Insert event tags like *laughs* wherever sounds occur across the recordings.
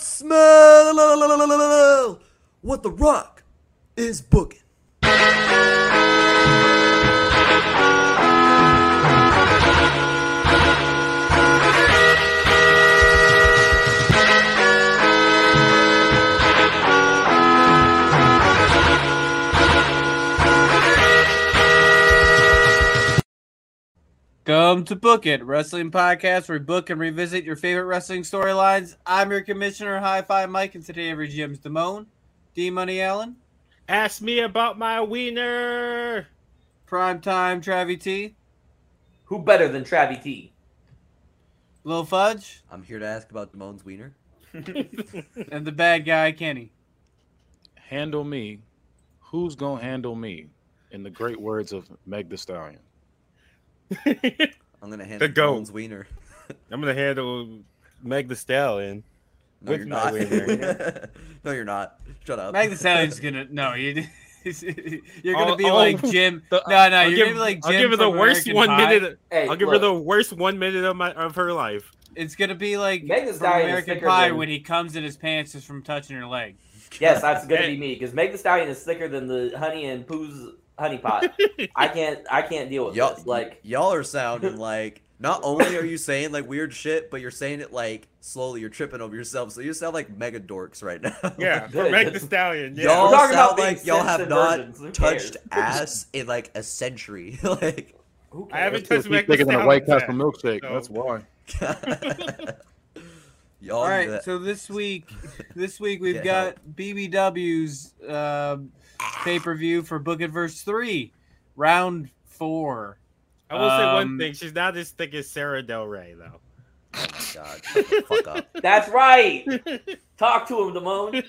Smell what the rock is booking. Come to Book It, wrestling podcast where we book and revisit your favorite wrestling storylines. I'm your commissioner, High Five Mike, and today every GM's Damone, D Money Allen, Ask me about my wiener. Prime Time Travie T, Who better than Travie T? Lil Fudge, I'm here to ask about Damone's wiener. *laughs* and the bad guy Kenny. Handle me. Who's gonna handle me? In the great words of Meg The Stallion. *laughs* I'm gonna handle The goat. Wiener. *laughs* I'm gonna handle Meg the Stallion. No, With you're not. *laughs* no, you're not. Shut up. Meg the Stallion's gonna no, you. *laughs* You're gonna Oh, be oh, like oh, Jim. the- no, no, I'll you're give, gonna be like I'll Jim. give her the worst American one Pie. minute. Hey, I'll give her the worst one minute of my of her life. It's gonna be like Meg Thee from Stallion is American Pie than- when he comes in his pants just from touching her leg. Yes, that's gonna be me because Meg the Stallion is thicker than the Honey and Pooh's honey pot. *laughs* I can't, I can't deal with y'all, this. Like, y'all are sounding *laughs* like not only are you saying like weird shit, but you're saying it like slowly. You're tripping over yourself, so you sound like mega dorks right now. *laughs* Yeah, Good. Meg the Stallion. Yeah. y'all We're talking about sound being like y'all have not touched ass in like a century. like, who I haven't cares? touched Meg the bigger than a White Stallion. Castle milkshake. So- That's why. y'all. All do right, that. so this week, this week we've Get got BBW's um pay per view for Book It Verse Three, round four. I will say Um, one thing: she's not as thick as Sarah Del Rey, though. oh my god, shut the fuck up. *laughs* That's right. *laughs* Talk to him, Damone.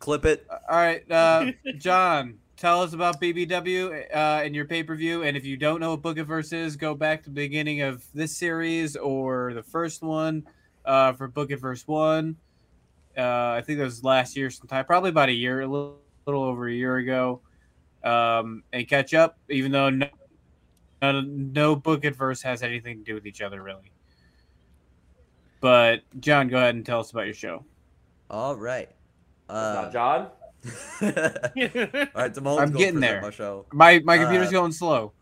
Clip it. All right, uh, John, tell us about BBW uh, and your pay per view. And if you don't know what Book It Verse is, go back to the beginning of this series or the first one uh, for Book It Verse One. Uh, I think that was last year sometime, probably about a year, a little, little over a year ago. Um, and catch up, even though no, no, no Book It Verse has anything to do with each other, really. But John, go ahead and tell us about your show. All right. Uh, John. *laughs* all right, Damone's I'm getting there. My show. My my computer's Uh, going slow.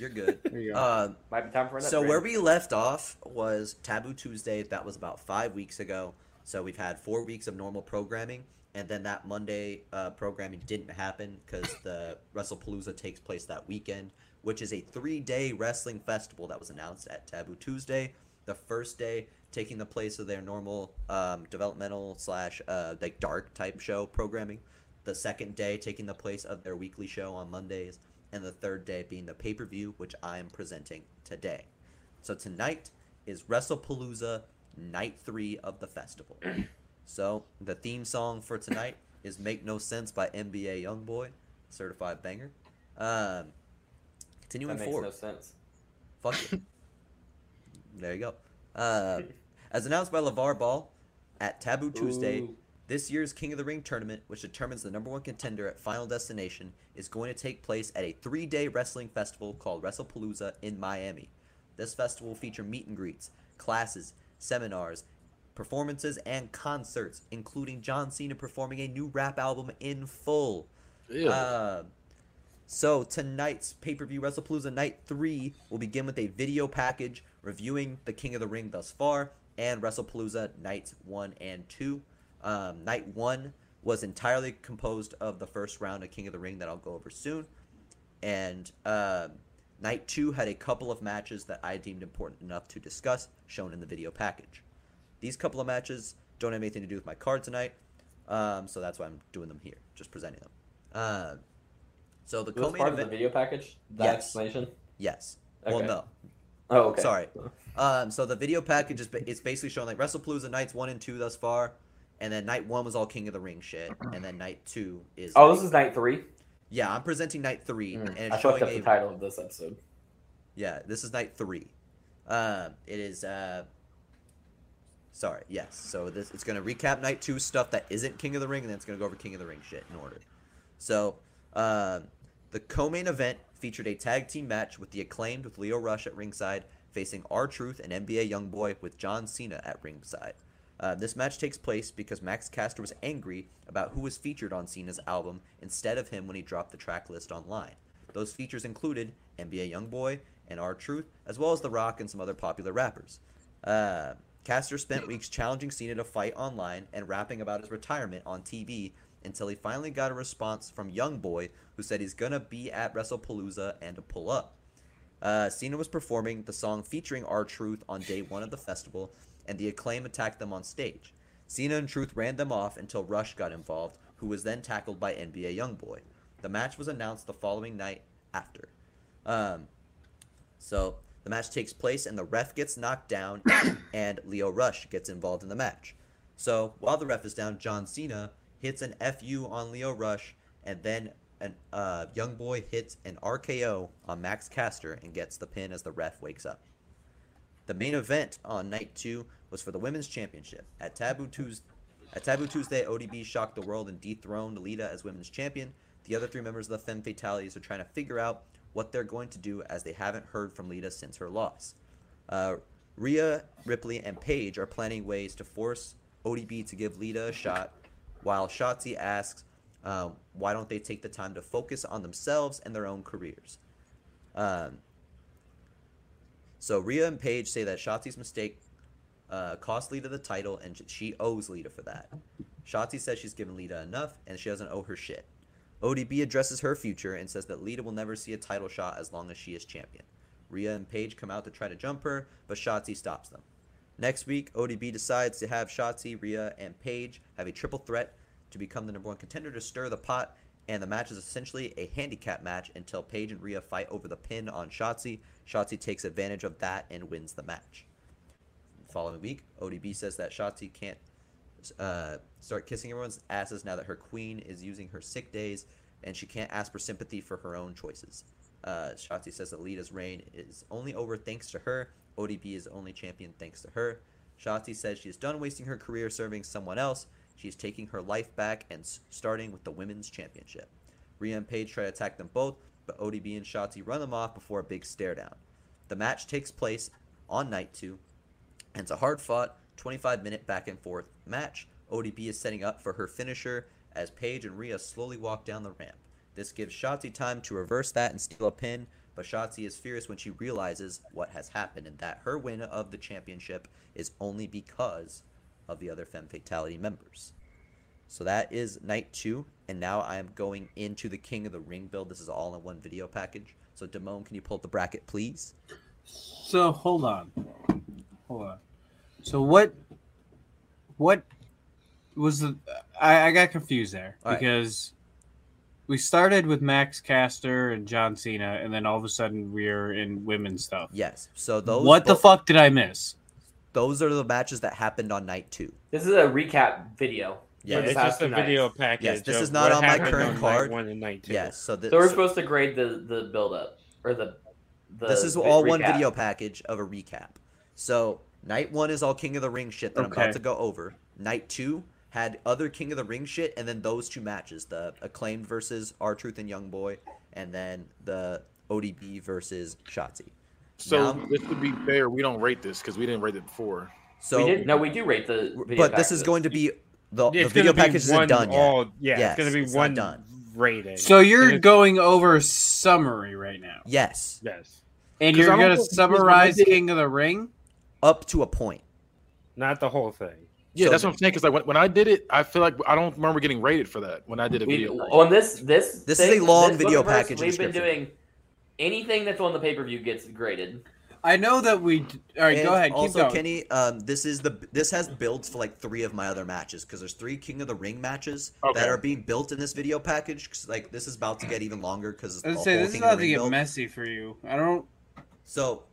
You're good. You go. Uh, Might be time for an so upgrade. where we left off was Taboo Tuesday. That was about five weeks ago. So we've had four weeks of normal programming, and then that Monday uh, programming didn't happen because the WrestlePalooza takes place that weekend, which is a three-day wrestling festival that was announced at Taboo Tuesday. The first day taking the place of their normal um, developmental slash uh, like dark type show programming. The second day taking the place of their weekly show on Mondays, and the third day being the pay per view, which I am presenting today. So tonight is WrestlePalooza night three of the festival. So the theme song for tonight is "Make No Sense" by NBA YoungBoy, certified banger. Um, continuing that makes forward. no sense. Fuck it. *laughs* there you go. Uh, as announced by LeVar Ball at Taboo Tuesday, Ooh. this year's King of the Ring tournament, which determines the number one contender at Final Destination, is going to take place at a three day wrestling festival called WrestlePalooza in Miami. This festival will feature meet and greets, classes, seminars, performances, and concerts, including John Cena performing a new rap album in full. Ew. Uh, so tonight's pay-per-view WrestlePalooza Night 3 will begin with a video package reviewing the King of the Ring thus far and WrestlePalooza Nights 1 and 2. Um, night 1 was entirely composed of the first round of King of the Ring that I'll go over soon. And um, Night 2 had a couple of matches that I deemed important enough to discuss, shown in the video package. These couple of matches don't have anything to do with my card tonight, um, so that's why I'm doing them here, just presenting them. Uh, so the co-main part of the video package. That Yes. explanation. yes. Well, no, Oh, okay. sorry. Um, so the video package is it's basically showing like WrestlePalooza nights one and two thus far, and then night one was all King of the Ring shit, and then night two is. Oh, this is night three. yeah. I'm presenting night three, Mm, and I it's fucked showing up a the title of this episode. Yeah, this is night three. Um, it is. Uh, sorry. Yes. So this it's gonna recap night two stuff that isn't King of the Ring, and then it's gonna go over King of the Ring shit in order. So, um, the co-main event featured a tag team match with the acclaimed with Lio Rush at ringside facing R Truth and NBA YoungBoy with John Cena at ringside. Uh, this match takes place because Max Caster was angry about who was featured on Cena's album instead of him when he dropped the track list online. Those features included NBA YoungBoy and R Truth, as well as The Rock and some other popular rappers. Uh, Caster spent weeks challenging Cena to fight online and rapping about his retirement on TV until he finally got a response from Young Boy, who said he's gonna be at WrestlePalooza and to pull up. Uh, Cena was performing the song featuring R Truth on day one of the festival, and the acclaim attacked them on stage. Cena and Truth ran them off until Rush got involved, who was then tackled by NBA YoungBoy. The match was announced the following night after. Um, so the match takes place, and the ref gets knocked down, *coughs* and Lio Rush gets involved in the match. So while the ref is down, John Cena hits an FU on Lio Rush, and then an uh, young boy hits an RKO on Max Caster and gets the pin as the ref wakes up. The main event on night two was for the women's championship. At Taboo Tuesday, at Taboo Tuesday, ODB shocked the world and dethroned Lita as women's champion. The other three members of the Femme Fatalities are trying to figure out what they're going to do as they haven't heard from Lita since her loss. Uh, Rhea, Ripley, and Paige are planning ways to force ODB to give Lita a shot, while Shotzi asks um, why don't they take the time to focus on themselves and their own careers. Um, so Rhea and Paige say that Shotzi's mistake uh, cost Lita the title, and she owes Lita for that. Shotzi says she's given Lita enough, and she doesn't owe her shit. ODB addresses her future and says that Lita will never see a title shot as long as she is champion. Rhea and Paige come out to try to jump her, but Shotzi stops them. Next week, ODB decides to have Shotzi, Rhea, and Paige have a triple threat to become the number one contender to stir the pot, and the match is essentially a handicap match until Paige and Rhea fight over the pin on Shotzi. Shotzi takes advantage of that and wins the match. The following week, ODB says that Shotzi can't uh, start kissing everyone's asses now that her queen is using her sick days, and she can't ask for sympathy for her own choices. Uh, Shotzi says that Lita's reign is only over thanks to her. ODB is only champion thanks to her. Shotzi says she is done wasting her career serving someone else. She's taking her life back and s- starting with the women's championship. Rhea and Paige try to attack them both, but ODB and Shotzi run them off before a big stare down. The match takes place on night two, and it's a hard fought 25 minute back and forth match. ODB is setting up for her finisher as Paige and Rhea slowly walk down the ramp. This gives Shotzi time to reverse that and steal a pin, but Shotzi is furious when she realizes what has happened and that her win of the championship is only because of the other Femme Fatality members. So that is night two, and now I am going into the King of the Ring build. This is all in one video package. So Damone, can you pull up the bracket, please? So hold on, hold on. So what? What was the? I, I got confused there All right. because we started with Max Caster and John Cena, and then all of a sudden we're in women's stuff. Yes. So those what the fuck did I miss? Those are the matches that happened on night two. This is a recap video. Yeah, it's just a two video package. Yes, this is not on my current on night card. One and night two. Yes. So, th- So we're so supposed to grade the the build up or the. the this is vi- all one video package of a recap. So night one is all King of the Ring shit that I'm about to go over. Night two had other King of the Ring shit, and then those two matches: the acclaimed versus R Truth and Young Boy, and then the ODB versus Shotzi. So Now- just to be fair, we don't rate this because we didn't rate it before. So, we did no, we do rate the. Video but this is going to be the, the It's video gonna be package one isn't done yet. all- Yeah, Yes, it's gonna be it's not one done. rating. So you're going over summary right now, Yes, yes, And you're gonna know if this was summarize when I did- King of the Ring. Up to a point. not the whole thing. Yeah, So- that's what I'm saying. Because like when, when I did it, I feel like I don't remember getting rated for that when I did a We, video. on this this This is a long this video Book It Verse, package We've been doing anything that's on the pay per view gets graded. I know that we. All right, And go ahead. Keep also, going. Kenny, um, this is the this has builds for like three of my other matches because there's three King of the Ring matches Okay. that are being built in this video package. 'cause, like this is about to get even longer because I was say this is about to get messy for you. I don't. So,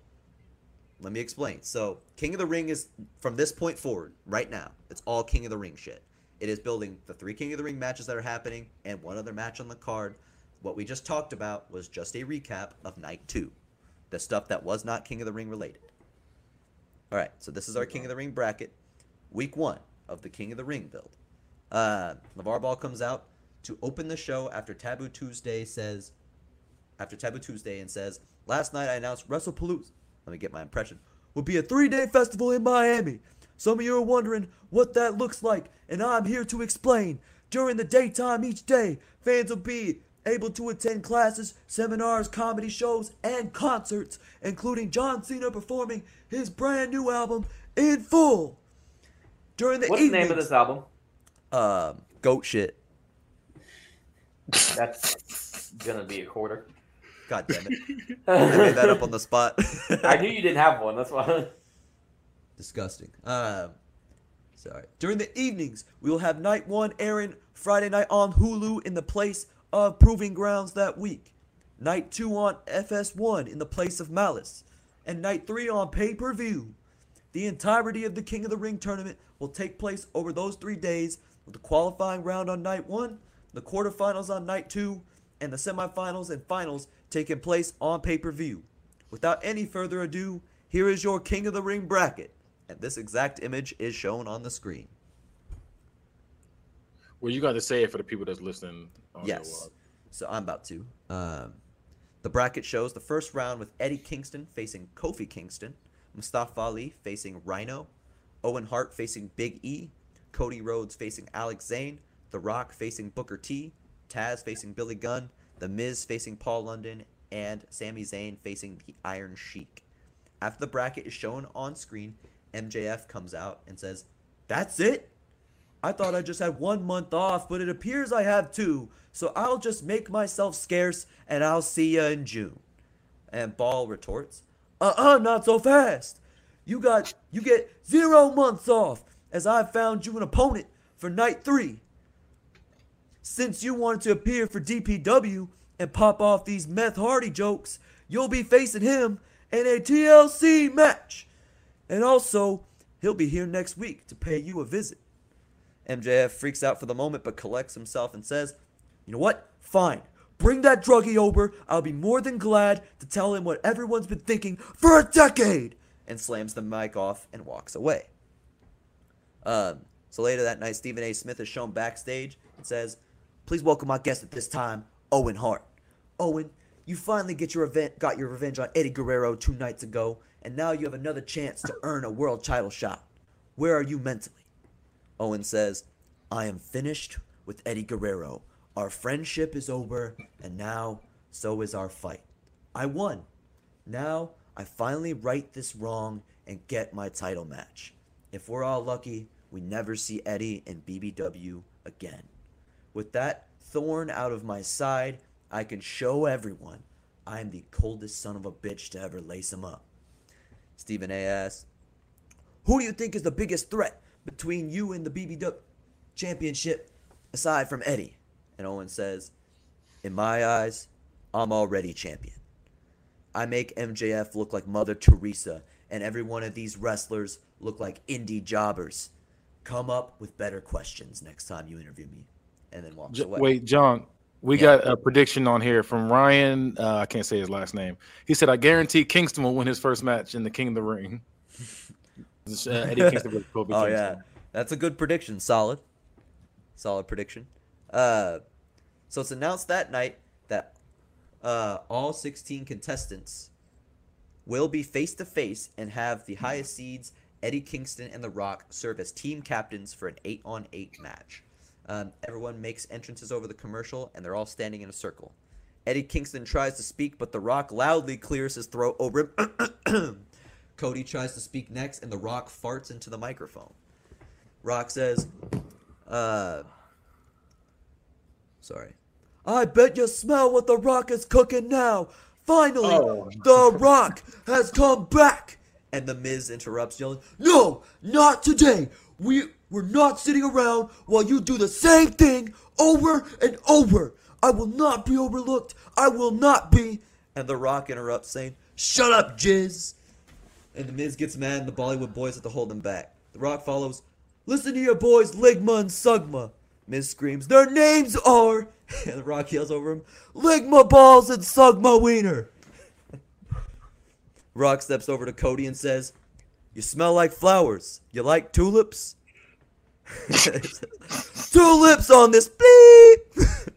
let me explain. So, King of the Ring is from this point forward, right now. It's all King of the Ring shit. It is building the three King of the Ring matches that are happening and one other match on the card. What we just talked about was just a recap of night two, the stuff that was not King of the Ring related. All right, so this is our King of the Ring bracket, week one of the King of the Ring build. Uh, LeVar Ball comes out to open the show after Taboo Tuesday says, after Taboo Tuesday and says, Last night I announced WrestlePalooza, let me get my impression, will be a three day festival in Miami. Some of you are wondering what that looks like, and I'm here to explain. During the daytime each day, fans will be able to attend classes, seminars, comedy shows, and concerts, including John Cena performing his brand new album in full. During the What's the name of this album? um, goat shit. That's gonna be a quarter. God damn it! I made that up on the *laughs* spot. I knew you didn't have one. That's why. Disgusting. Um, sorry. During the evenings, we will have night one airing Friday night on Hulu in the place of Proving Grounds that week. Night two on FS1 in the place of Malice. And night three on pay per view. The entirety of the King of the Ring tournament will take place over those three days with the qualifying round on night one, the quarterfinals on night two, and the semifinals and finals taking place on pay per view. Without any further ado, here is your King of the Ring bracket, and this exact image is shown on the screen. Well, you got to say it for the people that's listening. On Yes. So I'm about to. Um, the bracket shows the first round with Eddie Kingston facing Kofi Kingston, Mustafa Ali facing Rhino, Owen Hart facing Big E, Cody Rhodes facing Alex Zane, The Rock facing Booker T, Taz facing Billy Gunn, The Miz facing Paul London, and Sami Zayn facing the Iron Sheik. After the bracket is shown on screen, MJF comes out and says, That's it? I thought I just had one month off, but it appears I have two, so I'll just make myself scarce and I'll see ya in June. And Ball retorts, Uh uh, not so fast. You got, you get zero months off, as I found you an opponent for night three. Since you wanted to appear for DPW and pop off these Meth Hardy jokes, you'll be facing him in a TLC match. And also, he'll be here next week to pay you a visit. MJF freaks out for the moment but collects himself and says, You know what? Fine. Bring that druggie over. I'll be more than glad to tell him what everyone's been thinking for a decade. And slams the mic off and walks away. Um, so later that night, Stephen A. Smith is shown backstage and says, Please welcome my guest at this time, Owen Hart. Owen, you finally get your event, got your revenge on Eddie Guerrero two nights ago, and now you have another chance to earn a world title shot. Where are you mentally? Owen says, I am finished with Eddie Guerrero. Our friendship is over, and now so is our fight. I won. Now I finally right this wrong and get my title match. If we're all lucky, we never see Eddie in BBW again. With that thorn out of my side, I can show everyone I am the coldest son of a bitch to ever lace him up. Stephen A. asks, Who do you think is the biggest threat between you and the BBW championship aside from Eddie? And Owen says, In my eyes, I'm already champion. I make MJF look like Mother Teresa, and every one of these wrestlers look like indie jobbers. Come up with better questions next time you interview me. And then walks away. wait, John. We Yeah. got a prediction on here from Ryan. Uh, I can't say his last name. He said, "I guarantee Kingston will win his first match in the King of the Ring." *laughs* Uh, Eddie Kingston versus Kofi *laughs* Oh Kingston. yeah, that's a good prediction. Solid, solid prediction. Uh, so it's announced that night that uh, all 16 contestants will be face to face and have the highest seeds. Eddie Kingston and The Rock serve as team captains for an eight on eight match. Um, everyone makes entrances over the commercial, and they're all standing in a circle. Eddie Kingston tries to speak, but The Rock loudly clears his throat over him. *coughs* Cody tries to speak next, and The Rock farts into the microphone. Rock says, uh, sorry. I bet you smell what The Rock is cooking now. Finally, Oh. The Rock has come back. And The Miz interrupts, yelling, No, not today. We, we're not sitting around while you do the same thing over and over. I will not be overlooked. I will not be. And The Rock interrupts, saying, Shut up, Jizz. And The Miz gets mad, and the Bollywood boys have to hold him back. The Rock follows, Listen to your boys, Ligma and Sugma. Miz screams, Their names are. *laughs* And The Rock yells over him, Ligma Balls and Sugma Wiener. *laughs* Rock steps over to Cody and says, You smell like flowers. You like tulips? *laughs* tulips on this bleep.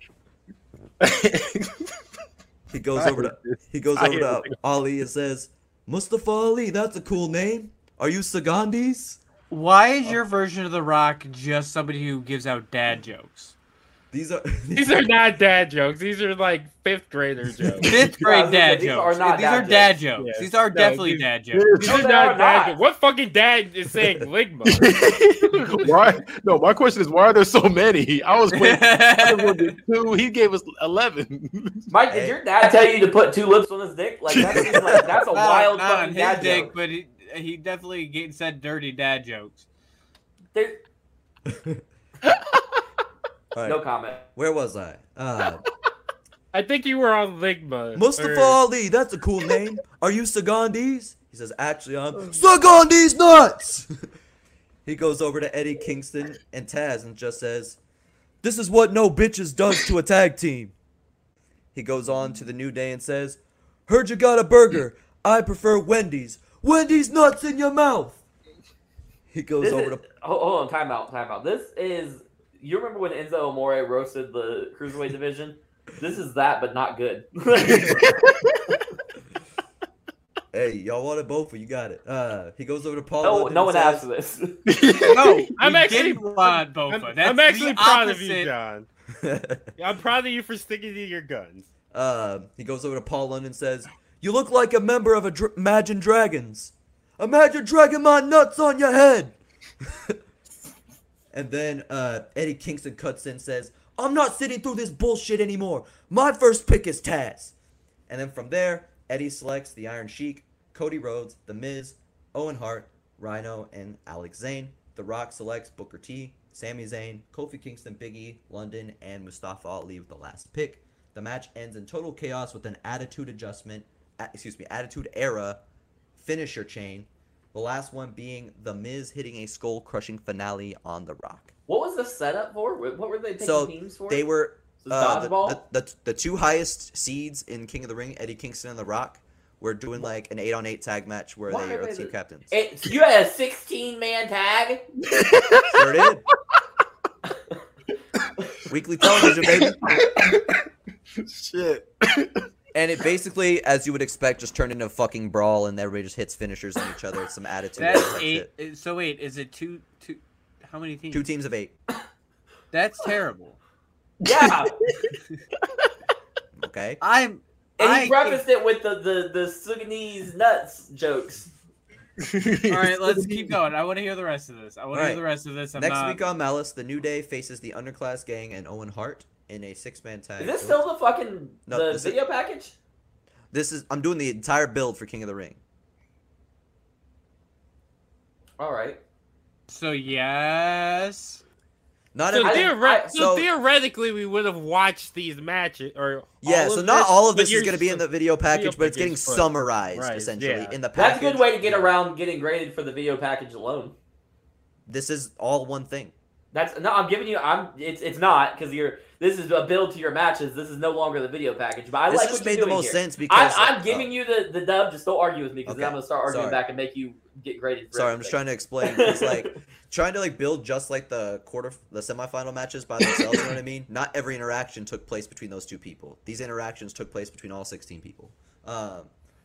*laughs* he goes I over to this. he goes I over hear to Ali and says, Mustafa Ali, that's a cool name. Are you Sagandis? Why is your version of The Rock just somebody who gives out dad jokes? These are *laughs* These are not dad jokes. These are like fifth grader jokes. Fifth grade was gonna say, dad these jokes. are not these dad are dad jokes. jokes. Yeah. These are No, definitely these- dad jokes. These No, are not are dad not. jokes. What fucking dad is saying *laughs* Ligma? *laughs* why? No, my question is why are there so many? I was waiting. I two. He gave us eleven. Mike, did your dad tell you to put two lips on his dick? Like that seems like that's a Not- wild not fucking his dad dick, joke. but he, he definitely get, said dirty dad jokes. There- All right, No comment. where was I? Uh, *laughs* I think you were on Ligma. Mustafa or- Ali, that's a cool name. Are you Sagandis? He says, actually, I'm Sagandis nuts. *laughs* he goes over to Eddie Kingston and Taz and just says, This is what no bitches does to a tag team. He goes on to the New Day and says, Heard you got a burger. I prefer Wendy's. Wendy's nuts in your mouth. He goes This over is, to hold, hold on, time out, time out. This is you remember when Enzo Amore roasted the cruiserweight *laughs* division? This is that, but not good. *laughs* Hey, y'all want it both, but you got it. Uh, he goes over to Paul. no, no one says- asked for this. *laughs* No, I'm actually- didn't Bofa. I'm, That's I'm actually the proud of you. John. I'm proud of you for sticking to your guns. Uh, he goes over to Paul London and says, "You look like a member of a dr- Imagine Dragons. Imagine dragging my nuts on your head." And then uh, Eddie Kingston cuts in and says, "I'm not sitting through this bullshit anymore. My first pick is Taz." And then from there, Eddie selects the Iron Sheik, Cody Rhodes, The Miz, Owen Hart, Rhino, and Alex Zane. The Rock selects Booker T, Sami Zayn, Kofi Kingston, Big E, London, and Mustafa Ali with the last pick. The match ends in total chaos with an attitude adjustment, excuse me, attitude era finisher chain. The last one being The Miz hitting a skull crushing finale on The Rock. what was the setup for? What what were they picking So teams for? they were Was uh, the, the, the, the two highest seeds in King of the Ring, Eddie Kingston and The Rock, were doing like an eight on eight tag match where Why they are are they the team the- captains. It, you had a 16 man tag. *laughs* Sure did. *laughs* Weekly television, baby. *laughs* Shit. And it basically, as you would expect, just turned into a fucking brawl, and everybody just hits finishers on each other. It's some attitude. That's type eight. shit. So wait, is it two? Two? How many teams? Two teams of eight. That's terrible. Yeah, *laughs* Okay. I'm. and I he prefaced it with the the the Sudanese nuts jokes. *laughs* All right, let's keep going. I want to hear the rest of this. I want to hear the rest of this. I'm Next not... week on Malice, the New Day faces the Underclass Gang and Owen Hart in a six-man tag. Is this still the fucking No, the this is- video package? This is. I'm doing the entire build for King of the Ring. All right. So yes. Not So, everything. I- I- so so- theoretically, we would have watched these matches, or Yeah, so not this, all of this is going to be in the video package, but it's getting package, summarized right, essentially yeah. in the Package. That's a good way to get around getting graded for the video package alone. This is all one thing. That's no, I'm giving you. I'm. It's it's not because you're. This is a build to your matches. This is no longer the video package. But I this like just made the most here. sense because I'm, I'm uh, giving you the, the dub. Just don't argue with me because Okay, I'm gonna start arguing sorry. back and make you get graded. Sorry, I'm just trying to explain. It's *laughs* like trying to like build just like the quarter, the semifinal matches by themselves. you know what I mean? Not every interaction took place between those two people. These interactions took place between all 16 people. Um,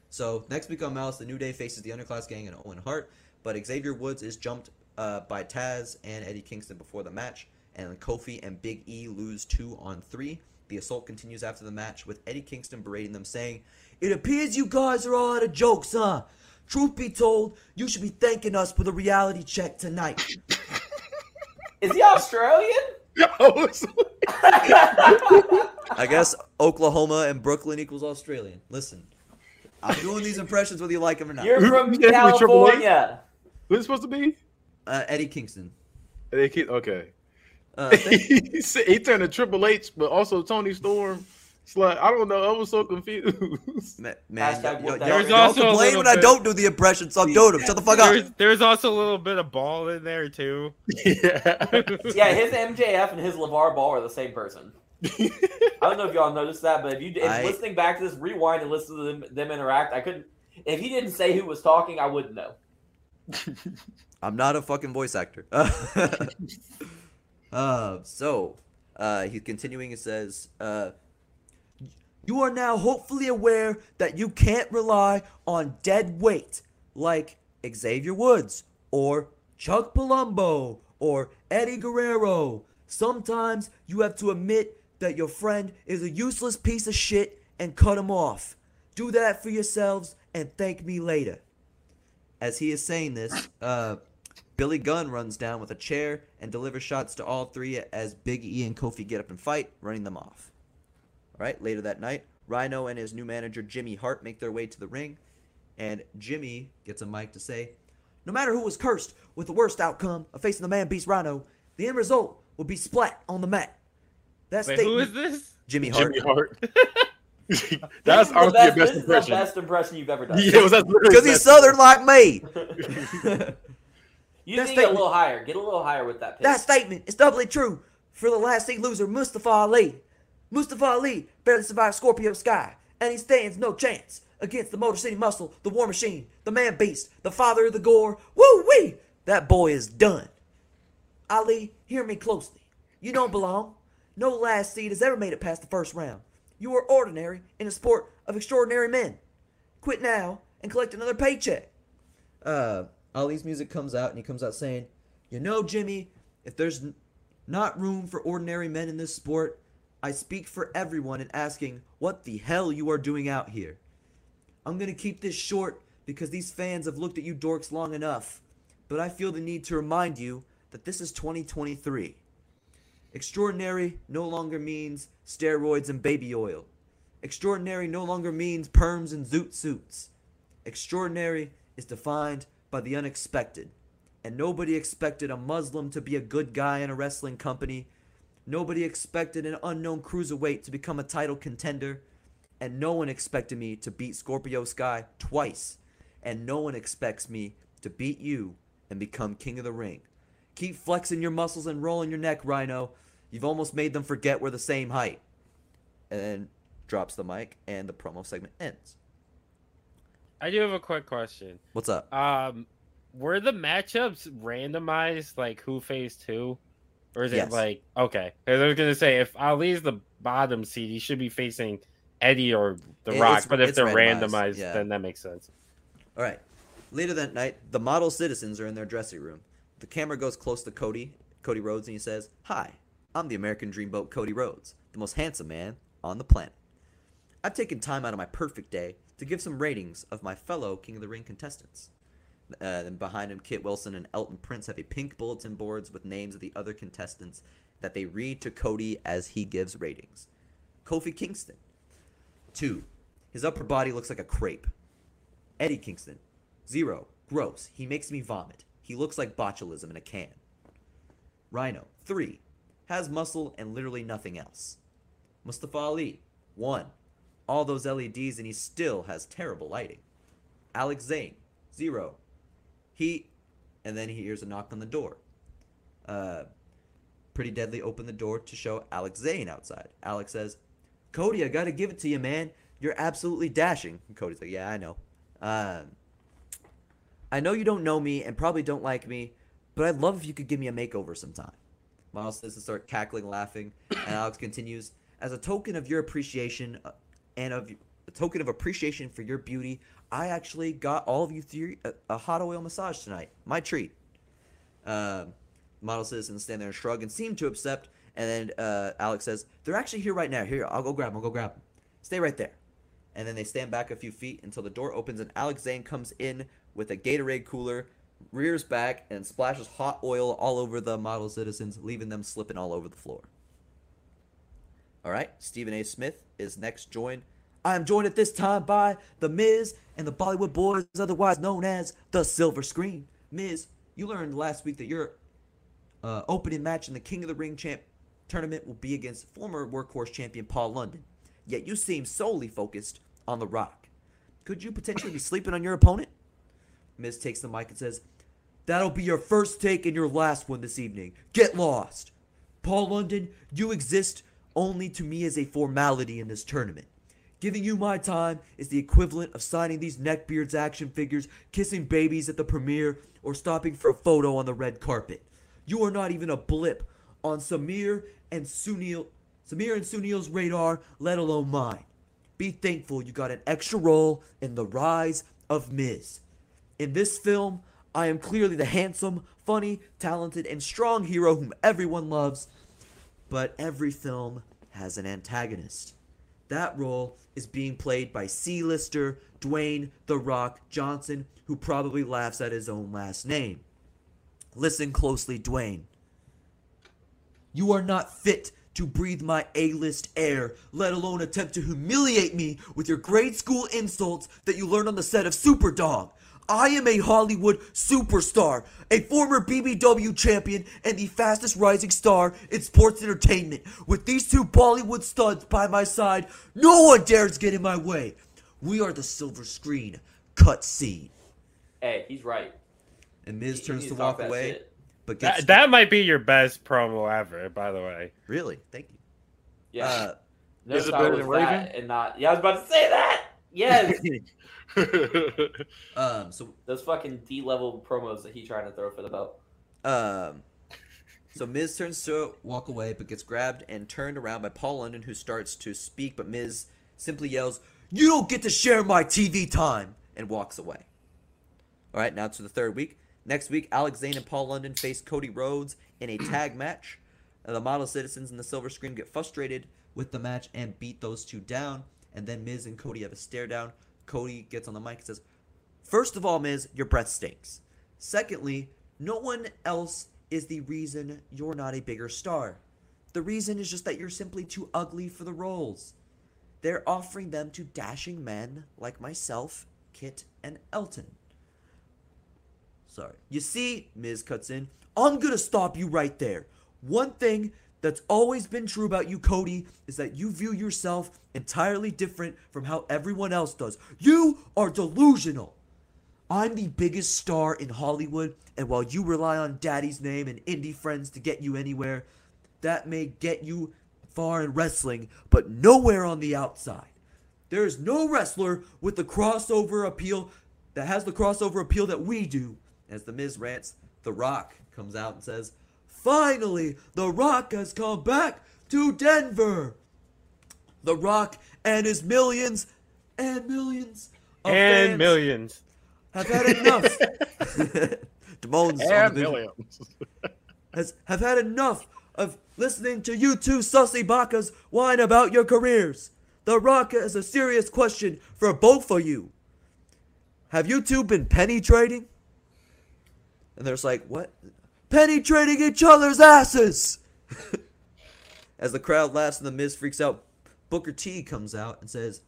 so next week on Malice, the New Day faces the Underclass Gang and Owen Hart, but Xavier Woods is jumped uh, by Taz and Eddie Kingston before the match, and Kofi and Big E lose two on three. The assault continues after the match with Eddie Kingston berating them, saying, "It appears you guys are all out of jokes, huh? Truth be told, you should be thanking us for the reality check tonight." *laughs* Is he Australian? *laughs* I guess Oklahoma and Brooklyn equals Australian. Listen, I'm doing these impressions whether you like them or not. You're from Yeah, Triple H. California. Who's it supposed to be? Uh, Eddie Kingston. They keep, okay. Uh, *laughs* he said- he turned to Triple H, but also Toni Storm. It's like I don't know. I was so confused. *laughs* ma- man, Hashtag y'all, whoop y'all, that There's y'all also a complain little when I don't do the impressions, so I'm doing them. Shut the fuck up. There's, there's also a little bit of ball in there too. yeah. *laughs* Yeah, his MJF and his LeVar Ball are the same person. I don't know if y'all noticed that, but if you if I- listening back to this, rewind and listen to them, them interact. I couldn't. If he didn't say who was talking, I wouldn't know. I'm not a fucking voice actor. Uh, so, uh, he's continuing. He says, uh, "You are now hopefully aware that you can't rely on dead weight like Xavier Woods or Chuck Palumbo or Eddie Guerrero. Sometimes you have to admit that your friend is a useless piece of shit and cut him off. Do that for yourselves and thank me later. As he is saying this, uh, Billy Gunn runs down with a chair and delivers shots to all three as Big E and Kofi get up and fight, running them off. All right, later that night, Rhino and his new manager Jimmy Hart make their way to the ring, and Jimmy gets a mic to say, "No matter who was cursed with the worst outcome of facing the man beast Rhino, the end result will be splat on the mat." That Wait, who is this? Jimmy Hart. Jimmy Hart. *laughs* *laughs* That's is the best, your best this the impression. best impression you've ever done. *laughs* Yeah, it was that's literally Because he's. Southern like me. You That need to get a little higher. Get a little higher with that pitch. That statement is doubly true for the last seed loser, Mustafa Ali. Mustafa Ali barely survived Scorpio Sky, and he stands no chance against the Motor City Muscle, the War Machine, the Man Beast, the Father of the Gore. Woo wee! That boy is done. Ali, hear me closely. You don't belong. No last seed has ever made it past the first round. You are ordinary in a sport of extraordinary men. Quit now and collect another paycheck. Uh, Ali's music comes out, and he comes out saying, You know, Jimmy, if there's not room for ordinary men in this sport, I speak for everyone in asking what the hell you are doing out here. I'm gonna keep this short because these fans have looked at you dorks long enough, but I feel the need to remind you that this is 2023. Extraordinary no longer means steroids and baby oil. Extraordinary no longer means perms and zoot suits. Extraordinary is defined by the unexpected. And nobody expected a Muslim to be a good guy in a wrestling company. Nobody expected an unknown cruiserweight to become a title contender. And no one expected me to beat Scorpio Sky twice. And no one expects me to beat you and become king of the ring. Keep flexing your muscles and rolling your neck, Rhino. You've almost made them forget we're the same height. And then drops the mic and the promo segment ends. I do have a quick question. What's up? Um, were the matchups randomized, like who faced who, or is Yes. it like okay? Because I was gonna say if Ali's the bottom seed, he should be facing Eddie or The It- Rock. But if they're randomized, randomized, yeah. then that makes sense. All right. Later that night, the model citizens are in their dressing room. The camera goes close to Cody, Cody Rhodes, and he says, Hi, I'm the American Dreamboat Cody Rhodes, the most handsome man on the planet. I've taken time out of my perfect day to give some ratings of my fellow King of the Ring contestants. Uh, and behind him, Kit Wilson and Elton Prince have a pink bulletin boards with names of the other contestants that they read to Cody as he gives ratings. Kofi Kingston, two. His upper body looks like a crepe. Eddie Kingston, zero. Gross. He makes me vomit. He looks like botulism in a can. Rhino, three. Has muscle and literally nothing else. Mustafa Ali, one. All those LEDs and he still has terrible lighting. Alex Zane, zero. He, and then he hears a knock on the door. Uh, Pretty Deadly opened the door to show Alex Zane outside. Alex says, Cody, I gotta give it to you, man. You're absolutely dashing. And Cody's like, Yeah, I know. Um, I know you don't know me and probably don't like me, but I'd love if you could give me a makeover sometime. Miles says to start cackling, laughing, and Alex continues, As a token of your appreciation uh, and of a token of appreciation for your beauty, I actually got all of you three a, a hot oil massage tonight. My treat. Um, model citizens stand there and shrug and seem to accept. And then uh, Alex says, "They're actually here right now. Here, I'll go grab them. I'll go grab them. Stay right there." And then they stand back a few feet until the door opens and Alex Zane comes in with a Gatorade cooler, rears back, and splashes hot oil all over the model citizens, leaving them slipping all over the floor. All right, Stephen A. Smith is next joined. I am joined at this time by The Miz and the Bollywood Boys, otherwise known as the Silver Screen. Miz, you learned last week that your uh, opening match in the King of the Ring champ tournament will be against former workhorse champion Paul London. Yet you seem solely focused on The Rock. Could you potentially be sleeping on your opponent? Miz takes the mic and says, That'll be your first take and your last one this evening. Get lost. Paul London, you exist only to me as a formality in this tournament. Giving you my time is the equivalent of signing these neckbeards action figures, kissing babies at the premiere, or stopping for a photo on the red carpet. You are not even a blip on Samir and Sunil Samir and Sunil's radar, let alone mine. Be thankful you got an extra role in the rise of Miz. In this film, I am clearly the handsome funny, talented, and strong hero whom everyone loves. But every film has an antagonist. That role is being played by C-lister Dwayne The Rock Johnson, who probably laughs at his own last name. Listen closely, Dwayne. You are not fit to breathe my A-list air, let alone attempt to humiliate me with your grade school insults that you learned on the set of Superdog. I am a Hollywood superstar, a former BBW champion, and the fastest rising star in sports entertainment. With these two Bollywood studs by my side, no one dares get in my way. We are the silver screen cut scene. Hey, he's right. And Miz He- he turns needs to walk away, shit. but gets That, that might be your best promo ever, by the way. really. Thank you. Yeah. Uh, Never Is it better than Raven? And not. Yeah, I was about to say that. Yes. *laughs* *laughs* um. So Those fucking D level promos that he trying to throw for the belt. Um, so Miz turns to walk away, but gets grabbed and turned around by Paul London, who starts to speak, but Miz simply yells, "You don't get to share my TV time," and walks away. All right, now to the third week. Next week, Alex Zane and Paul London face Cody Rhodes in a *clears throat* tag match. Uh, the model citizens in the silver screen get frustrated with the match and beat those two down. And then Miz and Cody have a stare down. Cody gets on the mic and says, First of all, Miz, your breath stinks. Secondly, no one else is the reason you're not a bigger star. The reason is just that you're simply too ugly for the roles. They're offering them to dashing men like myself, Kit, and Elton. Sorry. You see, Miz cuts in, I'm gonna stop you right there. One thing that's always been true about you, Cody, is that you view yourself entirely different from how everyone else does. You are delusional. I'm the biggest star in Hollywood, and while you rely on daddy's name and indie friends to get you anywhere, that may get you far in wrestling, but nowhere on the outside. There is no wrestler with the crossover appeal that has the crossover appeal that we do. As The Miz rants, The Rock comes out and says, Finally, The Rock has come back to Denver. The Rock and his millions and millions of and fans millions. have had enough. *laughs* *laughs* Damone's on and the video Williams. *laughs* has have had enough of listening to you two sussy bakas whine about your careers. The Rock has a serious question for both of you. Have you two been penny trading? And there's like, what? Penny trading each other's asses! *laughs* As the crowd laughs and the Miz freaks out, Booker T comes out and says,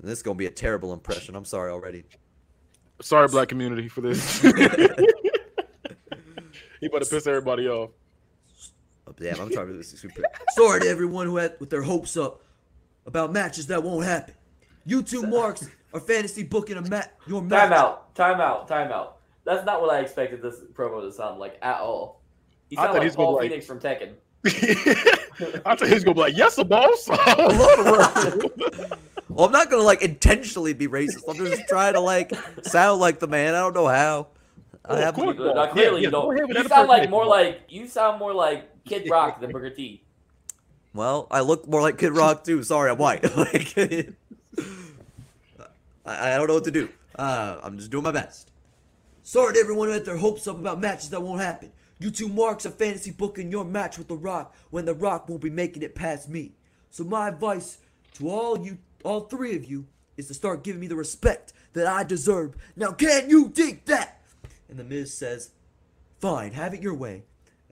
This is gonna be a terrible impression. I'm sorry already. Sorry, black community, for this. *laughs* he about to piss everybody off. Oh, damn, I'm trying to do this super. *laughs* Sorry to everyone who had with their hopes up about matches that won't happen. You two marks are fantasy booking a mat your match. Time out. Time out. Time out. That's not what I expected this promo to sound like at all. He I sounded thought like he's gonna Paul like- Phoenix from Tekken. *laughs* I thought he was gonna be like, "Yes, a boss." *laughs* I love the wrestle. *laughs* Well, I'm not gonna like intentionally be racist. I'm just trying to like sound like the man. I don't know how. I Oh, of have course. Now, clearly yeah, you don't. ahead You sound like more like you sound more like Kid Rock than Booker T. well, I look more like Kid Rock too. Sorry, I'm white. like, I, I don't know what to do. Uh, I'm just doing my best. Sorry to everyone who had their hopes up about matches that won't happen. You two marks are fantasy booking your match with The Rock when The Rock won't be making it past me. So my advice to all you, all three of you, is to start giving me the respect that I deserve. Now can you dig that? And The Miz says, Fine, have it your way.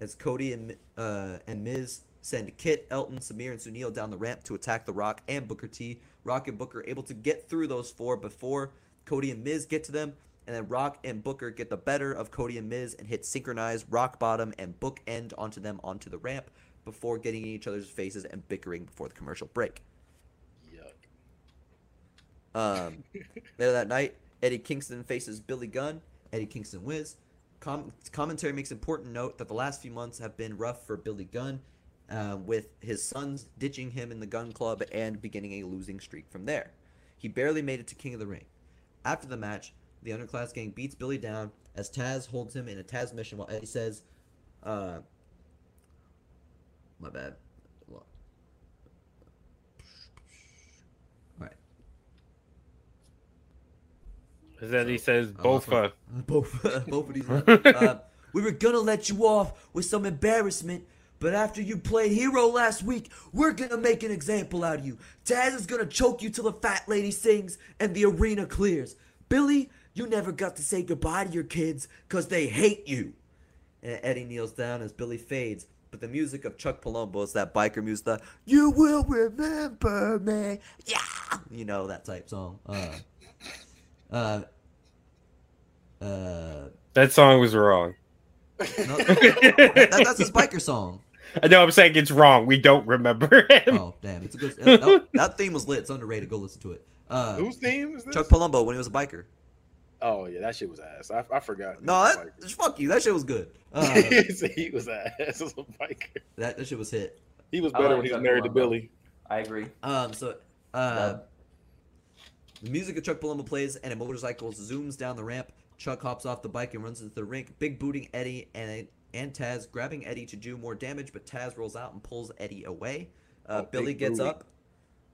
As Cody and uh, and Miz send Kit, Elton, Samir, and Sunil down the ramp to attack The Rock and Booker T. Rock and Booker able to get through those four before Cody and Miz get to them, and then Rock and Booker get the better of Cody and Miz and hit synchronized rock bottom and book end onto them onto the ramp before getting in each other's faces and bickering before the commercial break. Um, *laughs* later that night, Eddie Kingston faces Billy Gunn. Eddie Kingston wins. Com- commentary makes important note that the last few months have been rough for Billy Gunn, uh, with his sons ditching him in the Gunn Club and beginning a losing streak from there. He barely made it to King of the Ring. After the match, the underclass gang beats Billy down as Taz holds him in a Tazmission while Eddie says, uh, my bad. Alright. He says both uh, *laughs* both *laughs* both of these. *laughs* uh, We were gonna let you off with some embarrassment, but after you played hero last week, we're gonna make an example out of you. Taz is gonna choke you till the fat lady sings and the arena clears. Billy, you never got to say goodbye to your kids because they hate you. And Eddie kneels down as Billy fades, but the music of Chuck Palumbo is that biker music, the You Will Remember Me. Yeah! You know, that type song. Uh, uh, uh, That song was wrong. no, *laughs* that, that's his biker song. I know I'm saying it's wrong. We don't remember *laughs* him. Oh, damn. It's a good. That, that theme was lit. It's underrated. Go listen to it. Uh, Whose theme is this? Chuck Palumbo when he was a biker. Oh yeah, that shit was ass. I, I forgot. No, that, fuck you. That shit was good. *laughs* Uh, he was ass as a biker. that, that shit was hit. He was better like when he was Chuck married to Billy. I agree. Um, so uh, the music of Chuck Palumbo plays, and a motorcycle zooms down the ramp. Chuck hops off the bike and runs into the rink, big booting Eddie and and Taz, grabbing Eddie to do more damage, but Taz rolls out and pulls Eddie away. Uh, Oh, Billy gets booty. up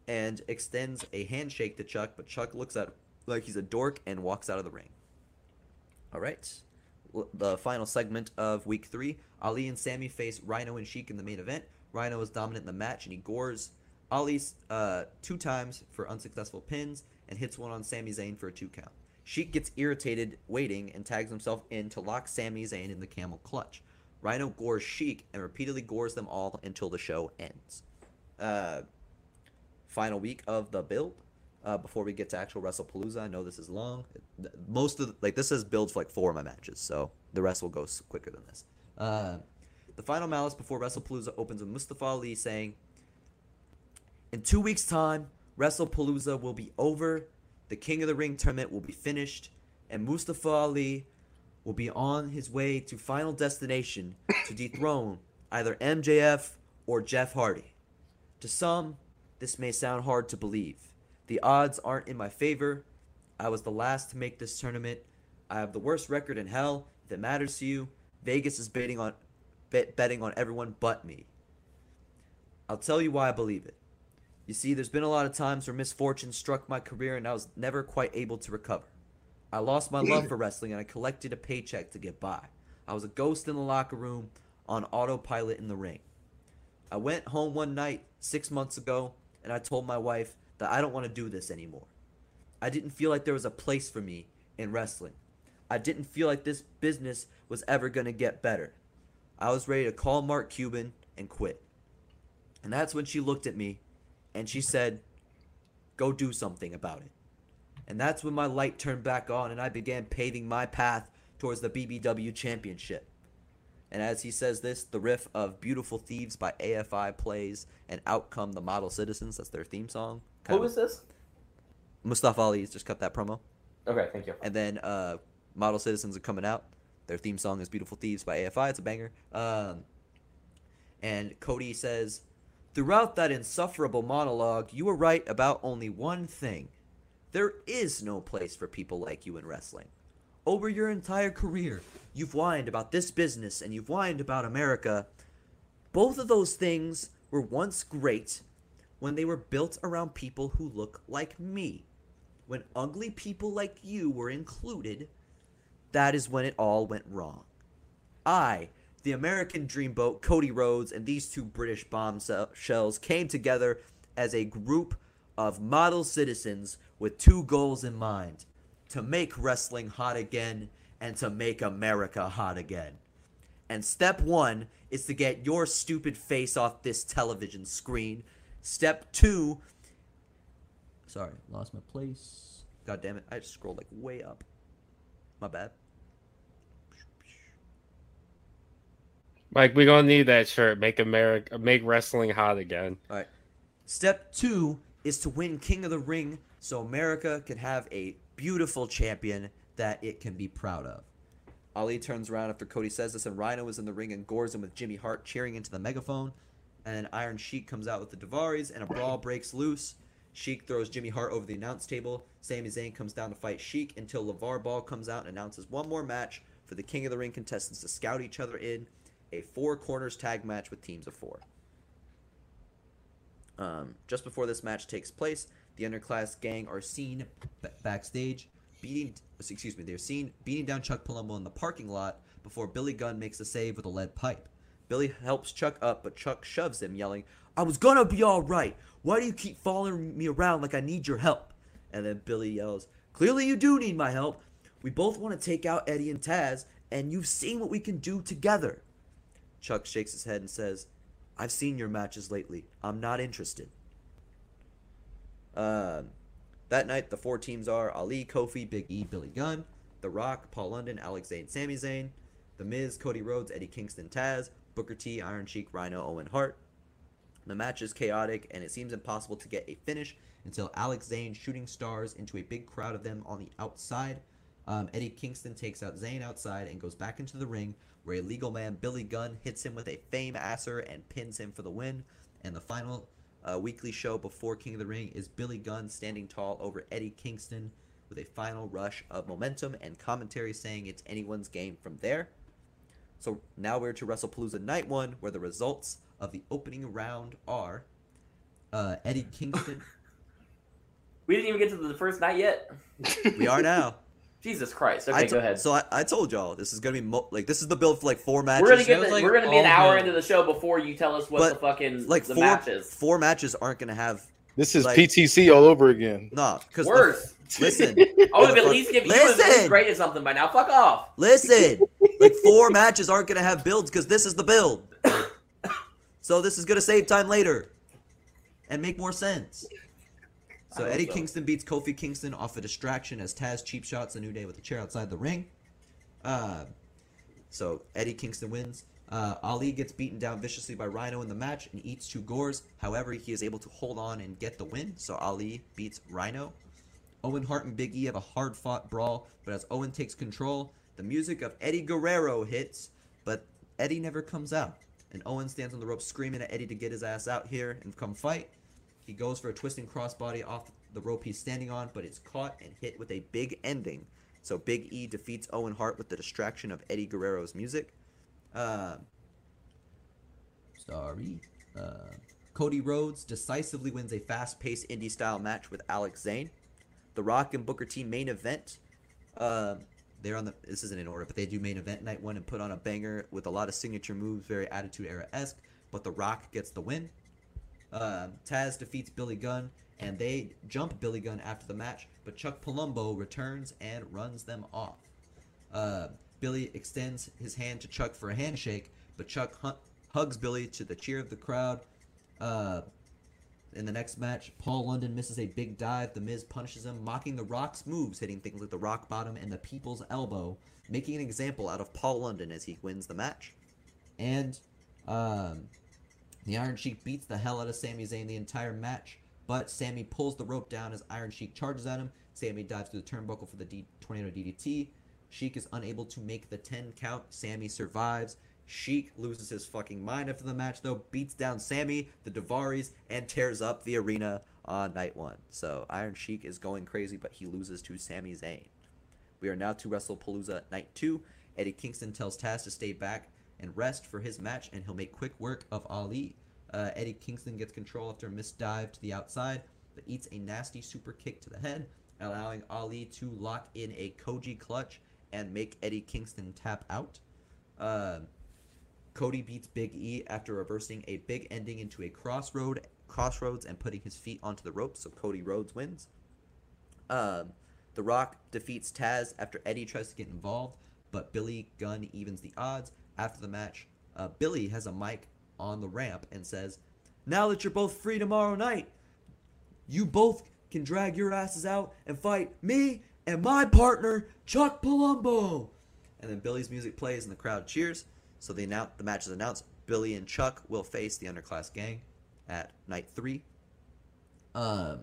and extends a handshake to Chuck, but Chuck looks at like he's a dork and walks out of the ring. All right. The final segment of week three Ali and Sami face Rhino and Sheik in the main event. Rhino is dominant in the match and he gores Ali uh, two times for unsuccessful pins and hits one on Sami Zayn for a two count. Sheik gets irritated waiting and tags himself in to lock Sami Zayn in the camel clutch. Rhino gores Sheik and repeatedly gores them all until the show ends. Uh, final week of the build. Uh, before we get to actual WrestlePalooza, I know this is long. Most of the, like this is builds for like four of my matches, so the rest will go quicker than this. Uh, the final malice before WrestlePalooza opens with Mustafa Ali saying, "In two weeks' time, WrestlePalooza will be over. The King of the Ring tournament will be finished, and Mustafa Ali will be on his way to Final Destination to dethrone either MJF or Jeff Hardy." To some, this may sound hard to believe. The odds aren't in my favor. I was the last to make this tournament. I have the worst record in hell. If it matters to you, Vegas is betting on bet, betting on everyone but me. I'll tell you why I believe it. You see, there's been a lot of times where misfortune struck my career and I was never quite able to recover. I lost my love *clears throat* for wrestling and I collected a paycheck to get by. I was a ghost in the locker room on autopilot in the ring. I went home one night six months ago and I told my wife that I don't want to do this anymore. I didn't feel like there was a place for me in wrestling. I didn't feel like this business was ever going to get better. I was ready to call Mark Cuban and quit. And that's when she looked at me and she said, Go do something about it. And that's when my light turned back on and I began paving my path towards the BBW championship. And as he says this, the riff of Beautiful Thieves by AFI plays, and out come the Model Citizens. That's their theme song. Who Kind was of- this? Mustafa Ali's just cut that promo. Okay, thank you. And then uh, Model Citizens are coming out. Their theme song is Beautiful Thieves by AFI. It's a banger. Um, and Cody says, Throughout that insufferable monologue, you were right about only one thing. There is no place for people like you in wrestling. Over your entire career, you've whined about this business and you've whined about America. Both of those things were once great when they were built around people who look like me. When ugly people like you were included, that is when it all went wrong. I, the American Dreamboat, Cody Rhodes, and these two British bombshells came together as a group of model citizens with two goals in mind to make wrestling hot again and to make America hot again. And step one is to get your stupid face off this television screen. Step two. Sorry, lost my place. God damn it. I just scrolled like way up. My bad. Mike, we gonna need that shirt. Make America, make wrestling hot again. All right. Step two is to win King of the Ring so America can have a beautiful champion that it can be proud of. Ali turns around after Cody says this, and Rhino is in the ring and gores him with Jimmy Hart cheering into the megaphone. And Iron Sheik comes out with the Daivaris, and a brawl breaks loose. Sheik throws Jimmy Hart over the announce table. Sami Zayn comes down to fight Sheik until LeVar Ball comes out and announces one more match for the King of the Ring contestants to scout each other in a four corners tag match with teams of four. Um, just before this match takes place, the underclass gang are seen backstage beating. Excuse me, they're seen beating down Chuck Palumbo in the parking lot before Billy Gunn makes a save with a lead pipe. Billy helps Chuck up, but Chuck shoves him, yelling, I was gonna be alright. Why do you keep following me around like I need your help? And then Billy yells, Clearly you do need my help. We both want to take out Eddie and Taz, and you've seen what we can do together. Chuck shakes his head and says, I've seen your matches lately. I'm not interested. Um, that night, the four teams are Ali, Kofi, Big E, Billy Gunn, The Rock, Paul London, Alex Zayne, Sami Zayn, The Miz, Cody Rhodes, Eddie Kingston, Taz, Booker T, Iron Sheik, Rhino, Owen Hart. The match is chaotic, and it seems impossible to get a finish until Alex Zayne shooting stars into a big crowd of them on the outside. Um, Eddie Kingston takes out Zayne outside and goes back into the ring, where a legal man, Billy Gunn, hits him with a Fameasser and pins him for the win. And the final uh, weekly show before King of the Ring is Billy Gunn standing tall over Eddie Kingston with a final rush of momentum and commentary saying it's anyone's game from there. So now we're to WrestlePalooza Night 1, where the results of the opening round are uh, Eddie Kingston. *laughs* We didn't even get to the first night yet. we are now. *laughs* Jesus Christ. I Okay, to- go ahead. So I, I told y'all this is gonna be mo- like this is the build for like four matches. We're gonna get. The, like we're gonna be an all hour good. into the show before you tell us what But, the fucking like the four matches. four matches aren't gonna have This is Like- PTC all over again. no because Worse. listen, *laughs* I would have at least given you at least Listen. graded something by now. Fuck off. listen. *laughs* like four matches aren't gonna have builds because this is the build. *coughs* So this is gonna save time later, and make more sense. So Eddie so. Kingston beats Kofi Kingston off a distraction as Taz cheap shots a New Day with a chair outside the ring. Uh, so Eddie Kingston wins. Uh, Ali gets beaten down viciously by Rhino in the match and eats two gores. However, he is able to hold on and get the win. So Ali beats Rhino. Owen Hart and Big E have a hard fought brawl, but as Owen takes control, the music of Eddie Guerrero hits, but Eddie never comes out. And Owen stands on the rope screaming at Eddie to get his ass out here and come fight. He goes for a twisting crossbody off the rope he's standing on, but it's caught and hit with a big ending. So Big E defeats Owen Hart with the distraction of Eddie Guerrero's music. Uh, sorry. Uh, Cody Rhodes decisively wins a fast-paced indie-style match with Alex Zayne. The Rock and Booker T main event. Uh, they're on the. This isn't in order, but they do main event night one and put on a banger with a lot of signature moves, very Attitude Era esque. But The Rock gets the win. Uh, Taz defeats Billy Gunn, and they jump Billy Gunn after the match, but Chuck Palumbo returns and runs them off. Uh, Billy extends his hand to Chuck for a handshake, but Chuck hu- hugs Billy to the cheer of the crowd. Uh, in the next match, Paul London misses a big dive. The Miz punishes him, mocking The Rock's moves, hitting things like the Rock Bottom and the People's Elbow, making an example out of Paul London as he wins the match. And um, the Iron Sheik beats the hell out of Sami Zayn the entire match, but Sami pulls the rope down as Iron Sheik charges at him. Sami dives through the turnbuckle for the D- tornado DDT. Sheik is unable to make the 10 count. Sami survives. Sheik loses his fucking mind after the match, though, beats down Sami, the Daivaris, and tears up the arena on night one. So Iron Sheik is going crazy, but he loses to Sami Zayn. We are now to WrestlePalooza Night 2. Eddie Kingston tells Taz to stay back and rest for his match, and he'll make quick work of Ali. Uh, Eddie Kingston gets control after a missed dive to the outside, but eats a nasty super kick to the head, allowing Ali to lock in a Koji clutch and make Eddie Kingston tap out. Uh, Cody beats Big E after reversing a big ending into a crossroad crossroads and putting his feet onto the ropes, so Cody Rhodes wins. Um, the Rock defeats Taz after Eddie tries to get involved, but Billy Gunn evens the odds. After the match, uh, Billy has a mic on the ramp and says, Now that you're both free tomorrow night, you both can drag your asses out and fight me and my partner, Chuck Palumbo. And then Billy's music plays and the crowd cheers. So the, annou- the match is announced. Billy and Chuck will face the Underclass Gang at night three. Um,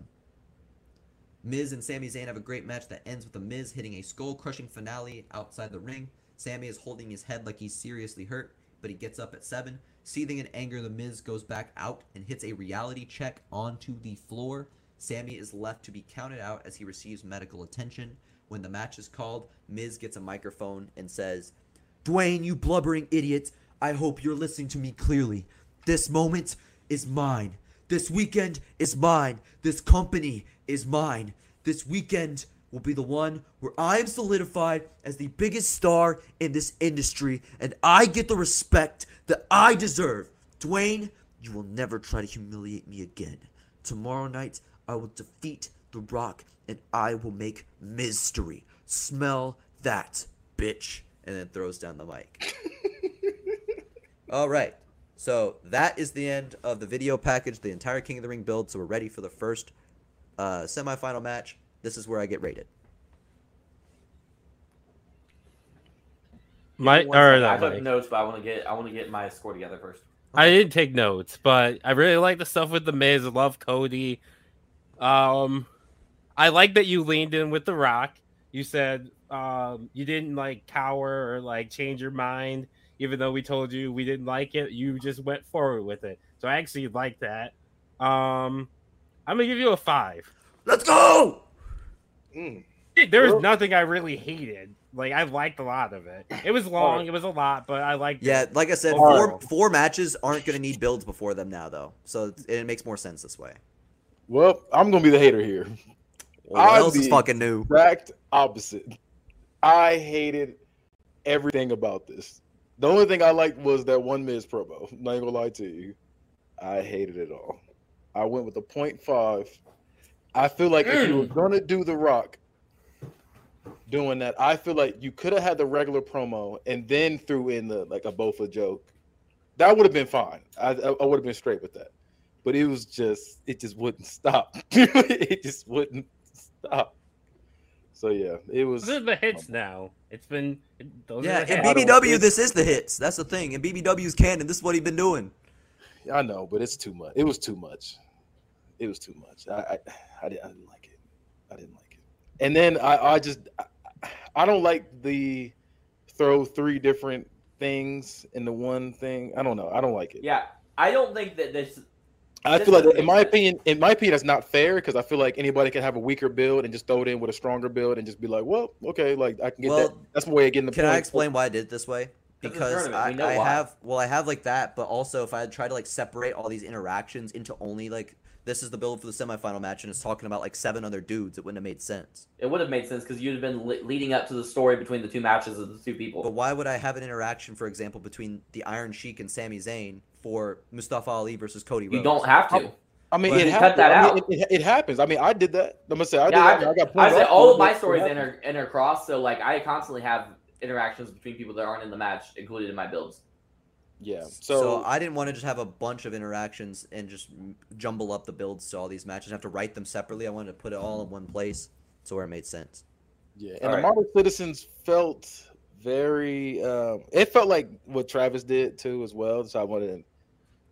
Miz and Sami Zayn have a great match that ends with the Miz hitting a skull-crushing finale outside the ring. Sami is holding his head like he's seriously hurt, but he gets up at seven. Seething in anger, the Miz goes back out and hits a reality check onto the floor. Sami is left to be counted out as he receives medical attention. When the match is called, Miz gets a microphone and says, Dwayne, you blubbering idiot, I hope you're listening to me clearly. This moment is mine. This weekend is mine. This company is mine. This weekend will be the one where I am solidified as the biggest star in this industry and I get the respect that I deserve. Dwayne, you will never try to humiliate me again. Tomorrow night, I will defeat The Rock and I will make mystery. Smell that, bitch. And then throws down the mic. *laughs* All right. So that is the end of the video package, the entire King of the Ring build. So we're ready for the first uh, semifinal match. This is where I get rated. My One or second, I not took notes, but I want to get I want to get my score together first. I didn't take notes, but I really like the stuff with the Miz. I love Cody. Um, I like that you leaned in with the Rock. You said um you didn't like cower or like change your mind, even though we told you we didn't like it. You just went forward with it. So I actually like that. Um, I'm gonna give you a five. Let's go! Mm. There was Well- nothing I really hated. Like I liked a lot of it. It was long. It was a lot, but I liked. Yeah, it. like I said, Overall. four four matches aren't gonna need builds before them now, though. So it's- it makes more sense this way. Well, I'm gonna be the hater here. Well, what I'm else is fucking new? Exact opposite. I hated everything about this. The only thing I liked was that one Miz promo. I'm not gonna lie to you. I hated it all. I went with a point five. I feel like if you were mm. gonna do the rock doing that, I feel like you could have had the regular promo and then threw in the like a Bofa joke. That would have been fine. I, I, I would have been straight with that. But it was just it just wouldn't stop. *laughs* it just wouldn't stop. So yeah, it was This is the hits now. It's been those Yeah, in. BBW, this is the hits. That's the thing. In BBW's canon, this is what he's been doing. I know, but it's too much. It was too much. It was too much. I I, I, didn't, I didn't like it. I didn't like it. And then I, I just I, I don't like the throw three different things into one thing. I don't know. I don't like it. Yeah, I don't think that this. I this feel like, in my sense. opinion, in my opinion, that's not fair because I feel like anybody can have a weaker build and just throw it in with a stronger build and just be like, well, okay, like I can get that. Well, That's my way of getting the Can I explain why I did it this way? Because. I, I have well, I have like that, but also if I had tried to like separate all these interactions into only like this is the build for the semifinal match and it's talking about like seven other dudes, it wouldn't have made sense. It would have made sense because you'd have been le- leading up to the story between the two matches of the two people. But why would I have an interaction, for example, between the Iron Sheik and Sami Zayn for Mustafa Ali versus Cody Rhodes? you don't have to. I mean, But it cut happens. that I mean, out. it, it, it happens. I mean, I did that. I'm gonna say I did yeah, that. I, I, got I points said all of my stories inter intercross, so like I constantly have interactions between people that aren't in the match included in my builds. Yeah. So, So, I didn't want to just have a bunch of interactions and just jumble up the builds to all these matches. and have to write them separately. I wanted to put it all in one place, so where it made sense. yeah, and All the right. model citizens felt very. Um, it felt like what Travis did too, as well. So I wanted. To,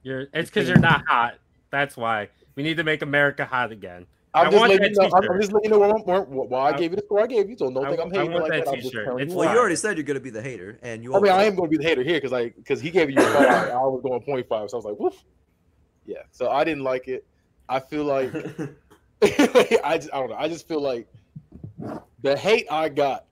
You're, it's because you're not hot. That's why we need to make America hot again. I'm I just want letting you that know. I'm, t-shirt. I'm just letting you know why, why, why I I- gave you the score I gave you. So don't I think I'm w- I hating want like that that. I'm just t-shirt. It's you Well, why. you already said you're gonna be the hater, and you. I mean, I am going to be the hater here because like because he gave you a five, I was going point five, so I was like, woof. Yeah, so I didn't like it. I feel like *laughs* *laughs* I just I don't know. I just feel like the hate I got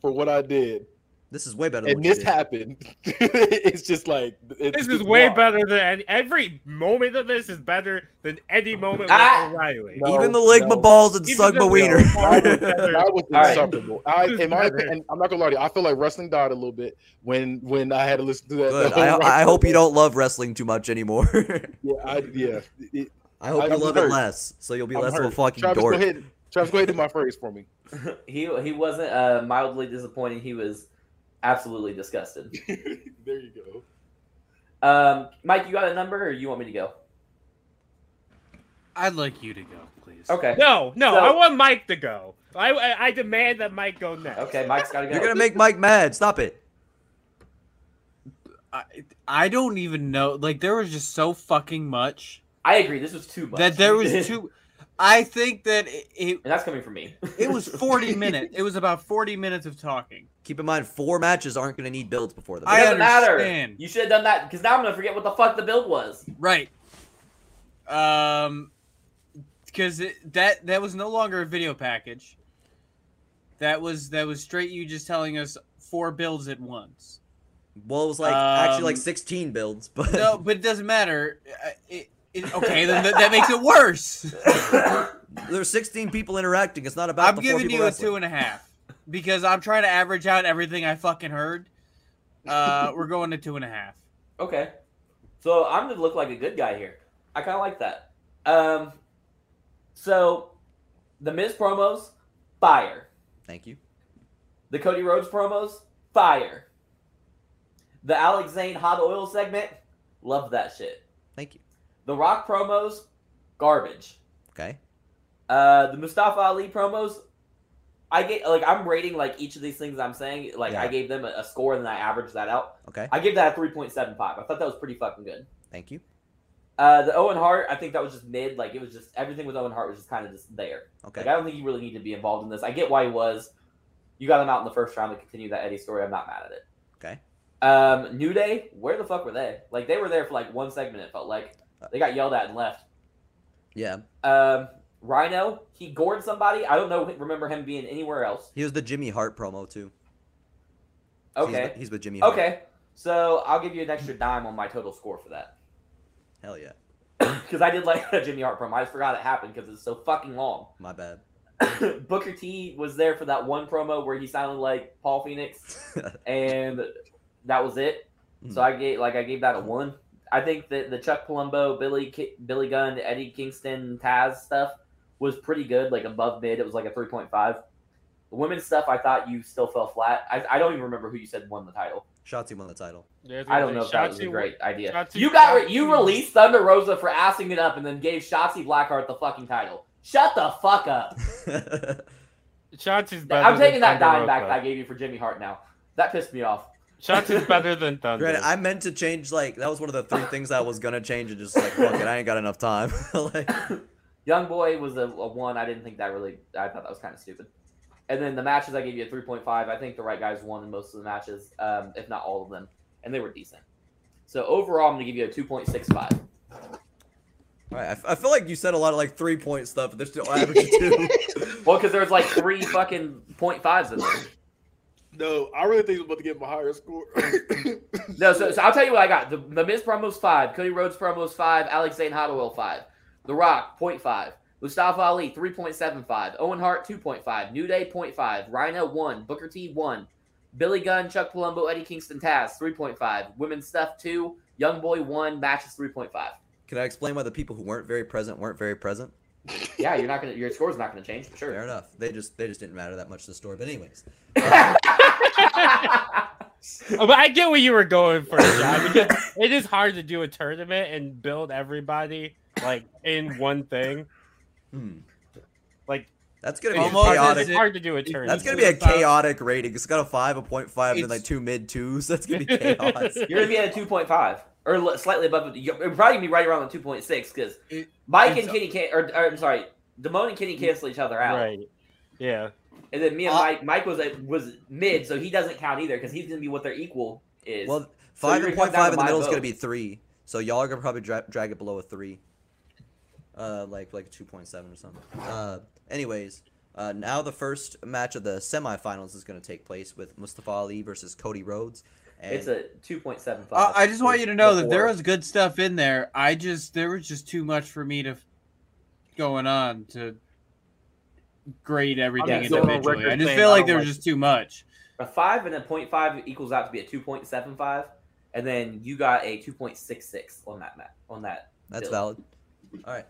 for what I did This is way better. Than and what this happened. *laughs* it's just like it's This is just way wrong. better than any, every moment of this is better than any moment Ah! with O'Reilly. No, Even the lick my no. balls and Even suck my wiener. my. That was, that was All right. insufferable. I, in my opinion, I'm not gonna lie to you. I feel like wrestling died a little bit when when I had to listen to that. Good. that I, I hope you don't love wrestling too much anymore. *laughs* Yeah, I, yeah. It- I hope I- you I'm love it less, so you'll be I'm less of a hurt. fucking Travis, dork. go ahead. Travis, go ahead and do my phrase for me. *laughs* he he wasn't uh, mildly disappointed. He was absolutely disgusted. *laughs* there you go. Um, Mike, you got a number, or you want me to go? I'd like you to go, please. Okay. No, no, So- I want Mike to go. I, I I demand that Mike go next. Okay, Mike's got to go. You're gonna make Mike mad. Stop it. I, I don't even know. Like there was just so fucking much I agree. This was too much. that there was *laughs* too. I think that it, it and that's coming from me. it was *laughs* 40 minutes. It was about 40 minutes of talking. Keep in mind, four matches aren't gonna need builds before them. It I doesn't matter. understand. You should have done that because now I'm gonna forget what the fuck the build was. Right. Um, because that that was no longer a video package. That was that was straight you just telling us four builds at once. well, it was like actually like Um, 16 builds, *laughs* but No, but it doesn't matter. Uh, It, It- okay, then that, that makes it worse. *laughs* There's 16 people interacting. It's not about I'm the giving people you a two and a half because I'm trying to average out everything I fucking heard. Uh, we're going to two and a half. Okay. So I'm gonna look like a good guy here. I kind of like that. Um, so the Miz promos, fire. Thank you. The Cody Rhodes promos, fire. The Alex Zayne hot oil segment, love that shit. Thank you. The Rock promos, garbage. Okay. Uh, the Mustafa Ali promos, I get like I'm rating like each of these things I'm saying. Like Yeah. I gave them a, a score and then I averaged that out. Okay. I give that a three point seven five. I thought that was pretty fucking good. Thank you. Uh, the Owen Hart, I think that was just mid. Like it was just everything with Owen Hart was just kind of just there. Okay. Like I don't think he really needed to be involved in this. I get why he was. You got him out in the first round to continue that Eddie story. I'm not mad at it. Okay. Um, New Day, where the fuck were they? Like they were there for like one segment. It felt like they got yelled at and left. Yeah. Um, Rhino, he gored somebody. I don't know. Remember him being anywhere else? He was the Jimmy Hart promo too. He's Okay. with- He's, with Jimmy Hart. Okay. So I'll give you an extra dime on my total score for that Hell yeah. *laughs* because I did like a Jimmy Hart promo. I just forgot it happened because it's so fucking long. *laughs* My bad. Booker T was there for that one promo where he sounded like Paul Phoenix, *laughs* and that was it. So I gave like I gave that a one. I think that the Chuck Palumbo, Billy Ki- Billy Gunn, Eddie Kingston, Taz stuff was pretty good, like above mid. It was like a three point five. The women's stuff, I thought you still fell flat. I, I don't even remember who you said won the title. Shotzi won the title. I don't know if that was a great idea. Shotzi- You got re- you Shotzi- released Thunder Rosa for assing it up, and then gave Shotzi Blackheart the fucking title. Shut the fuck up. *laughs* Shotzi's better. I'm taking than that dime back that I gave you for Jimmy Hart now. That pissed me off. Shotzi's better than Thunder. Granted, I meant to change like that was one of the three things I was gonna change and just like fuck it, I ain't got enough time. *laughs* like *coughs* Young Boy was a, a one. I didn't think that really. I thought that was kind of stupid. And then the matches, I gave you a three point five. I think the right guys won in most of the matches, um, if not all of them, and they were decent. So overall, I'm gonna give you a two point six five. Alright, I, f- I feel like you said a lot of like three point stuff, but they're still average two. *laughs* Well, because there's like three fucking point fives in there. No, I really think he's about to get him a higher score. *coughs* No, so, so I'll tell you what I got. The, the Miz promos five, Cody Rhodes promos five, Alex Zayne Hot Oil five, The Rock 0.5, Mustafa Ali 3.75, Owen Hart 2.5, New Day 0.5, Rhino 1, Booker T 1, Billy Gunn, Chuck Palumbo, Eddie Kingston Taz 3.5, Women's Stuff 2, Young Boy 1, Matches 3.5. Can I explain why the people who weren't very present weren't very present? Yeah, you're not gonna your score's not gonna change for Fair enough. They just they just didn't matter that much to the story. But anyways. *laughs* but I get what you were going for, John. Because it is hard to do a tournament and build everybody like in one thing. Hmm. Like That's gonna be Almost a chaotic. it's hard to do a tournament. That's gonna be a chaotic rating. It's got a five, a point five, and like two mid twos. *laughs* That's gonna be chaos. You're gonna be at a 2.5 or slightly above. You're probably gonna be right around the 2.6 because Mike and it's- Kenny can or, or I'm sorry, Damone and Kenny cancel each other out. right. Yeah. And then me and Uh, Mike, Mike was at, was mid, so he doesn't count either because he's gonna be what their equal is. Well, five you're and point come five in the my middle is gonna be three. So y'all are gonna probably dra- drag it below a three. Uh, like like two point seven or something. Uh, anyways, uh, now the first match of the semifinals is gonna take place with Mustafa Ali versus Cody Rhodes. And it's a 2.75. Uh, I just want you to know that there was good stuff in there. I just there was just too much for me to going on to grade everything Yeah, so on individually. I just feel like don't there was like- just too much. a five and a 0.5 equals out to be a 2.75, and then you got a 2.66 on that map on that. That's build. valid. All right.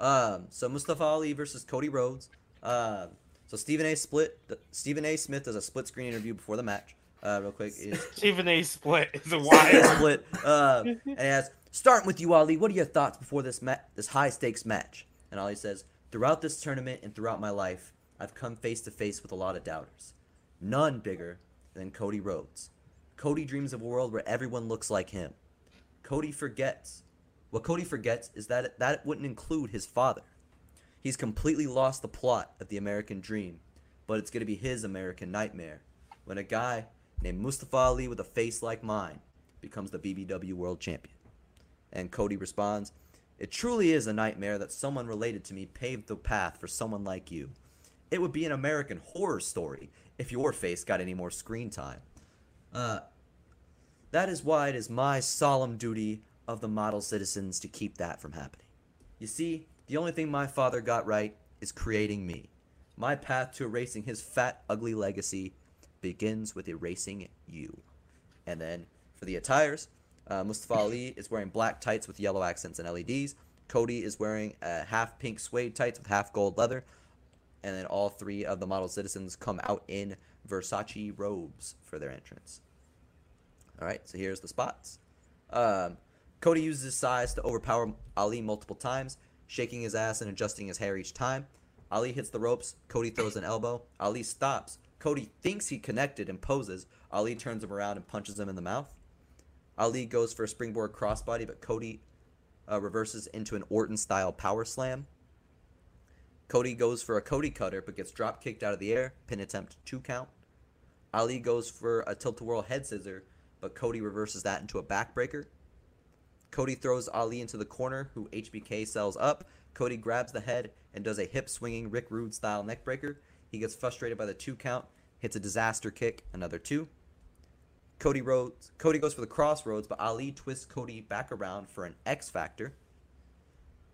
Um, so Mustafa Ali versus Cody Rhodes. Um, so Stephen A. Split. Stephen A. Smith does a split screen interview before the match. Uh, real quick. Is *laughs* Even a split is a Stephen A. wild. Split. Um, *laughs* and he asks, starting with you, Ali. What are your thoughts before this ma- this high stakes match? And Ali says, throughout this tournament and throughout my life, I've come face to face with a lot of doubters. None bigger than Cody Rhodes. Cody dreams of a world where everyone looks like him. Cody forgets. What Cody forgets is that that wouldn't include his father. He's completely lost the plot of the American dream, but it's going to be his American nightmare when a guy named Mustafa Ali with a face like mine becomes the BBW World Champion. And Cody responds, It truly is a nightmare that someone related to me paved the path for someone like you. It would be an American horror story if your face got any more screen time. Uh, that is why it is my solemn duty of the model citizens to keep that from happening. You see, the only thing my father got right is creating me. My path to erasing his fat, ugly legacy begins with erasing you. And then for the attires, uh, Mustafa Ali is wearing black tights with yellow accents and LEDs. Cody is wearing a half pink suede tights with half gold leather. And then all three of the model citizens come out in Versace robes for their entrance. All right, so here's the spots. Um, Cody uses his size to overpower Ali multiple times, shaking his ass and adjusting his hair each time. Ali hits the ropes. Cody throws an elbow. Ali stops. Cody thinks he connected and poses. Ali turns him around and punches him in the mouth. Ali goes for a springboard crossbody, but Cody uh, reverses into an Orton style power slam. Cody goes for a Cody cutter, but gets drop kicked out of the air. Pin attempt two count. Ali goes for a tilt a whirl head scissor, but Cody reverses that into a backbreaker. Cody throws Ali into the corner, who HBK sells up. Cody grabs the head and does a hip swinging Rick Rude style neckbreaker. He gets frustrated by the two count, hits a disaster kick, another two. Cody Rhodes, Cody goes for the crossroads, but Ali twists Cody back around for an X Factor.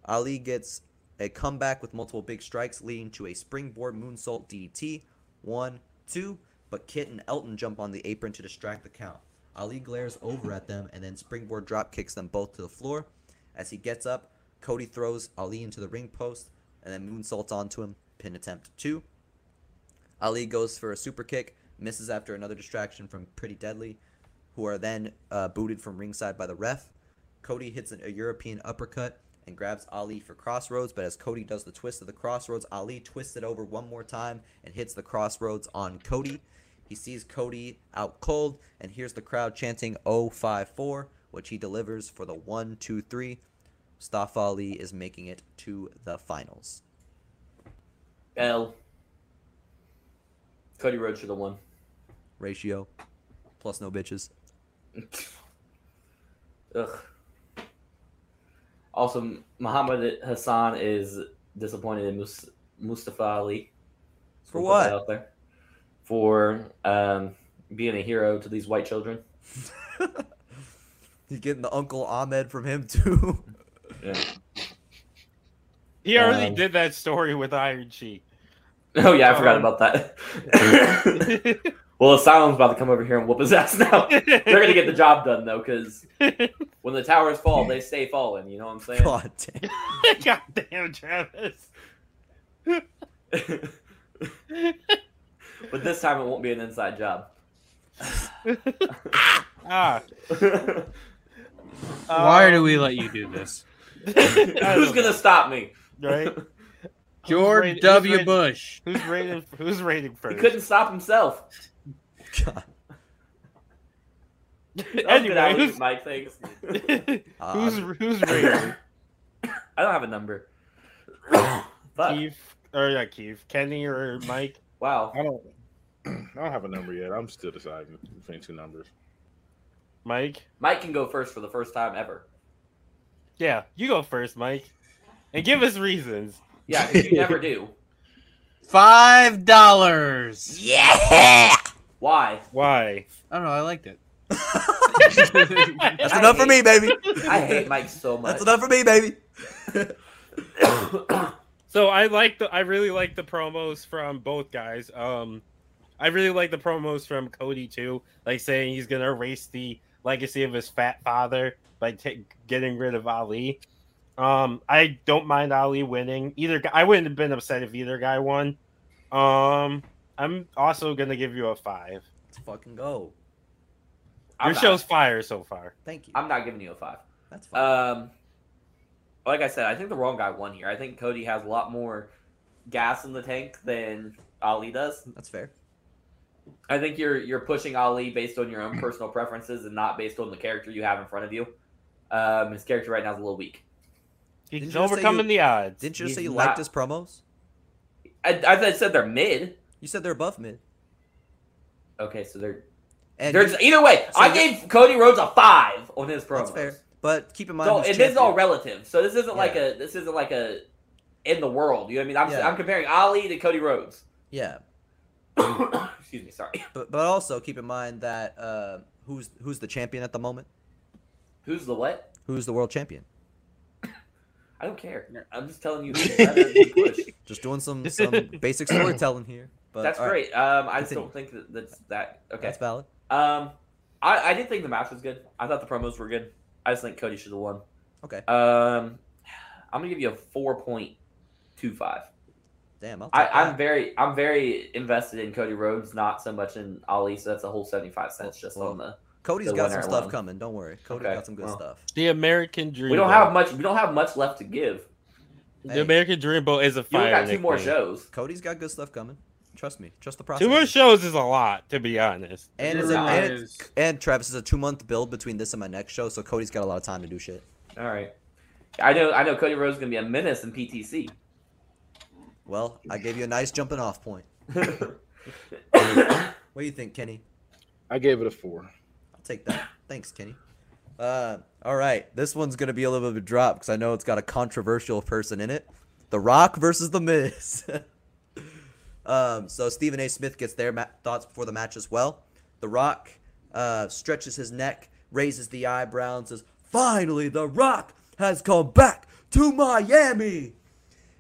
Ali gets a comeback with multiple big strikes, leading to a springboard moonsault DDT. One, two, but Kit and Elton jump on the apron to distract the count. Ali glares over at them and then springboard drop kicks them both to the floor. As he gets up, Cody throws Ali into the ring post and then moonsaults onto him. Pin attempt two. Ali goes for a super kick, misses after another distraction from Pretty Deadly, who are then uh, booted from ringside by the ref. Cody hits an, a European uppercut and grabs Ali for crossroads, but as Cody does the twist of the crossroads, Ali twists it over one more time and hits the crossroads on Cody. He sees Cody out cold and hears the crowd chanting 054, which he delivers for the 1 2 3. Mustafa Ali is making it to the finals. L. Cody Rhodes should have won. Ratio plus no bitches. *laughs* Ugh. Also, Muhammad Hassan is disappointed in Mus- Mustafa Ali. For what? out there. For um, being a hero to these white children. *laughs* *laughs* He's getting the Uncle Ahmed from him too. Yeah. He already Um, did that story with Iron Sheik. Oh yeah, I forgot Um, about that. Well, Asylum's about to come over here and whoop his *laughs* ass now. They're gonna get the job done though, because when the towers fall, they stay falling. You know what I'm saying? God damn. *laughs* God damn, Travis. but this time it won't be an inside job. *laughs* Ah. Why do um, we let you do this? Who's gonna stop me? right? George rated- who's W. rated- Bush. Who's rated? Who's rating first? He couldn't stop himself. God. That was good anyway, who's, Mike, thanks. *laughs* Uh, who's who's rating? I don't have a number. *coughs* Fuck. Keith or yeah, Keith, Kenny or Mike? Wow. I don't. I don't have a number yet. I'm still deciding between two numbers. Mike. Mike can go first for the first time ever. Yeah, you go first, Mike, and give us reasons. Yeah, you never do. *laughs* Five dollars. Yeah. Why? Why? I don't know. I liked it. *laughs* That's I enough for me, baby. I hate Mike so much. That's enough for me, baby. *coughs* So I like the I really like the promos from both guys. Um I really like the promos from Cody too, like saying he's gonna erase the legacy of his fat father by ta- getting rid of Ali. Um, I don't mind Ali winning. Either guy, I wouldn't have been upset if either guy won. Um, I'm also gonna give you a five. Let's fucking go. I'm Your not- show's fire so far. Thank you. I'm not giving you a five. That's fine. Um, like I said, I think the wrong guy won here. I think Cody has a lot more gas in the tank than Ali does. That's fair. I think you're you're pushing Ali based on your own personal preferences and not based on the character you have in front of you. Um, his character right now is a little weak. He's Didn't you just say overcoming you- the odds. Didn't you He's say you not- liked his promos? I, I said they're mid. You said they're above mid. Okay, so they're And There's either way. So I gave Cody Rhodes a five on his promos. that's fair. But keep in mind, So and this is all relative. So this isn't like a this isn't like a in the world. You know what I mean? I'm Yeah. I'm comparing Ali to Cody Rhodes. Yeah, *coughs* Excuse me, sorry. *coughs* but but also keep in mind that uh, who's who's the champion at the moment? Who's the what? Who's the world champion? I don't care. I'm just telling you. who's better than Push. Just doing some some basic storytelling here. But That's all right, great. Um, I Continue. don't think that that's that. Okay. That's valid. Um, I, I did think the match was good. I thought the promos were good. I just think Cody should have won. Okay. Um, I'm gonna give you a four point two five. Damn. I'll I, take I'm very I'm very invested in Cody Rhodes, not so much in Ali. So that's a whole seventy five cents just Well, on the. Cody's the got some stuff alone. coming. Don't worry. Cody Okay, got some good well. stuff. The American Dream. We don't have much. We don't have much left to give. The Hey. American Dream Boat is a You only fire. got two more shows. Cody's got good stuff coming. Trust me. Trust the process. Two more shows is a lot, to be honest. And, it's a, and, is. and Travis is a two month build between this and my next show, so Cody's got a lot of time to do shit. All right. I know. I know. Cody Rhodes is gonna be a menace in PTC. Well, I gave you a nice jumping off point. *laughs* What do you think, Kenny? I gave it a four. I'll take that. Thanks, Kenny. Uh, all right, this one's gonna be a little bit of a drop because I know it's got a controversial person in it. The Rock versus The Miz. *laughs* um, so Stephen A. Smith gets their ma- thoughts before the match as well. The Rock uh, stretches his neck, raises the eyebrow, and says, "Finally, The Rock has come back to Miami."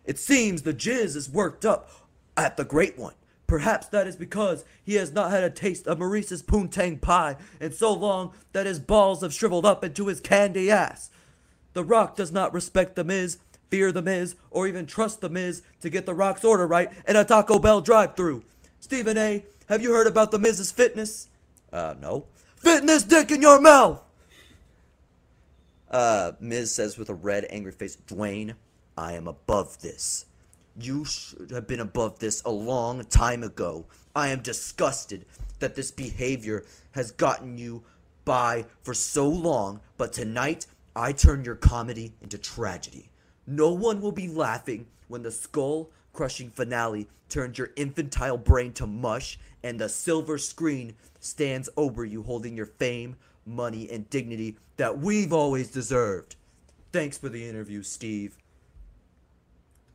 It seems the jizz is worked up at the Great One. Perhaps that is because he has not had a taste of Maryse's poontang pie in so long that his balls have shriveled up into his candy ass. The Rock does not respect The Miz, fear The Miz, or even trust The Miz to get The Rock's order right in a Taco Bell drive through. Stephen A., have you heard about The Miz's fitness? Uh, no. Fitness dick in your mouth! Uh, Miz says with a red, angry face, Dwayne, I am above this. You should have been above this a long time ago. I am disgusted that this behavior has gotten you by for so long, but tonight I turn your comedy into tragedy. No one will be laughing when the skull crushing finale turns your infantile brain to mush and the silver screen stands over you holding your fame, money, and dignity that we've always deserved. Thanks for the interview, Steve.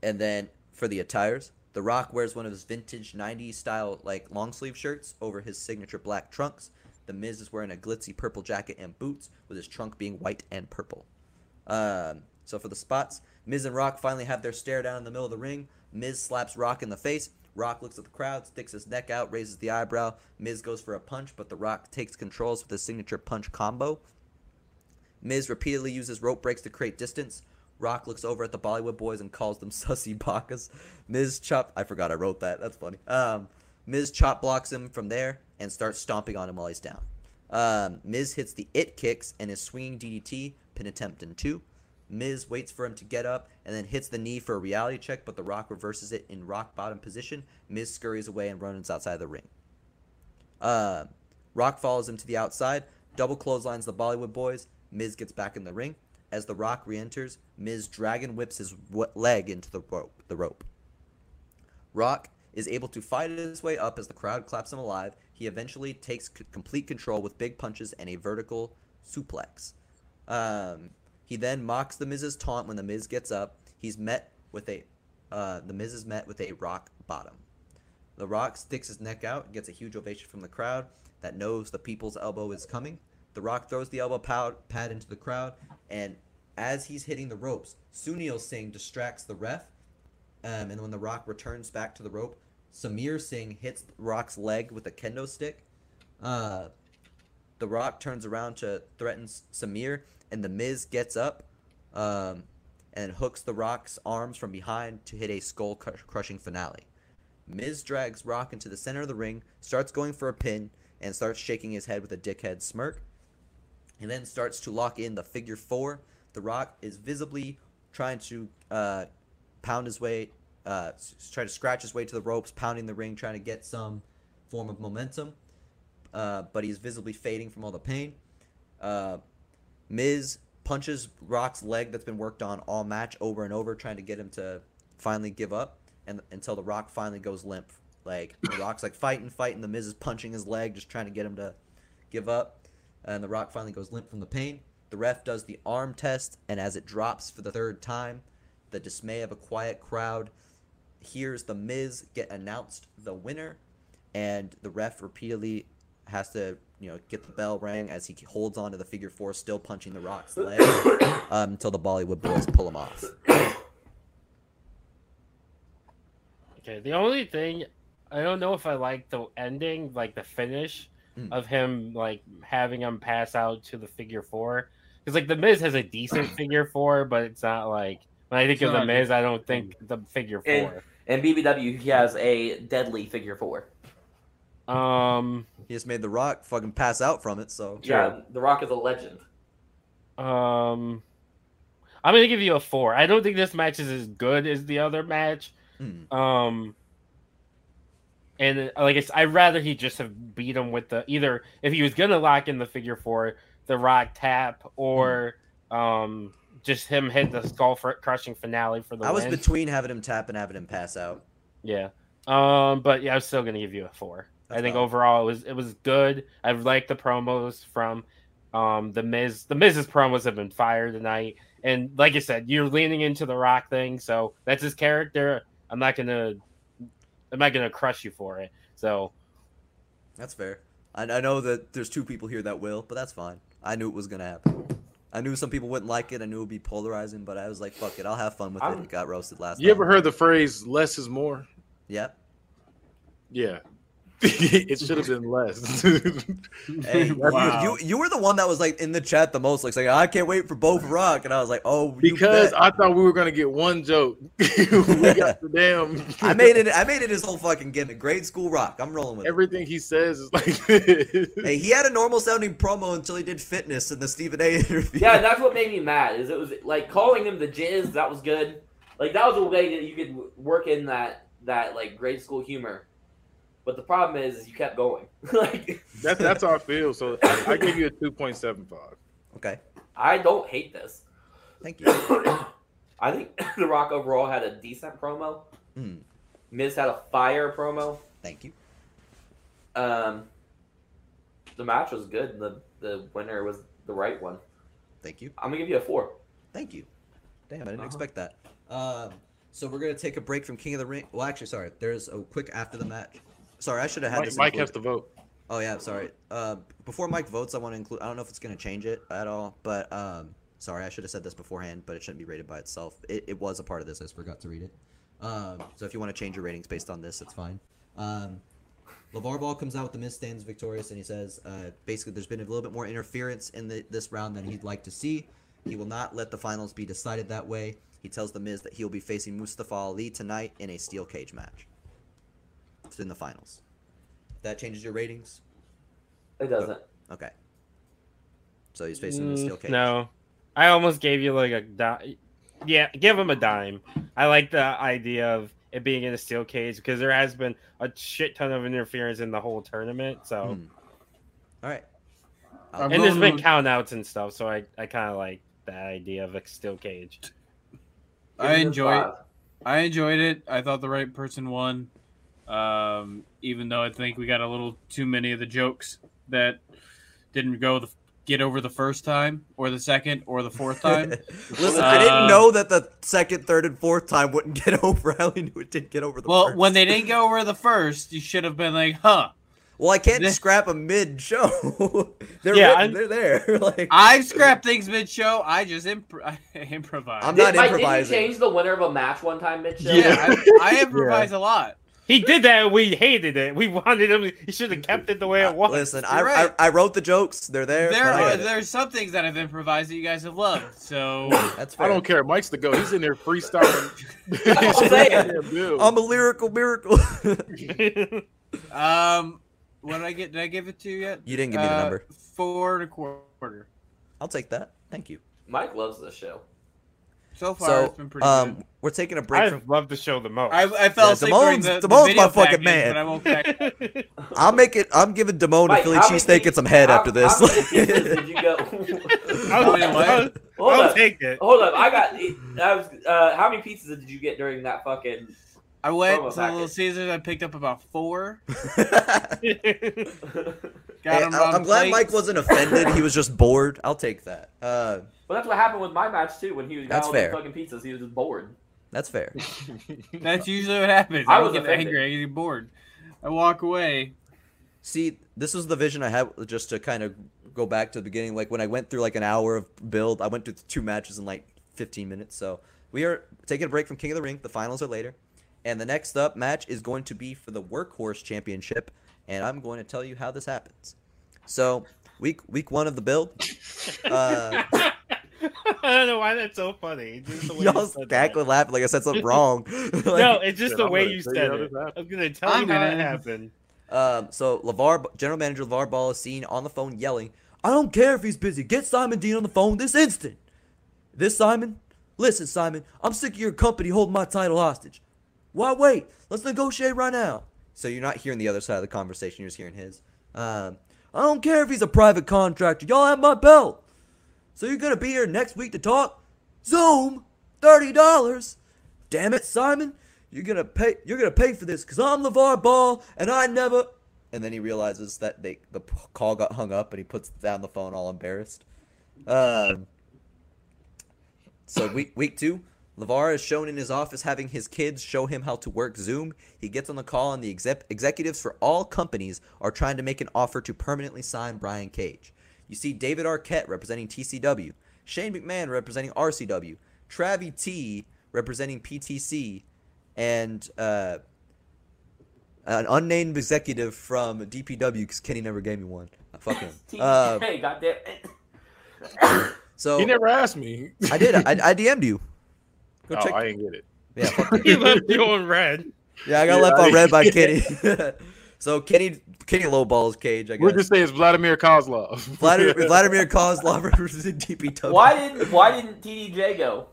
And then for the attires, The Rock wears one of his vintage 90s style like long sleeve shirts over his signature black trunks. The Miz is wearing a glitzy purple jacket and boots, with his trunk being white and purple. Um, so for the spots, Miz and Rock finally have their stare down in the middle of the ring. Miz slaps Rock in the face. Rock looks at the crowd, sticks his neck out, raises the eyebrow. Miz goes for a punch, but The Rock takes controls with his signature punch combo. Miz repeatedly uses rope breaks to create distance. Rock looks over at the Bollywood boys and calls them *laughs* sussy bakas. Miz chop. I forgot I wrote that. That's funny. Um, Miz chop blocks him from there and starts stomping on him while he's down. Um, Miz hits the it kicks and is swinging DDT, pin attempt in two. Miz waits for him to get up and then hits the knee for a reality check, but The Rock reverses it in rock bottom position. Miz scurries away and runs outside the ring. Uh, Rock follows him to the outside, double clotheslines the Bollywood boys. Miz gets back in the ring. As The Rock re-enters, Miz dragon whips his leg into the rope. The rope. Rock is able to fight his way up as the crowd claps him alive. He eventually takes c- complete control with big punches and a vertical suplex. Um, he then mocks the Miz's taunt when the Miz gets up. He's met with a uh, the Miz is met with a rock bottom. The Rock sticks his neck out and gets a huge ovation from the crowd that knows the people's elbow is coming. The Rock throws the elbow pad, pad into the crowd, and as he's hitting the ropes, Sunil Singh distracts the ref. Um, and when the Rock returns back to the rope, Samir Singh hits Rock's leg with a kendo stick. Uh, the Rock turns around to threaten Samir, and the Miz gets up um, and hooks the Rock's arms from behind to hit a skull crushing finale. Miz drags Rock into the center of the ring, starts going for a pin, and starts shaking his head with a dickhead smirk. He then starts to lock in the figure four. The Rock is visibly trying to uh, pound his way, uh, try to scratch his way to the ropes, pounding the ring, trying to get some form of momentum. Uh, but he's visibly fading from all the pain. Uh, Miz punches Rock's leg that's been worked on all match over and over, trying to get him to finally give up, and until the Rock finally goes limp. Like the *coughs* Rock's like fighting, fighting. The Miz is punching his leg, just trying to get him to give up, and the Rock finally goes limp from the pain. The ref does the arm test, and as it drops for the third time, the dismay of a quiet crowd hears the Miz get announced the winner, and the ref repeatedly has to you know get the bell rang as he holds on to the figure four, still punching the Rock's leg *coughs* um, until the Bollywood boys pull him off. Okay, the only thing I don't know if I like the ending, like the finish Mm. of him like having him pass out to the figure four. Because like the Miz has a decent *coughs* figure four, but it's not like when I think It's of the not Miz, I don't think the figure And- four. And BBW, he has a deadly figure four. Um, He just made the Rock fucking pass out from it. So Yeah, The Rock is a legend. um, I'm gonna give you a four. I don't think this match is as good as the other match. mm, Um, and uh, like I said, I'd rather he just have beat him with the either if he was gonna lock in the figure four, the rock tap, or um, just him hit the skull crushing finale for the I was win. between having him tap and having him pass out. yeah. Um, but yeah, I was still gonna give you a four. I think valid. overall it was it was good. I like the promos from um the Miz. The Miz's promos have been fire tonight, and like I said, you're leaning into the Rock thing, so that's his character. I'm not gonna I'm not gonna crush you for it. So That's fair. I, I know that there's two people here that will, but that's fine. I knew it was gonna happen. I knew some people wouldn't like it. I knew it would be polarizing, but I was like, "Fuck it, I'll have fun with it." I'm- It got roasted last. Night. You time. ever heard the phrase "less is more"? Yep. Yeah, it should have been less. *laughs* Hey, you- Wow. you, you were the one that was like in the chat the most, like saying, "I can't wait for both Rock," and I was like, "Oh, because bet." I thought we were gonna get one joke. *laughs* we *laughs* got the damn. I made it. I made it his whole fucking gimmick. Grade school Rock. I'm rolling with it. Everything he says is like. Hey, he had a normal sounding promo until he did fitness in the Stephen A. interview. Yeah, that's what made me mad. Is it was like calling him the jizz. That was good. Like that was a way that you could work in that that like grade school humor. But the problem is, is you kept going. *laughs* like That's that's how I feel. So I, I give you a two point seven five. Okay. I don't hate this. Thank you. *coughs* I think *coughs* The Rock overall had a decent promo. Mm, Miz had a fire promo. thank you. Um, the match was good. and The the winner was the right one. Thank you. I'm gonna give you a four. Thank you. Damn, I didn't Uh-huh. expect that. Um, so we're gonna take a break from King of the Ring. Well, actually, sorry. There's a quick after the match. Sorry, I should have had Mike, this. Mike included. has to vote. Oh yeah, sorry. Uh, before Mike votes, I want to include. I don't know if it's gonna change it at all, but um, sorry, I should have said this beforehand, but it shouldn't be rated by itself. It, it was a part of this. I just forgot to read it. Um, so if you want to change your ratings based on this, it's fine. Um, LeVar Ball comes out with the Miz stands victorious, and he says, uh, basically, there's been a little bit more interference in the, this round than he'd like to see. He will not let the finals be decided that way. He tells the Miz that he'll be facing Mustafa Ali tonight in a steel cage match. It's in the finals. That changes your ratings. It doesn't. Okay. So he's facing the steel Mm, cage. No, I almost gave you like a di- yeah, give him a dime. I like the idea of it being in a steel cage because there has been a shit ton of interference in the whole tournament. So Hmm. All right. I'm and there's been with- count outs and stuff. So I I kind of like that idea of a steel cage. I Give it a enjoy it. five. I enjoyed it. I thought the right person won. Um, even though I think we got a little too many of the jokes that didn't go the get over the first time, or the second, or the fourth time. *laughs* Listen, I didn't Uh, know that the second, third, and fourth time wouldn't get *laughs* over. I only knew it didn't get over the well, first. when they didn't go over the first, you should have been like, "Huh." Well, I can't This- scrap a mid show. *laughs* they're Yeah, written, they're there. like I scrap things mid show. I just imp- I improvise. I'm not Mike, improvising. Did you change the winner of a match one time mid show? yeah, I, I improvise a lot. He did that. and We hated it. We wanted him. He should have kept it the way it was. Listen, I, right. I I wrote the jokes. They're there. There are get it. there's some things that I've improvised that you guys have loved. So *coughs* That's fair. I don't care. Mike's the go. He's in there freestyling. *laughs* I'm saying. *laughs* I'm a lyrical miracle. *laughs* um, what did I get? Did I give it to you yet? you didn't give me the Uh, number. Four and a quarter. I'll take that. Thank you. Mike loves this show. So far, So, it's been pretty um, good. we're taking a break I from. love the show the most. I, I fell yeah, asleep during Damone's- the, the Damone's video my fucking package, man. But I woke back. *laughs* I'll make it. I'm giving Damone a Mike, Philly how cheesesteak and some head how- after this. How many pizzas did you *laughs* go? *laughs* I'll, Wait, what? I'll- Hold I'll up. take it. Hold up. I got. I was. Uh, how many pizzas did you get during that fucking? I went Promo to Little. Caesars. I picked up about four. Hey, Got 'em I- on I'm glad plates. Mike wasn't offended. He was just bored. I'll take that. Uh, Well, that's what happened with my match too. When he got That's all fair. the fucking pizzas, he was just bored. that's fair. *laughs* That's usually what happens. I I, was get offended. angry. I get bored. I walk away. See, this was the vision I had just to kind of go back to the beginning. Like when I went through like an hour of build, I went through two matches in like 15 minutes. So we are taking a break from King of the Ring. The finals are later. And the next up match is going to be for the Workhorse Championship. And I'm going to tell you how this happens. So week week one of the build. *laughs* Uh, *laughs* I don't know why that's so funny. Just the way you y'all said that. cackling laughing like I said something *laughs* wrong. *laughs* Like- No, it's just Shit, the I'm way you said you it. I'm gonna tell I'm you how it gonna- happened. Um, so LeVar, general manager LeVar Ball is seen on the phone yelling, "I don't care if he's busy. Get Simon Dean on the phone this instant." This Simon, listen, Simon, I'm sick of your company holding my title hostage. Why wait? Let's negotiate right now. So you're not hearing the other side of the conversation. You're just hearing his. Um, I don't care if he's a private contractor. Y'all have my belt. So you're gonna be here next week to talk? Zoom, thirty dollars. Damn it, Simon. You're gonna pay. You're gonna pay for this, cause I'm LeVar Ball, and I never. And then he realizes that they the call got hung up, and he puts down the phone, all embarrassed. Um. So week week two, LeVar is shown in his office having his kids show him how to work Zoom. He gets on the call, and the exec- executives for all companies are trying to make an offer to permanently sign Brian Cage. You see David Arquette representing TCW, Shane McMahon representing RCW, Travis T representing PTC, and uh, an unnamed executive from DPW because Kenny never gave me one. Fuck him. *laughs* Uh, *laughs* hey, goddamn. it. *coughs* so He never asked me. I did. I, I DM'd you. Go oh, check. I didn't get it. Yeah, *laughs* fuck He left you on red. yeah, I got Yeah, left on red by Kenny. So Kenny, Kenny lowballs Cage. I We'll guess. just saying it's Vladimir Kozlov. Vladimir, *laughs* Vladimir Kozlov representing DPW. why didn't Why didn't TDJ go?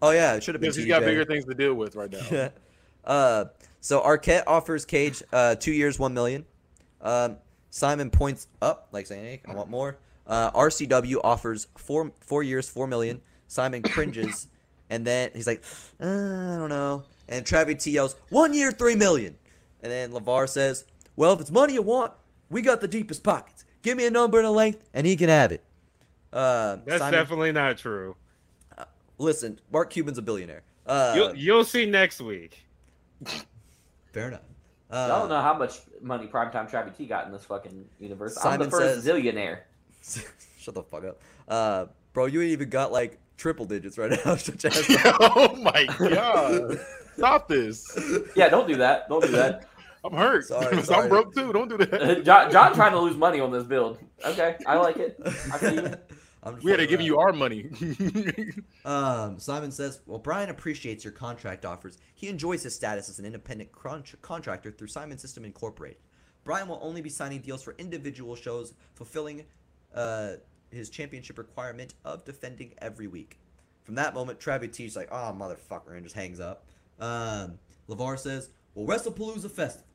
Oh yeah, it should have been. Because he's got bigger things to deal with right now. Yeah. *laughs* Uh, so Arquette offers Cage uh, two years, one million. Um, Simon points up, like saying, "Hey, I want more." Uh, RCW offers four four years, four million. Simon cringes, and then he's like, uh, "I don't know." And Travis T yells, "One year, three million. And then LeVar says, "Well, if it's money you want, we got the deepest pockets. Give me a number and a length, and he can have it." Uh, That's Simon, definitely not true. listen. Mark Cuban's a billionaire. Uh, You'll you'll see next week. fair enough. I Uh, don't know how much money Primetime Travis T got in this fucking universe. I'm Simon the first says- zillionaire. *laughs* Shut the fuck up. Uh, bro, you ain't even got like triple digits right now. *laughs* Shut your ass *laughs* up. oh my god! Stop this! Yeah, don't do that. Don't do that. I'm hurt. Sorry, *laughs* sorry. I'm broke too. Don't do that. John, John trying to lose money on this build. Okay, I like it. I. *laughs* I'm We had to give you our money. *laughs* Um, Simon says, "Well, Brian appreciates your contract offers. He enjoys his status as an independent con- contractor through Simon System Incorporated. Brian will only be signing deals for individual shows, fulfilling uh, his championship requirement of defending every week." From that moment, Travis T's like, "Oh, motherfucker," and just hangs up. Um, LeVar says, "Well, WrestlePalooza Festival.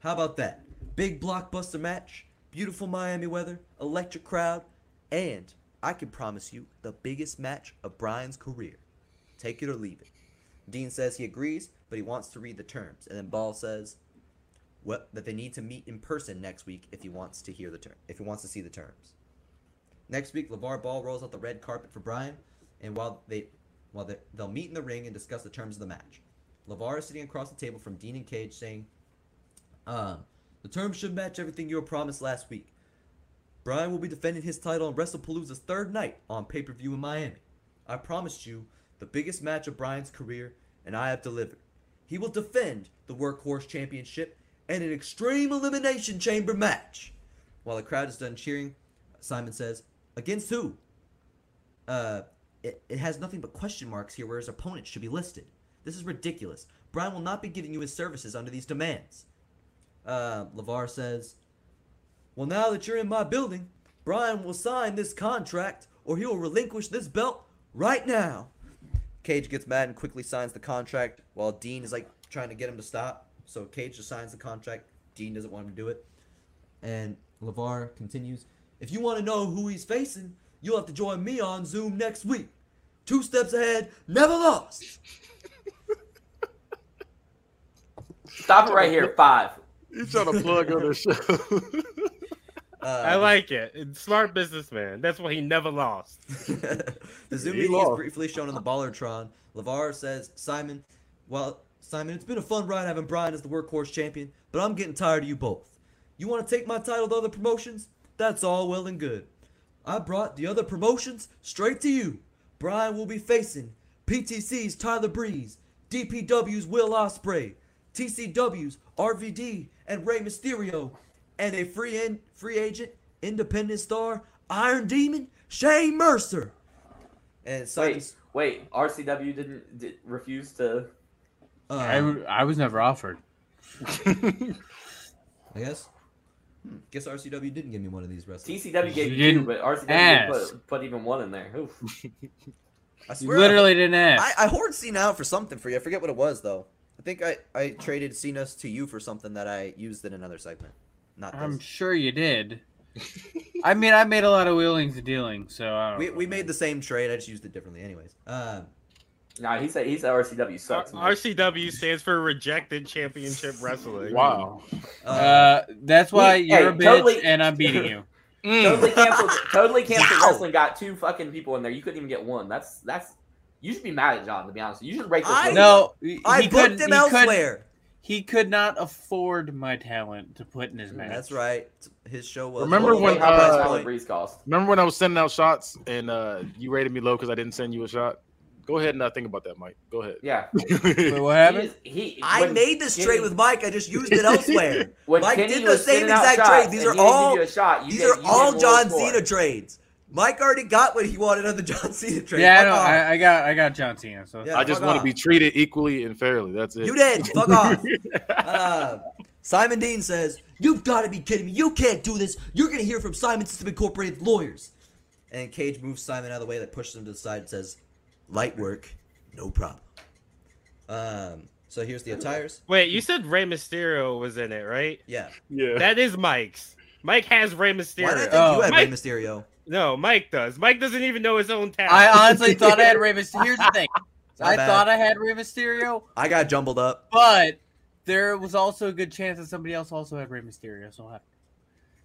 How about that? Big blockbuster match, beautiful Miami weather, electric crowd, and I can promise you the biggest match of Brian's career. Take it or leave it. Dean says he agrees, but he wants to read the terms. And then Ball says well, that they need to meet in person next week if he wants to hear the term if he wants to see the terms. Next week, LeVar Ball rolls out the red carpet for Brian, and while they while they, they'll meet in the ring and discuss the terms of the match. LeVar is sitting across the table from Dean and Cage saying, um, the terms should match everything you were promised last week. Brian will be defending his title on WrestlePalooza's third night on pay per view in Miami. I promised you the biggest match of Brian's career, and I have delivered. He will defend the Workhorse Championship in an Extreme Elimination Chamber match. While the crowd is done cheering, Simon says, Against who? Uh, it, it has nothing but question marks here where his opponent should be listed. This is ridiculous. Brian will not be giving you his services under these demands. Uh, LeVar says, well, now that you're in my building, Brian will sign this contract or he will relinquish this belt right now. Cage gets mad and quickly signs the contract while Dean is like trying to get him to stop. So Cage just signs the contract. Dean doesn't want him to do it. And LeVar continues, If you want to know who he's facing, you'll have to join me on Zoom next week. Two steps ahead, never lost. Stop it right here. Five. You trying to plug on the show? *laughs* Uh, I like it. Smart businessman. That's why he never lost. *laughs* the Zoom He meeting is lost. briefly shown on the Ballertron. LeVar says, Simon, well, Simon, it's been a fun ride having Brian as the workhorse champion, but I'm getting tired of you both. You want to take my title to other promotions? That's all well and good. I brought the other promotions straight to you. Brian will be facing PTC's Tyler Breeze, DPW's Will Ospreay, TCW's RVD and Rey Mysterio, and a free in, free agent independent star Iron Demon Shane Mercer. And Wait, wait. RCW didn't did, refuse to. uh, I, w- I was never offered. *laughs* I guess. Hmm, guess RCW didn't give me one of these wrestlers. TCW gave You you two, didn't but RCW didn't put, put even one in there. Oof. *laughs* I You swear I- literally didn't ask. I, I hoarded Cena out for something for you. I forget what it was though. I think I, I traded Cena to you for something that I used in another segment. Not this. I'm sure you did. *laughs* I mean, I made a lot of wheelings and dealing, so I don't We, know. we made the same trade. I just used it differently. Anyways. Um. Nah, he said he said RCW sucks. man. RCW stands for Rejected Championship Wrestling. wow. Uh, Uh, that's why We- you're hey, a bitch totally- and I'm beating you. *laughs* Totally canceled. totally canceled Yow. wrestling got two fucking people in there. You couldn't even get one. That's that's. You should be mad at John. To be honest, you should break this. I- No, he I could, booked him he could, elsewhere. he could not afford my talent to put in his match. That's right. His show was. Remember Look when, how uh, Tyler Breeze cost? Remember when I was sending out shots and uh, you rated me low because I didn't send you a shot? Go ahead and uh, think about that, Mike. Go ahead. Yeah, *laughs* Wait, what he, happened? is- he I made this Kenny- trade with Mike. I just used it elsewhere. *laughs* Mike Kenny did the same exact trade. These are he didn't give all- shot, These gave- are all John low. Cena trades. Mike already got what he wanted on the John Cena trade. yeah, I know. I, I got I got John Cena. So Yeah. I just want off. to be treated equally and fairly. That's it. You did. Fuck *laughs* off. Uh, Simon Dean says, You've got to be kidding me. You can't do this. You're going to hear from Simon System Incorporated lawyers. And Cage moves Simon out of the way, that pushes him to the side and says, Light work, no problem. Um, so here's the attires. Wait, you said Rey Mysterio was in it, right? Yeah. Yeah. That is Mike's. Mike has Rey Why did I Mysterio. think Oh. you had Rey Mike- Mysterio? No, Mike does. Mike doesn't even know his own talent. I honestly thought I had *laughs* Rey Mysterio. Here's the thing. I bad. thought I had Rey Mysterio, I got jumbled up. but there was also a good chance that somebody else also had Rey Mysterio. So I-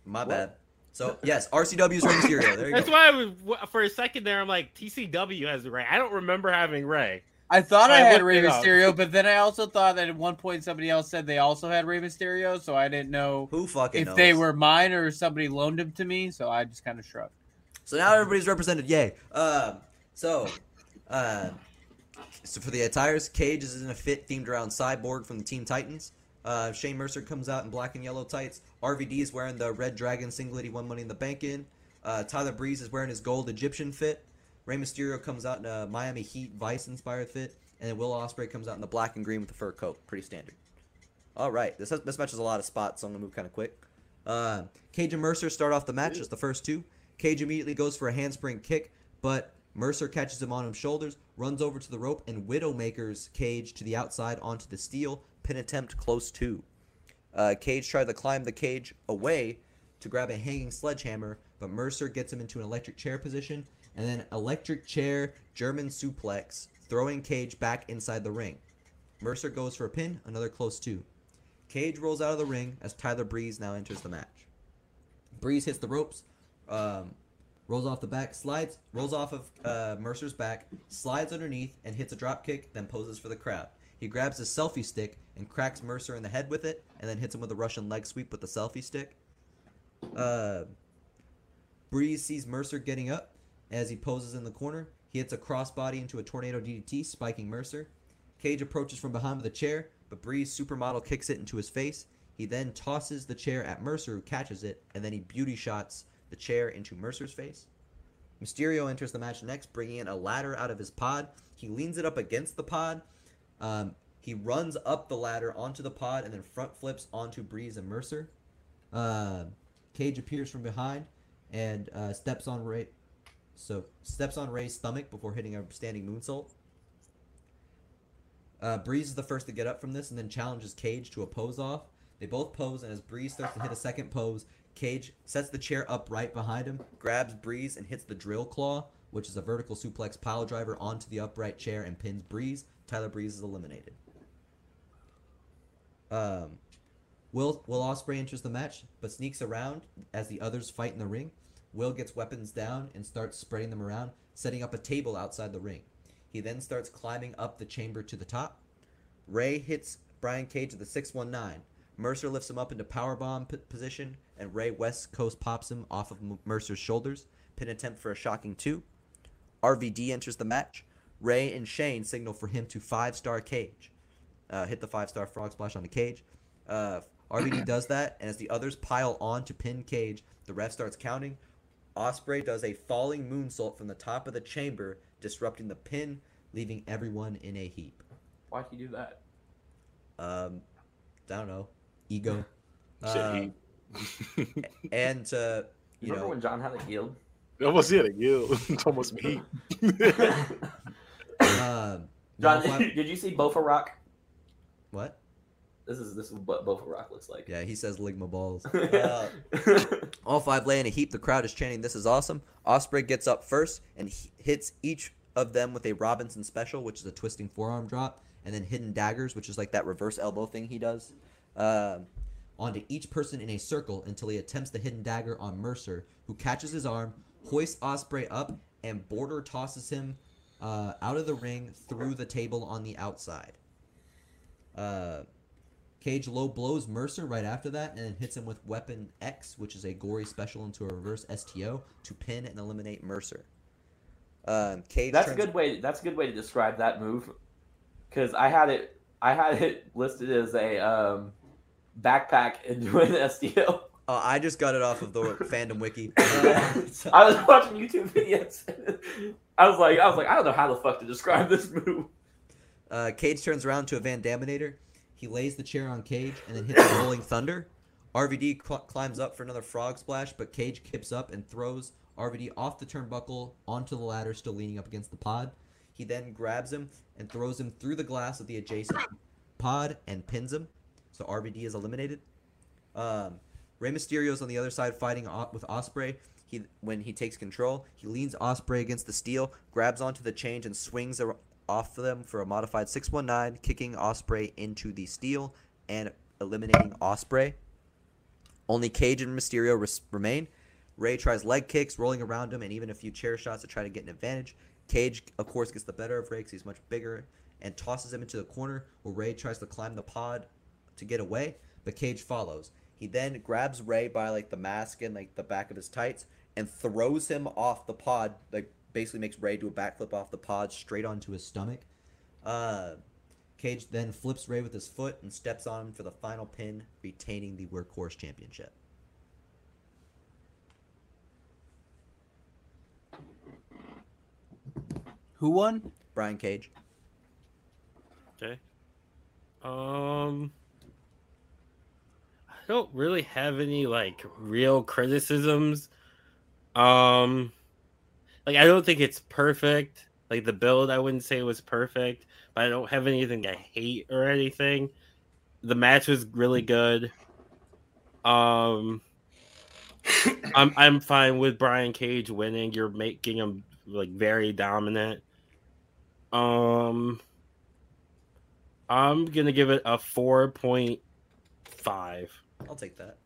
My bad. So, yes, RCW's Rey Mysterio. There you That's go. why I was for a second there. I'm like TCW has Ray. I don't remember having Ray. I thought I, I had looked Rey it up. Mysterio, *laughs* but then I also thought that at one point somebody else said they also had Rey Mysterio, so I didn't know Who fucking if knows? they were mine or somebody loaned them to me. So I just kind of shrugged. So now everybody's represented. Yay. Um, so, uh, so for the attires, Cage is in a fit themed around Cyborg from the Teen Titans. Uh, Shane Mercer comes out in black and yellow tights. RVD is wearing the Red Dragon singlet he won Money in the Bank in. Uh, Tyler Breeze is wearing his gold Egyptian fit. Rey Mysterio comes out in a Miami Heat Vice inspired fit. And then Will Ospreay comes out in the black and green with the fur coat. Pretty standard. All right. This, has, this match has a lot of spots, so I'm going to move kind of quick. Uh, Cage and Mercer start off the match as the first two. Cage immediately goes for a handspring kick, but Mercer catches him on his shoulders, runs over to the rope, and Widowmaker's Cage to the outside onto the steel. Pin attempt close to. Uh, Cage tried to climb the cage away to grab a hanging sledgehammer, but Mercer gets him into an electric chair position, and then electric chair German suplex, throwing Cage back inside the ring. Mercer goes for a pin, another close two. Cage rolls out of the ring as Tyler Breeze now enters the match. Breeze hits the ropes, um, rolls off the back, slides, rolls off of uh, Mercer's back, slides underneath, and hits a drop kick, then poses for the crowd. He grabs his selfie stick and cracks Mercer in the head with it, and then hits him with a Russian leg sweep with the selfie stick. Uh, Breeze sees Mercer getting up as he poses in the corner. He hits a crossbody into a tornado DDT, spiking Mercer. Cage approaches from behind with a chair, but Breeze supermodel kicks it into his face. He then tosses the chair at Mercer, who catches it, and then he beauty shots the chair into Mercer's face. Mysterio enters the match next, bringing in a ladder out of his pod. He leans it up against the pod. Um, he runs up the ladder onto the pod and then front flips onto Breeze and Mercer. Uh, Cage appears from behind and uh, steps on Ray. So steps on Ray's stomach before hitting a standing moonsault. Uh, Breeze is the first to get up from this and then challenges Cage to a pose off. They both pose, and as Breeze starts to hit a second pose, Cage sets the chair up right behind him, grabs Breeze, and hits the drill claw, which is a vertical suplex pile driver onto the upright chair and pins Breeze. Tyler Breeze is eliminated. Um, Will Will Ospreay enters the match, but sneaks around as the others fight in the ring. Will gets weapons down and starts spreading them around, setting up a table outside the ring. He then starts climbing up the chamber to the top. Ray hits Brian Cage with the 619. Mercer lifts him up into powerbomb p- position, and Ray West Coast pops him off of M- Mercer's shoulders. Pin attempt for a shocking two. RVD enters the match. Ray and Shane signal for him to five star cage. Uh, hit the five star frog splash on the cage. Uh, RVD *clears throat* does that, and as the others pile on to pin Cage, the ref starts counting. Ospreay does a falling moonsault from the top of the chamber, disrupting the pin, leaving everyone in a heap. Why'd he do that? Um, I don't know, ego. *laughs* Uh, and uh, You you remember know, when John had a guild? that was it. Yeah, *laughs* it's almost me. um, *laughs* John, All did you see Bofa Rock? what? This is this is what Bofa Rock looks like. Yeah, he says ligma balls. Uh, All five lay in a heap. The crowd is chanting, "This is awesome!" Ospreay gets up first and he hits each of them with a Robinson special, which is a twisting forearm drop, and then hidden daggers, which is like that reverse elbow thing he does, um, onto each person in a circle until he attempts the hidden dagger on Mercer, who catches his arm, hoists Ospreay up, and border tosses him uh, out of the ring through the table on the outside. Uh, Cage low blows Mercer right after that and then hits him with Weapon X, which is a gory special into a reverse STO to pin and eliminate Mercer. Um, Cage That's a good way. That's a good way to describe that move. Because I had it, I had it *laughs* listed as a um, backpack into an STO. Oh, I just got it off of the *laughs* fandom wiki. *laughs* *laughs* I was watching YouTube videos. I was like, I was like, I don't know how the fuck to describe this move. Uh, Cage turns around to a Van Daminator. He lays the chair on Cage and then hits a Rolling *coughs* Thunder. RVD cl- climbs up for another Frog Splash, but Cage kips up and throws RVD off the turnbuckle onto the ladder, still leaning up against the pod. He then grabs him and throws him through the glass of the adjacent pod and pins him. So RVD is eliminated. Um, Rey Mysterio's on the other side fighting with Ospreay. He when he takes control, he leans Ospreay against the steel, grabs onto the change and swings off them for a modified 619, kicking Ospreay into the steel and eliminating Ospreay. Only Cage and Mysterio res- remain. Ray tries leg kicks, rolling around him, and even a few chair shots to try to get an advantage. Cage, of course, gets the better of Ray because he's much bigger and tosses him into the corner where Ray tries to climb the pod to get away, but Cage follows. He then grabs Ray by like the mask and like the back of his tights and throws him off the pod, like basically makes Ray do a backflip off the pod straight onto his stomach. Uh, Cage then flips Ray with his foot and steps on him for the final pin, retaining the Workhorse Championship. Who won? Brian Cage. Okay. Um, I don't really have any like real criticisms. Um, like I don't think it's perfect. Like the build, I wouldn't say was perfect, but I don't have anything I hate or anything. The match was really good. Um, *coughs* I'm I'm fine with Brian Cage winning. You're making him like very dominant. Um, I'm gonna give it a four point five. I'll take that.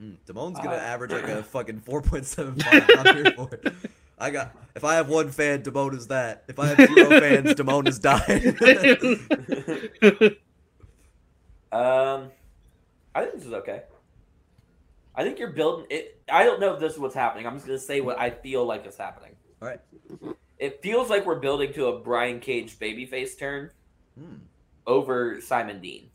Mm, Damone's gonna Uh, average like a *clears throat* fucking four point seven five. I'm here for it. I got. If I have one fan, Damone is that. If I have zero fans, Damone is dying. *laughs* Um, I think this is okay. I think you're building it. I don't know if this is what's happening. I'm just gonna say what I feel like is happening. All right. It feels like we're building to a Brian Cage babyface turn Hmm, over Simon Dean.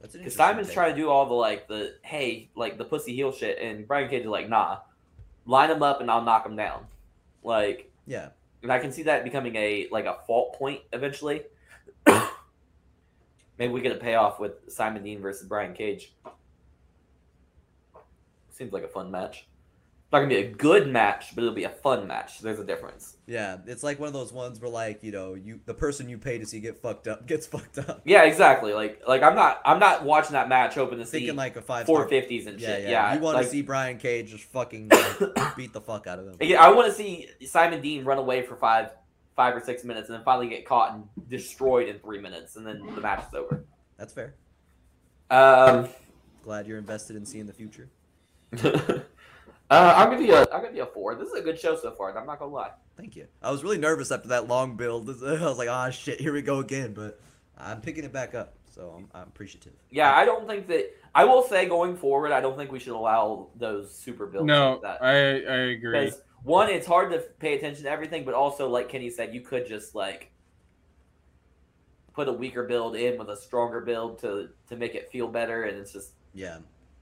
Because Simon's take. trying to do all the like the hey like the pussy heel shit, and Brian Cage is like nah, line him up and I'll knock him down. Like, Yeah. and I can see that becoming a like a fault point eventually. *coughs* Maybe we get a payoff with Simon Dean versus Brian Cage. Seems like a fun match. It's not gonna be a good match, but it'll be a fun match. There's a difference. Yeah. It's like one of those ones where like you know you the person you pay to see get fucked up *laughs* gets fucked up. Yeah, exactly. Like like I'm not I'm not watching that match hoping to see Thinking like a five four fifties and Yeah, shit. yeah. Yeah, You want like, to see Brian Cage just fucking *coughs* like, beat the fuck out of him. Yeah, I want to see Simon Dean run away for five, five or six minutes, and then finally get caught and destroyed in three minutes, and then the match is over. That's fair. Um, Glad you're invested in seeing the future. *laughs* uh, I'm gonna be a, I'm gonna be a four. This is a good show so far. I'm not gonna lie. Thank you. I was really nervous after that long build. *laughs* I was like, ah, shit, here we go again. But I'm picking it back up. so I'm, I'm appreciative. Yeah, I don't think that. I will say going forward, I don't think we should allow those super builds. No, like that. I I agree. Because one, it's hard to pay attention to everything, but also, like Kenny said, you could just like put a weaker build in with a stronger build to to make it feel better, and it's just Yeah,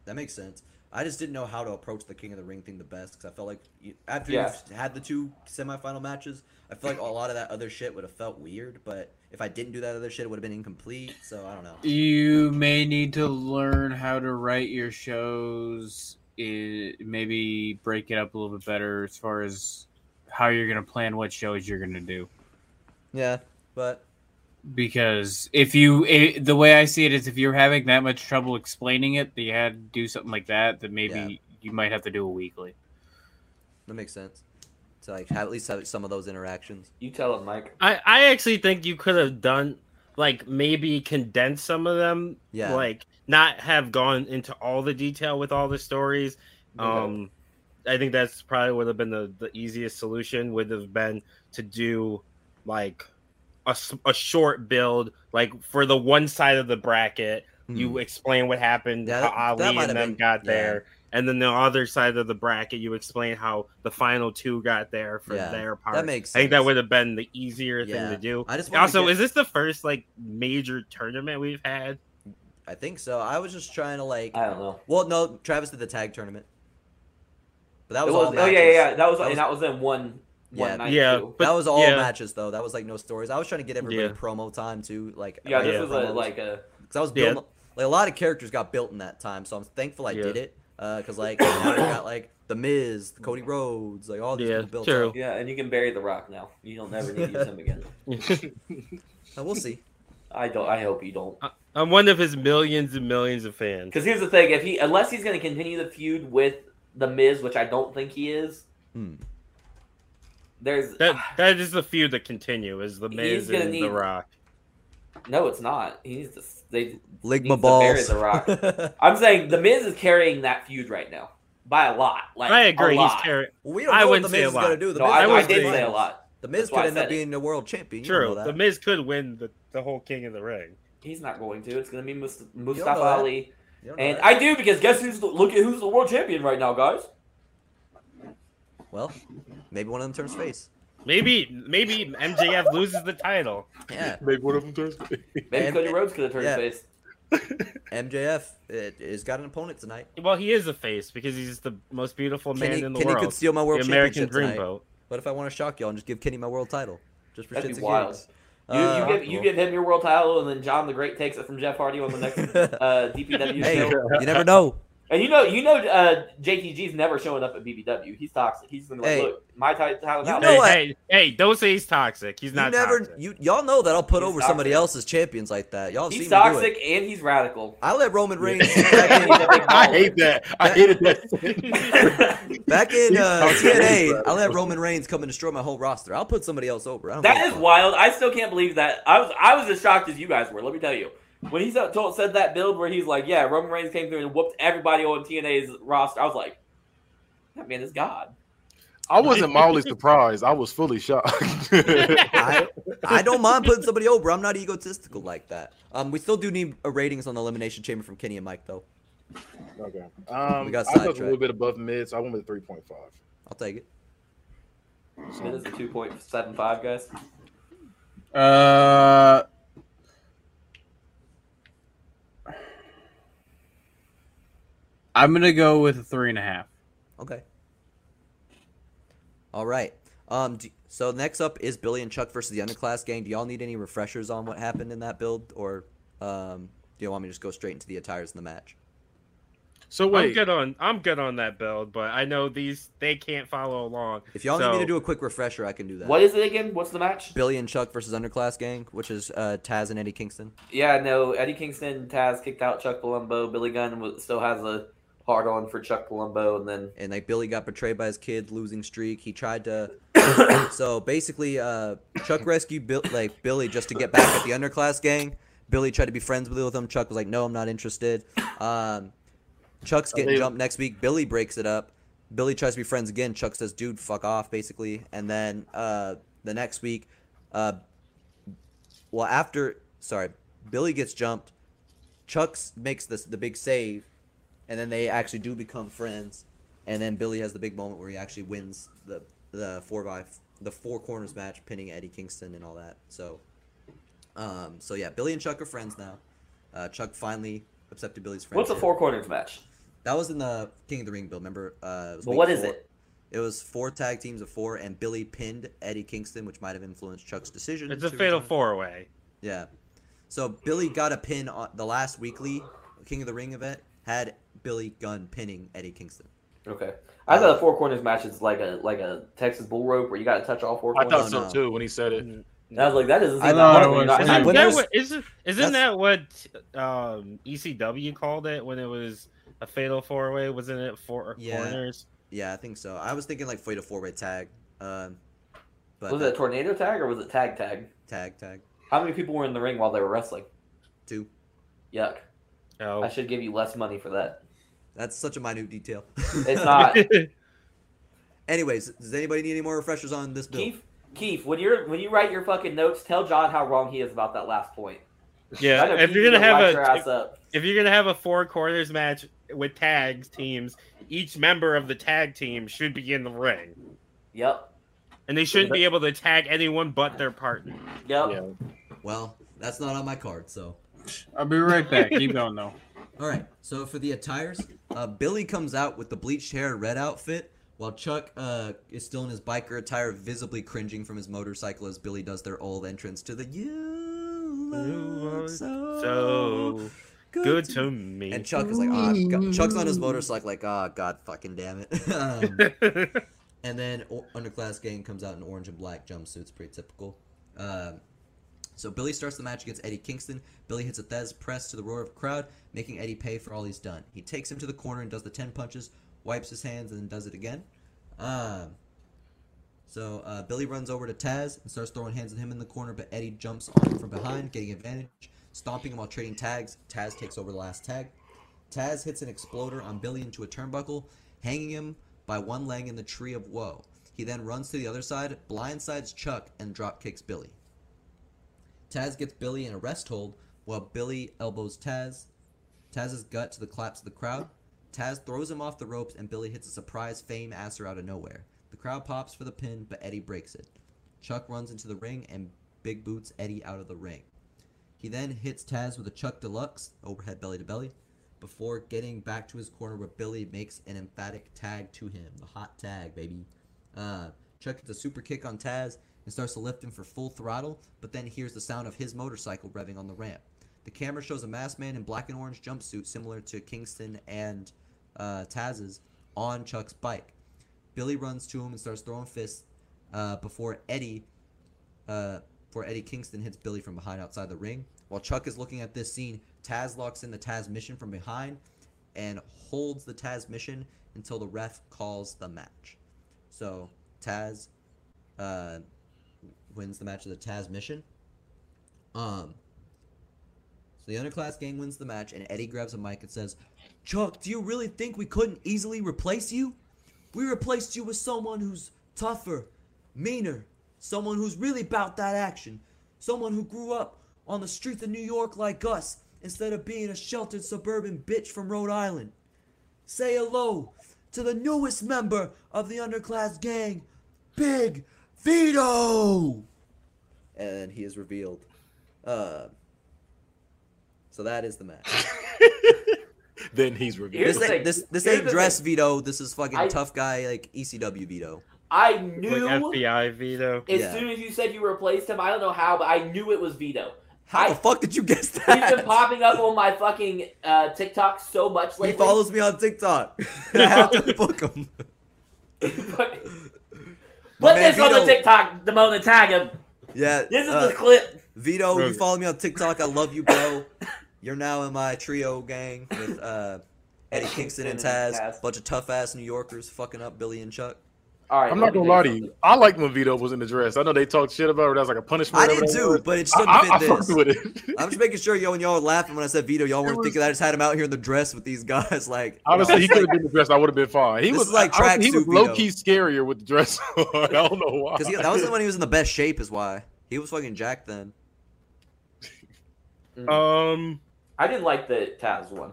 that makes sense. I just didn't know how to approach the King of the Ring thing the best because I felt like you, after Yeah. you've had the two semifinal matches, I feel like a lot of that other shit would have felt weird. But if I didn't do that other shit, it would have been incomplete. So I don't know. You may need to learn how to write your shows. i maybe break it up a little bit better as far as how you're going to plan what shows you're going to do. Yeah, but Because if you, i the way I see it is, if you're having that much trouble explaining it, that you had to do something like that, then maybe Yeah. you might have to do a weekly. that makes sense. To like have, at least have some of those interactions. you tell him, Mike. I, I actually think you could have done like maybe condense some of them. Yeah. Like not have gone into all the detail with all the stories. Um I think that's probably would have been the, the easiest solution would have been to do like a, s- a short build like for the one side of the bracket you Hmm. explain what happened Yeah, how that- that Ali might and have them been- got yeah. there and then the other side of the bracket you explain how the final two got there for Yeah, their part that makes Sense. I think that would have been the easier Yeah. thing to do. I just wanna also, get- is this the first like major tournament we've had? I think so. I was just trying to like. I don't know. Well, no, Travis did the tag tournament, but that was, was, all oh yeah, yeah, yeah. That was, That and that was in one one Yeah, night yeah, too. but- that was all yeah. matches though. That was like no stories. I was trying to get everybody Yeah. promo time too. Like Yeah, this Yeah. was a, like a Because I was Yeah. building, like a lot of characters got built in that time, so I'm thankful I Yeah. did it. Because like now we got like the Miz, Cody Rhodes, like all these Yeah, people built true. up. yeah, and you can bury the Rock now. You don't never need to use him again. *laughs* Uh, we'll see. I don't. I hope you don't. I'm one of his millions and millions of fans. Because here's the thing: if he, unless he's going to continue the feud with the Miz, which I don't think he is, Hmm. There's That ah. that is the feud that continue is the Miz and need- the Rock. no, it's not. He needs to. They. Ligma Needs to bury balls. The Rock. *laughs* I'm saying the Miz is carrying that feud right now by a lot. Like I a agree. He's carrying. We don't I know what the Miz is gonna do. The No, Miz I, could I end up did being- say a lot. The Miz That's could end up said it. being the world champion. You True. know that. The Miz could win the, the whole King of the Ring. He's not going to. It's going to be Mustafa. Ali, You don't know and that. I do because guess who's the, look at who's the world champion right now, guys. Well, maybe one of them turns face. Maybe maybe MJF loses the title. Yeah, Maybe one of them turns. Face. Maybe And- Cody Rhodes could have turned yeah. face. MJF it, has got an opponent tonight. Well, he is a face because he's the most beautiful man Kenny, in the Kenny world. could steal my world the American championship Dreamboat. tonight. What if I want to shock y'all and just give Kenny my world title? Just for That'd shits be and wild. gigs. You, Uh, you give you give him your world title, and then John the Great takes it from Jeff Hardy on the next *laughs* uh, DPW hey, show. you never know. And you know, you know, uh, JTG's never showing up at BBW. He's toxic. He's gonna be like, look, my ti- title You now. know hey, hey, hey, don't say he's toxic. He's You not never, toxic. you y'all know that I'll put He's over somebody else's champions like that. Y'all have He's seen me do it. toxic and he's radical. I let Roman Reigns *laughs* Yeah. back in, *laughs* I hate that. I hated that. *laughs* back in uh, TNA. I let Roman Reigns come and destroy my whole roster. I'll put somebody else over. I don't That give a is fuck. wild. I still can't believe that. I was I was as shocked as you guys were. Let me tell you. When he said, told, said that build where he's like, "Yeah, Roman Reigns came through and whooped everybody on TNA's roster," I was like, "That man is God." I wasn't mildly surprised. I was fully shocked. *laughs* I, I don't mind putting somebody over. I'm not egotistical like that. Um, we still do need a ratings on the elimination chamber from Kenny and Mike though. okay. Um, We got I was a little bit above mid, so I went with three point five. I'll take it. Smith is a two point seven five, guys. Uh, I'm gonna go with a three and a half. Okay. All right. Um. Do, so next up is Billy and Chuck versus the Underclass Gang. Do y'all need any refreshers on what happened in that build, or um, do you want me to just go straight into the attires in the match? So wait. I'm wait, good on I'm good on that build, but I know these they can't follow along. If y'all need me to do a quick refresher, I can do that. What is it again? What's the match? Billy and Chuck versus Underclass Gang, which is uh, Taz and Eddie Kingston. Yeah, no. Eddie Kingston, Taz kicked out Chuck Palumbo. Billy Gunn was, still has a hard on for Chuck Palumbo, and then and like Billy got betrayed by his kid, losing streak. He tried to. *coughs* so basically, uh, Chuck rescued Bill, like Billy just to get back at the underclass gang. Billy tried to be friends with him. Chuck was like, "No, I'm not interested." Um, Chuck's getting jumped next week. Billy breaks it up. Billy tries to be friends again. Chuck says, "Dude, fuck off," basically. And then uh, the next week, uh, well, after sorry, Billy gets jumped. Chuck's makes this the big save, and then they actually do become friends, and then Billy has the big moment where he actually wins the the four by the four corners match, pinning Eddie Kingston and all that. So, um, so yeah, Billy and Chuck are friends now. Uh, Chuck finally accepted Billy's friendship. What's a four corners match? That was in the King of the Ring build. Remember? Uh, But week what is four. it? It was four tag teams of four, and Billy pinned Eddie Kingston, which might have influenced Chuck's decision. It's a fatal four way. Yeah. So Billy got a pin on the last weekly King of the Ring event. Had Billy Gunn pinning Eddie Kingston. Okay. I thought a four corners match is like a like a Texas bull rope where you got to touch all four I corners. thought so no. too when he said it. And I was like, that doesn't I seem thought that it hard. when was- you're not Isn't having- when Isn't that there's- what, isn't, isn't that what um, ECW called it when it was a fatal four way? Wasn't it four Yeah. corners? Yeah, I think so. I was thinking like fatal four way tag. Um, but Was it a tornado tag or was it tag tag? tag tag How many people were in the ring while they were wrestling? two? Yuck. Oh. I should give you less money for that. That's such a minute detail. It's not. *laughs* Anyways, does anybody need any more refreshers on this bill? Keith, Keith, when you're when you write your fucking notes, tell John how wrong he is about that last point. Yeah, *laughs* if Keith you're is gonna have a ass up. if you're gonna have a four corners match with tags teams, each member of the tag team should be in the ring, Yep. and they shouldn't be able to tag anyone but their partner. Yep. Yeah. Well, that's not on my card, so. I'll be right back. Keep going though. All right. So for the attires, uh, Billy comes out with the bleached hair red outfit, while Chuck uh, is still in his biker attire, visibly cringing from his motorcycle as Billy does their old entrance to the "You look so, So good to me. And Chuck is like, ah, God. Chuck's on his motorcycle, like, ah, God, fucking damn it. *laughs* um, *laughs* and then o- Underclass Gang comes out in orange and black jumpsuits, pretty typical. Um, so Billy starts the match against Eddie Kingston. Billy hits a Thesz press to the roar of the crowd, making Eddie pay for all he's done. He takes him to the corner and does the 10 punches, wipes his hands, and then does it again. Um, so uh, Billy runs over to Taz and starts throwing hands at him in the corner, but Eddie jumps on him from behind, getting advantage, stomping him while trading tags. Taz takes over the last tag. Taz hits an exploder on Billy into a turnbuckle, hanging him by one leg in the tree of woe. He then runs to the other side, blindsides Chuck, and drop kicks Billy. Taz gets Billy in a rest hold while Billy elbows Taz. Taz's gut to the claps of the crowd. Taz throws him off the ropes and Billy hits a surprise Fameasser out of nowhere. The crowd pops for the pin, but Eddie breaks it. Chuck runs into the ring and big boots Eddie out of the ring. He then hits Taz with a Chuck Deluxe, overhead belly to belly, before getting back to his corner where Billy makes an emphatic tag to him. The hot tag, baby. Uh, Chuck gets a super kick on Taz and starts to lift him for full throttle, but then hears the sound of his motorcycle revving on the ramp. The camera shows a masked man in black and orange jumpsuit similar to Kingston and uh, Taz's on Chuck's bike. Billy runs to him and starts throwing fists uh, before Eddie uh, before Eddie Kingston hits Billy from behind outside the ring. While Chuck is looking at this scene, Taz locks in the Tazmission from behind and holds the Tazmission until the ref calls the match. So Taz uh, wins the match of the Tazmission. Um. So the underclass gang wins the match, and Eddie grabs a mic and says, "Chuck, do you really think we couldn't easily replace you? We replaced you with someone who's tougher, meaner, someone who's really about that action, someone who grew up on the streets of New York like us, instead of being a sheltered suburban bitch from Rhode Island. Say hello to the newest member of the underclass gang, Big Vito!" And he is revealed. Uh, so that is the match. *laughs* then he's revealed. Here's This ain't, thing. this, this ain't dress thing. Vito. This is fucking I- tough guy like ECW Vito. I Like knew FBI Vito. as Yeah. soon as you said you replaced him. I don't know how, but I knew it was Vito. How I- the fuck did you guess that? He's been popping up on my fucking uh, TikTok so much lately. He follows me on TikTok. *laughs* *laughs* I have to book him. Put My man this on the TikTok, Damone, and tag him. Yeah, This is uh, the clip. Vito. You follow me on TikTok. I love you, bro. You're now in my trio gang with uh, Eddie *laughs* Kingston and Kingston and Taz. Taz. Bunch of tough ass New Yorkers fucking up Billy and Chuck. All right, I'm not gonna lie to you. I like when Vito was in the dress. I know they talked shit about it. That was like a punishment. I did that too, but it I, shouldn't I, fit I this. fucked with it. *laughs* I'm just making sure, yo, when y'all were laughing when I said Vito, y'all weren't was- thinking I just had him out here in the dress with these guys. *laughs* Like, Honestly, he could have been the dress. I would have been fine. He This was is like honestly, he was low key scarier with the dress. *laughs* I don't know why. because that was when he was in the best shape, is why he was fucking jacked then. Um, I didn't like the Taz one.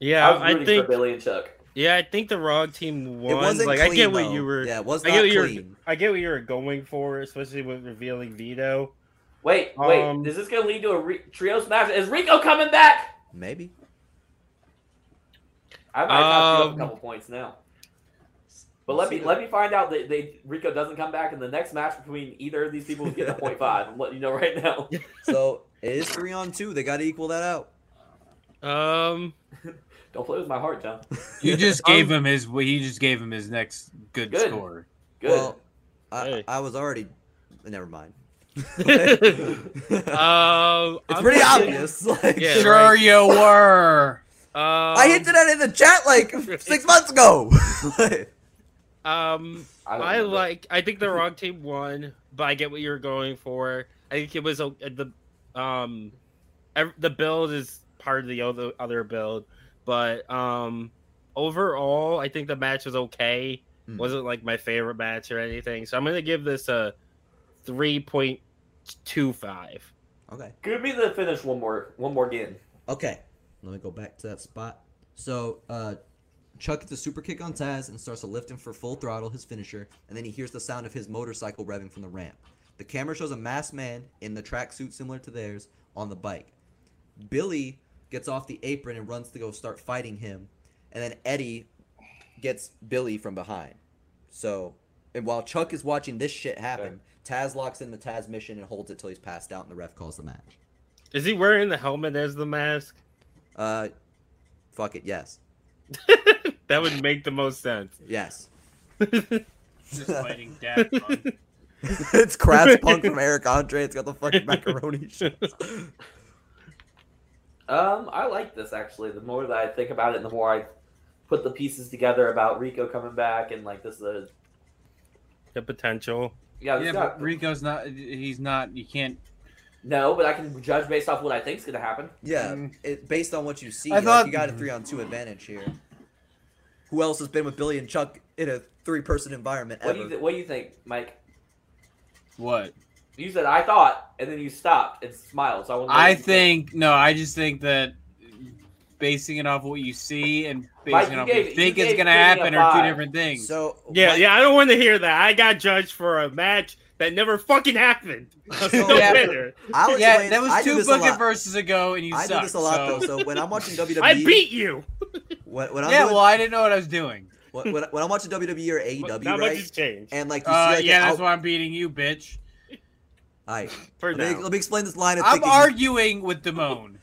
Yeah, I was I, think. for Billy and Chuck. Yeah, I think the wrong team won. It wasn't like clean, I get what though. you were. Yeah, it was I not get what you were. clean. I get what you were going for, especially with revealing Vito. Wait, wait. Um, is this gonna lead to a re- trios match? Is Rico coming back? Maybe. I might have to up Um, a couple points now. But let me let me find out that they Rico doesn't come back in the next match between either of these people who's getting a point five. I'm letting you know right now. *laughs* So it is three on two. They got to equal that out. Um, *laughs* Don't play with my heart, John. *laughs* You just Um, gave him his. He just gave him his next good, Good. score. Good. Well, I, Hey. I was already. Never mind. *laughs* um, *laughs* It's I'm pretty obvious. Like, Yeah, sure right. you were. Um, I hinted at it in the chat like six months ago. Um, I I like. I think the wrong team won, but I get what you're going for. I think it was a, the um, ev- the build is part of the other other build, but um, overall, I think the match was okay. Hmm. wasn't like my favorite match or anything, so I'm gonna give this a three point two five. okay. Give me the finish one more one more again. Okay. Let me go back to that spot. So, uh, Chuck gets a super kick on Taz and starts to lift him for full throttle, his finisher, and then he hears the sound of his motorcycle revving from the ramp. The camera shows a masked man in the tracksuit similar to theirs on the bike. Billy gets off the apron and runs to go start fighting him, and then Eddie gets Billy from behind. So, and while Chuck is watching this shit happen, Taz locks in the Tazmission and holds it till he's passed out, and the ref calls the match. Is he wearing the helmet as the mask? Uh, fuck it, yes, *laughs* that would make the most sense. yes. *laughs* Just fighting Daft Punk. *laughs* it's Crabs Punk from Eric Andre. It's got the fucking macaroni shit. Um, I like this actually. The more that I think about it, the more I put the pieces together about Rico coming back and like this is a the potential. yeah, Yeah, got- but Rico's not. He's not. You can't. no, but I can judge based off what I think is gonna happen. Yeah, Mm. it, based on what you see, I like, thought- you got a three on two advantage here. Who else has been with Billy and Chuck in a three person environment What ever? do you th- What do you think, Mike? What? You said I thought, and then you stopped and smiled. So I, wanna know what I you think no. I just think that basing it off what you see and basing Mike, it off gave- what you you think is gonna happen are two different things. so Yeah, what- yeah, I don't want to hear that. I got judged for a match that never fucking happened. *laughs* So- Yeah. better. I'll yeah, explain- that was I two this a Book It Verses ago, and you I do suck. this a lot so. though. So when I'm watching *laughs* WWE, I beat you. *laughs* when, when I'm yeah, doing, well, I didn't know what I was doing. when, when, when I'm watching WWE or AEW, Not much right? has changed And like you Uh, see, like, yeah, that's out- why I'm beating you, bitch. Alright, *laughs* for let, me, now. let me explain this line of I'm thinking. arguing with Damone.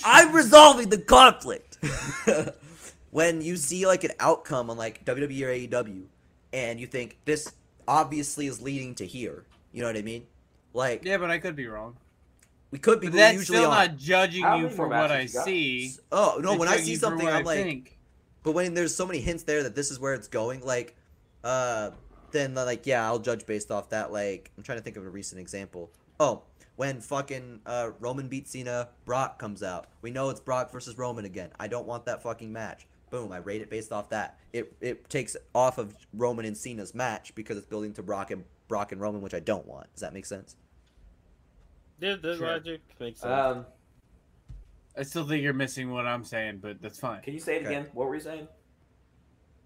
*laughs* I'm resolving the conflict. *laughs* when you see like an outcome on like WWE or AEW, and you think this obviously is leading to here, you know what I mean? Like Yeah, but I could be wrong. we could be But but that's usually still on. not judging How you for what I matches you got? see. Oh no! It's When I see something, I'm I like, think. but when there's so many hints there that this is where it's going, like, uh, then like yeah, I'll judge based off that. Like, I'm trying to think of a recent example. Oh, when fucking uh, Roman beats Cena, Brock comes out. We know it's Brock versus Roman again. I don't want that fucking match. Boom! I rate it based off that. It it takes off of Roman and Cena's match because it's building to Brock and Brock and Roman, which I don't want. Does that make sense? Yeah, the Sure. logic makes sense. Um, I still think you're missing what I'm saying, but that's fine. can you say it Okay. again? What were you saying?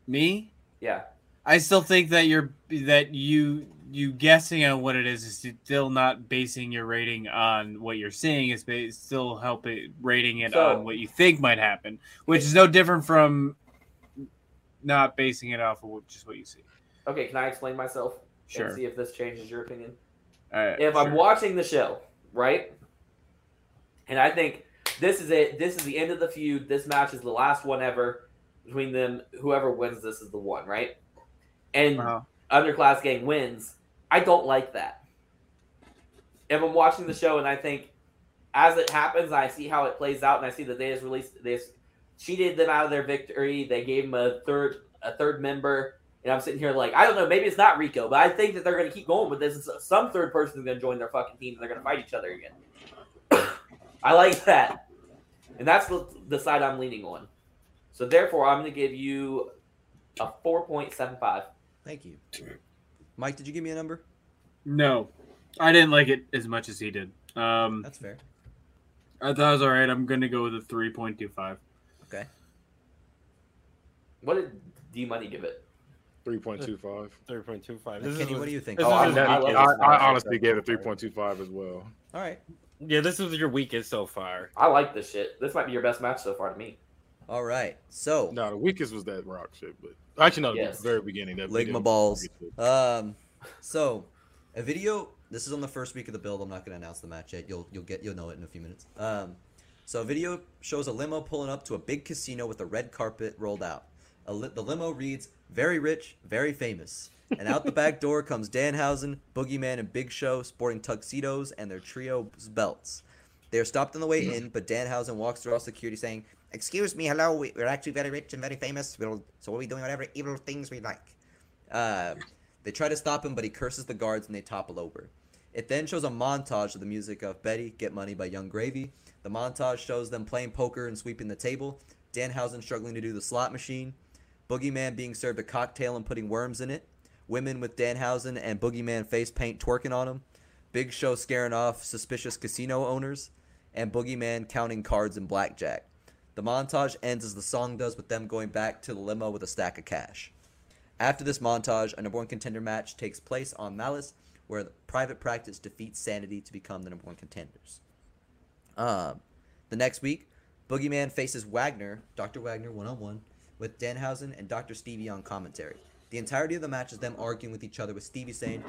Me? Yeah. I still think that you're that you you guessing on what it is is still not basing your rating on what you're seeing. It's still helping rating it So- on what you think might happen, which is no different from not basing it off of what, just what you see. Okay, can I explain myself Sure. and see if this changes your opinion? All right, if I'm watching the show, right? And I think this is it. This is the end of the feud. This match is the last one ever between them. Whoever wins this is the one, right? And Uh-huh. underclass gang wins. I don't like that. If I'm watching the show and I think, as it happens, I see how it plays out, and I see that they just released this, cheated them out of their victory. They gave them a third a third member, and I'm sitting here like I don't know. Maybe it's not Rico, but I think that they're going to keep going with this. Some third person is going to join their fucking team, and they're going to fight each other again. *coughs* I like that, and that's the, the side I'm leaning on. So therefore, I'm going to give you a four point seven five. Thank you. Mike, did you give me a number? no, I didn't like it as much as he did. Um, That's fair. I thought it was all right. I'm gonna go with a three point two five. Okay. What did D Money give it? Three point two five. Three point two five. Now, Kenny, what do you think? Oh, is- I- I, I, honestly gave it three point two five as well. All right. yeah, this is your weakest so far. I like this shit. This might be your best match so far to me. All right. So, No, the weakest was that rock shit, but actually no, Yes. the very beginning. That Ligma video was balls. Um, so a video. This is on the first week of the build. I'm not going to announce the match yet. You'll you'll get you'll know it in a few minutes. Um, so a video shows a limo pulling up to a big casino with a red carpet rolled out. A li- the limo reads "Very rich, very famous." And out the back door comes Danhausen, Boogeyman, and Big Show sporting tuxedos and their trio's belts. They are stopped on the way in, but Danhausen walks through all security saying, "Excuse me, hello. we- We're actually very rich and very famous. We'll, so we'll be doing whatever evil things we like." Uh, they try to stop him, but he curses the guards and they topple over. It then shows a montage of the music of Betty, Get Money by Yung Gravy. The montage shows them playing poker and sweeping the table, Danhausen struggling to do the slot machine, Boogeyman being served a cocktail and putting worms in it, women with Danhausen and Boogeyman face paint twerking on him, Big Show scaring off suspicious casino owners, and Boogeyman counting cards in blackjack. The montage ends as the song does with them going back to the limo with a stack of cash. After this montage, a number one contender match takes place on Malice, where private practice defeats Sanity to become the number one contenders. Um, the next week, Boogeyman faces Wagner, Dr. Wagner one on one, with Danhausen and Dr. Stevie on commentary. The entirety of the match is them arguing with each other, with Stevie saying,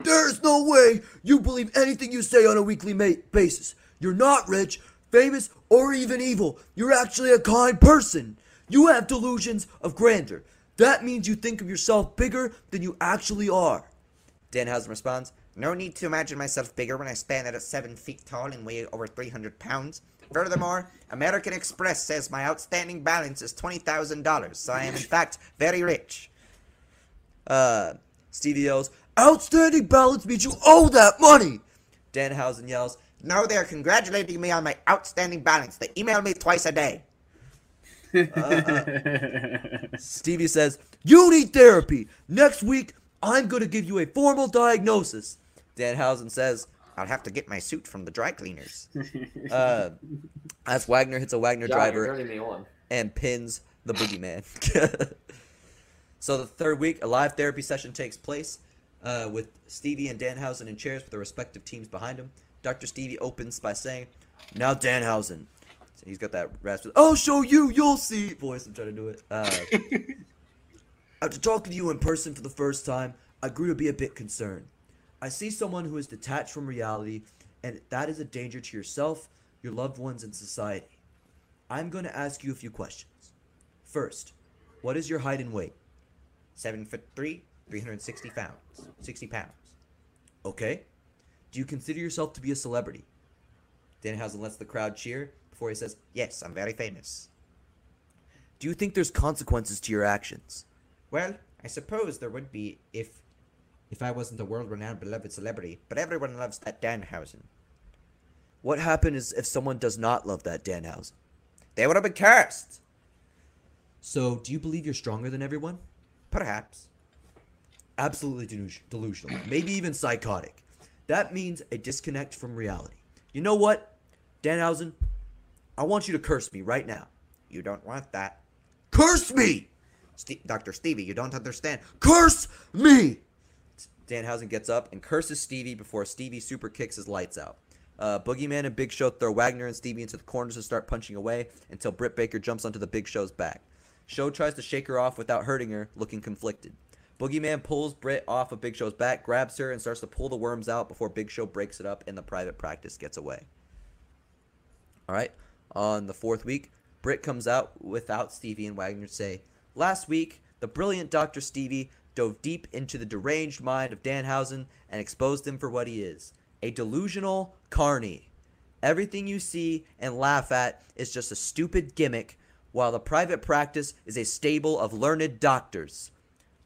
There's no way you believe anything you say on a weekly ma- basis. You're not rich, famous, or even evil. You're actually a kind person. You have delusions of grandeur. That means you think of yourself bigger than you actually are. Danhausen responds, No need to imagine myself bigger when I stand at seven feet tall and weigh over 300 pounds. Furthermore, American Express says my outstanding balance is $20,000, so I am in fact very rich. Uh, Stevie yells, Outstanding balance means you owe that money! Danhausen yells, No, they're congratulating me on my outstanding balance. They email me twice a day. *laughs* Stevie says, You need therapy. Next week, I'm going to give you a formal diagnosis. Danhausen says, I'll have to get my suit from the dry cleaners. *laughs* Uh, as Wagner hits a Wagner John, you're driver turning me on. and pins the boogeyman. *laughs* so the third week, a live therapy session takes place uh, with Stevie and Danhausen in chairs with their respective teams behind him. Dr. Stevie opens by saying, Now Danhausen. So he's got that raspy, I'll show you, you'll see voice. I'm trying to do it. Uh, *laughs* after talking to you in person for the first time, I grew to be a bit concerned. I see someone who is detached from reality, and that is a danger to yourself, your loved ones, and society. I'm going to ask you a few questions. First, what is your height and weight? Seven foot three, 360 pounds. 60 pounds. Okay. Do you consider yourself to be a celebrity? Danhausen lets the crowd cheer before he says, Yes, I'm very famous. Do you think there's consequences to your actions? Well, I suppose there would be if if I wasn't a world renowned beloved celebrity, but everyone loves that Danhausen. What happens if someone does not love that Danhausen? They would have been cursed. So, do you believe you're stronger than everyone? Perhaps. Absolutely delusional. Maybe even psychotic. That means a disconnect from reality. You know what, Danhausen? I want you to curse me right now. You don't want that. Curse me! Ste- Dr. Stevie, you don't understand. Curse me! Danhausen gets up and curses Stevie before Stevie super kicks his lights out. Uh, Boogeyman and Big Show throw Wagner and Stevie into the corners and start punching away until Britt Baker jumps onto the Big Show's back. Show tries to shake her off without hurting her, looking conflicted. Boogeyman pulls Britt off of Big Show's back, grabs her, and starts to pull the worms out before Big Show breaks it up and the private practice gets away. All right. On the fourth week, Britt comes out without Stevie and Wagner say, Last week, the brilliant Dr. Stevie dove deep into the deranged mind of Danhausen and exposed him for what he is a delusional carny. Everything you see and laugh at is just a stupid gimmick, while the private practice is a stable of learned doctors.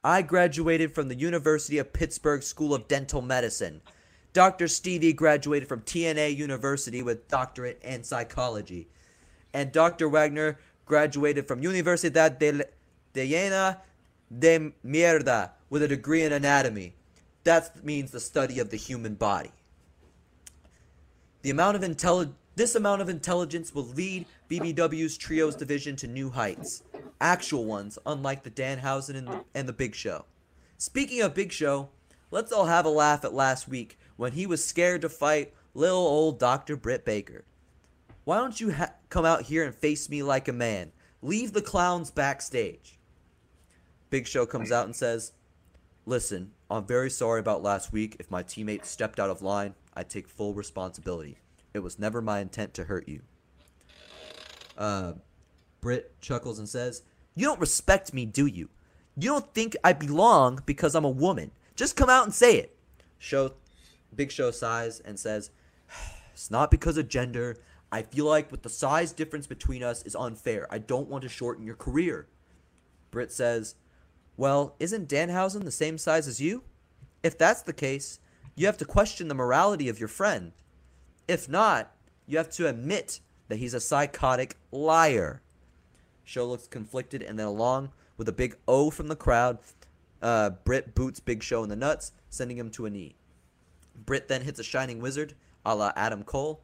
I graduated from the University of Pittsburgh School of Dental Medicine. Dr. Stevie graduated from TNA University with doctorate in psychology. And Dr. Wagner graduated from Universidad de, de Llena de Mierda with a degree in anatomy. That means the study of the human body. The amount of intelli- This amount of intelligence will lead BBW's Trios division to new heights. Actual ones, unlike the Danhausen and the, and the Big Show. Speaking of Big Show, let's all have a laugh at last week when he was scared to fight little old Dr. Britt Baker. Why don't you ha- come out here and face me like a man? Leave the clowns backstage. Big Show comes out and says, Listen, I'm very sorry about last week. If my teammate stepped out of line, I take full responsibility. It was never my intent to hurt you. Uh, Britt chuckles and says, You don't respect me, do you? You don't think I belong because I'm a woman. Just come out and say it. Show Big Show sighs and says, It's not because of gender. I feel like with the size difference between us is unfair. I don't want to shorten your career. Britt says, Well, isn't Danhausen the same size as you? If that's the case, you have to question the morality of your friend. If not, you have to admit that he's a psychotic liar. Show looks conflicted, and then along with a big O from the crowd, uh, Britt boots Big Show in the nuts, sending him to a knee. Britt then hits a shining wizard, a la Adam Cole.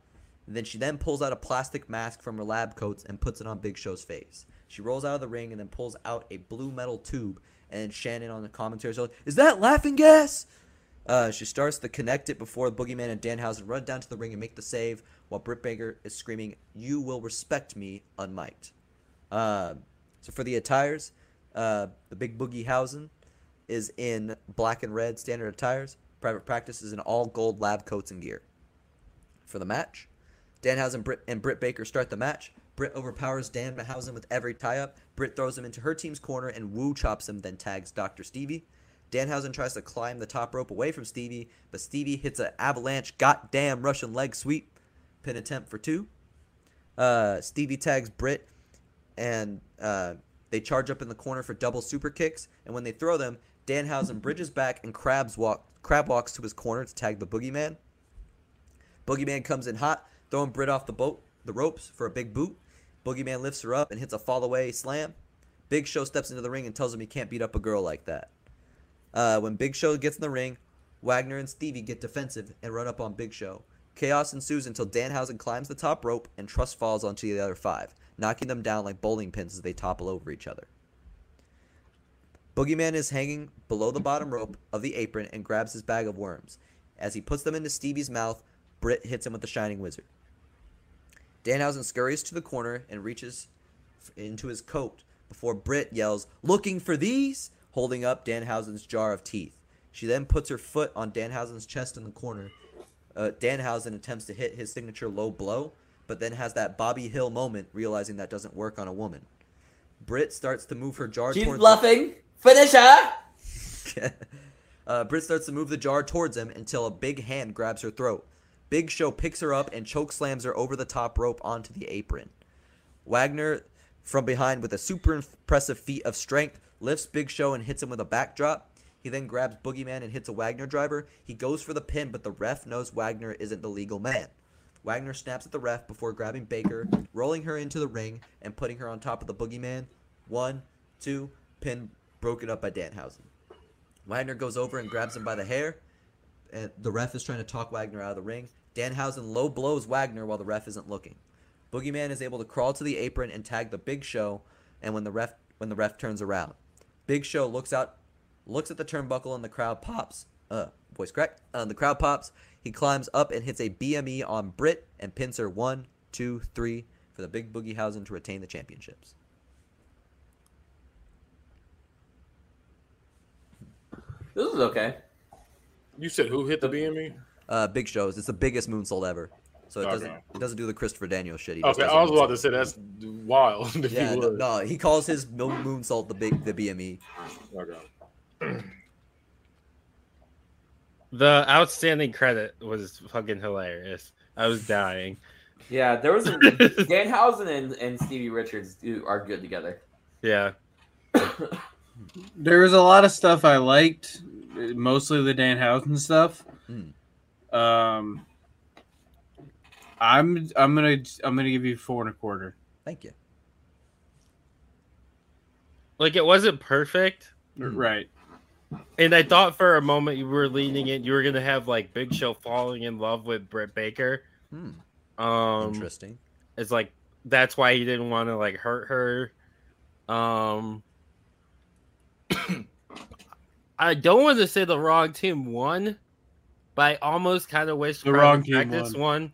And then she then pulls out a plastic mask from her lab coats and puts it on Big Show's face. She rolls out of the ring and then pulls out a blue metal tube. And Shannon on the commentary is like, "Is that laughing gas?" Uh, she starts to connect it before the Boogeyman and Danhausen run down to the ring and make the save, while Britt Baker is screaming, "You will respect me," unmiked. Uh, so for the attires, uh, the Big Boogie Hausen is in black and red standard attires. Private Practice is in all gold lab coats and gear. For the match, Danhausen Britt, and Britt Baker start the match. Britt overpowers Danhausen with every tie up. Britt throws him into her team's corner and woo chops him, then tags Dr. Stevie. Danhausen tries to climb the top rope away from Stevie, but Stevie hits an avalanche goddamn Russian leg sweep. Pin attempt for two. Uh, Stevie tags Britt, and uh, they charge up in the corner for double super kicks. And when they throw them, Danhausen *laughs* bridges back and crabs walk, crab walks to his corner to tag the Boogeyman. Boogeyman comes in hot, throwing Britt off the boat, the ropes for a big boot. Boogeyman lifts her up and hits a fall away slam. Big Show steps into the ring and tells him he can't beat up a girl like that. Uh, when Big Show gets in the ring, Wagner and Stevie get defensive and run up on Big Show. Chaos ensues until Danhausen climbs the top rope and Trust falls onto the other five, knocking them down like bowling pins as they topple over each other. Boogeyman is hanging below the bottom rope of the apron and grabs his bag of worms. As he puts them into Stevie's mouth, Britt hits him with the Shining Wizard. Danhausen scurries to the corner and reaches into his coat before Britt yells, Looking for these? Holding up Danhausen's jar of teeth. She then puts her foot on Danhausen's chest in the corner. Uh, Danhausen attempts to hit his signature low blow, but then has that Bobby Hill moment, realizing that doesn't work on a woman. Britt starts to move her jar She's towards bluffing. Finish her. *laughs* uh, Britt starts to move the jar towards him until a big hand grabs her throat. Big Show picks her up and choke slams her over the top rope onto the apron. Wagner, from behind with a super impressive feat of strength, lifts Big Show and hits him with a backdrop. He then grabs Boogeyman and hits a Wagner driver. He goes for the pin, but the ref knows Wagner isn't the legal man. Wagner snaps at the ref before grabbing Baker, rolling her into the ring, and putting her on top of the Boogeyman. One, two, pin broken up by Danhausen. Wagner goes over and grabs him by the hair. And the ref is trying to talk Wagner out of the ring. Danhausen low blows Wagner while the ref isn't looking. Boogeyman is able to crawl to the apron and tag the Big Show. And when the ref when the ref turns around, Big Show looks out, looks at the turnbuckle, and the crowd pops. Uh, voice crack. Uh, the crowd pops. He climbs up and hits a BME on Britt and pins her one, two, three for the Big Boogiehausen to retain the championships. This is okay. You said who hit the BME? Uh, Big Show's. It's the biggest moonsault ever. So it doesn't it doesn't do the Christopher Daniels shit. He Okay, I was about moonsault. to say that's wild. *laughs* If Yeah, you no, no, he calls his mo- moonsault the big the BME. Okay. *clears throat* The outstanding credit was fucking hilarious. I was dying. Yeah, there was a, *laughs* Danhausen and, and Stevie Richards do, are good together. Yeah. *coughs* There was a lot of stuff I liked, mostly the Dan Danhausen stuff. Mm. Um, I'm I'm gonna I'm gonna give you four and a quarter. Thank you. Like it wasn't perfect. Mm. Right. And I thought for a moment you were leaning in, you were gonna have like Big Show falling in love with Britt Baker. Hmm. Um, Interesting. it's like that's why he didn't want to like hurt her. Um, *coughs* I don't want to say the wrong team won, but I almost kind of wish The Private wrong team Practice won. won,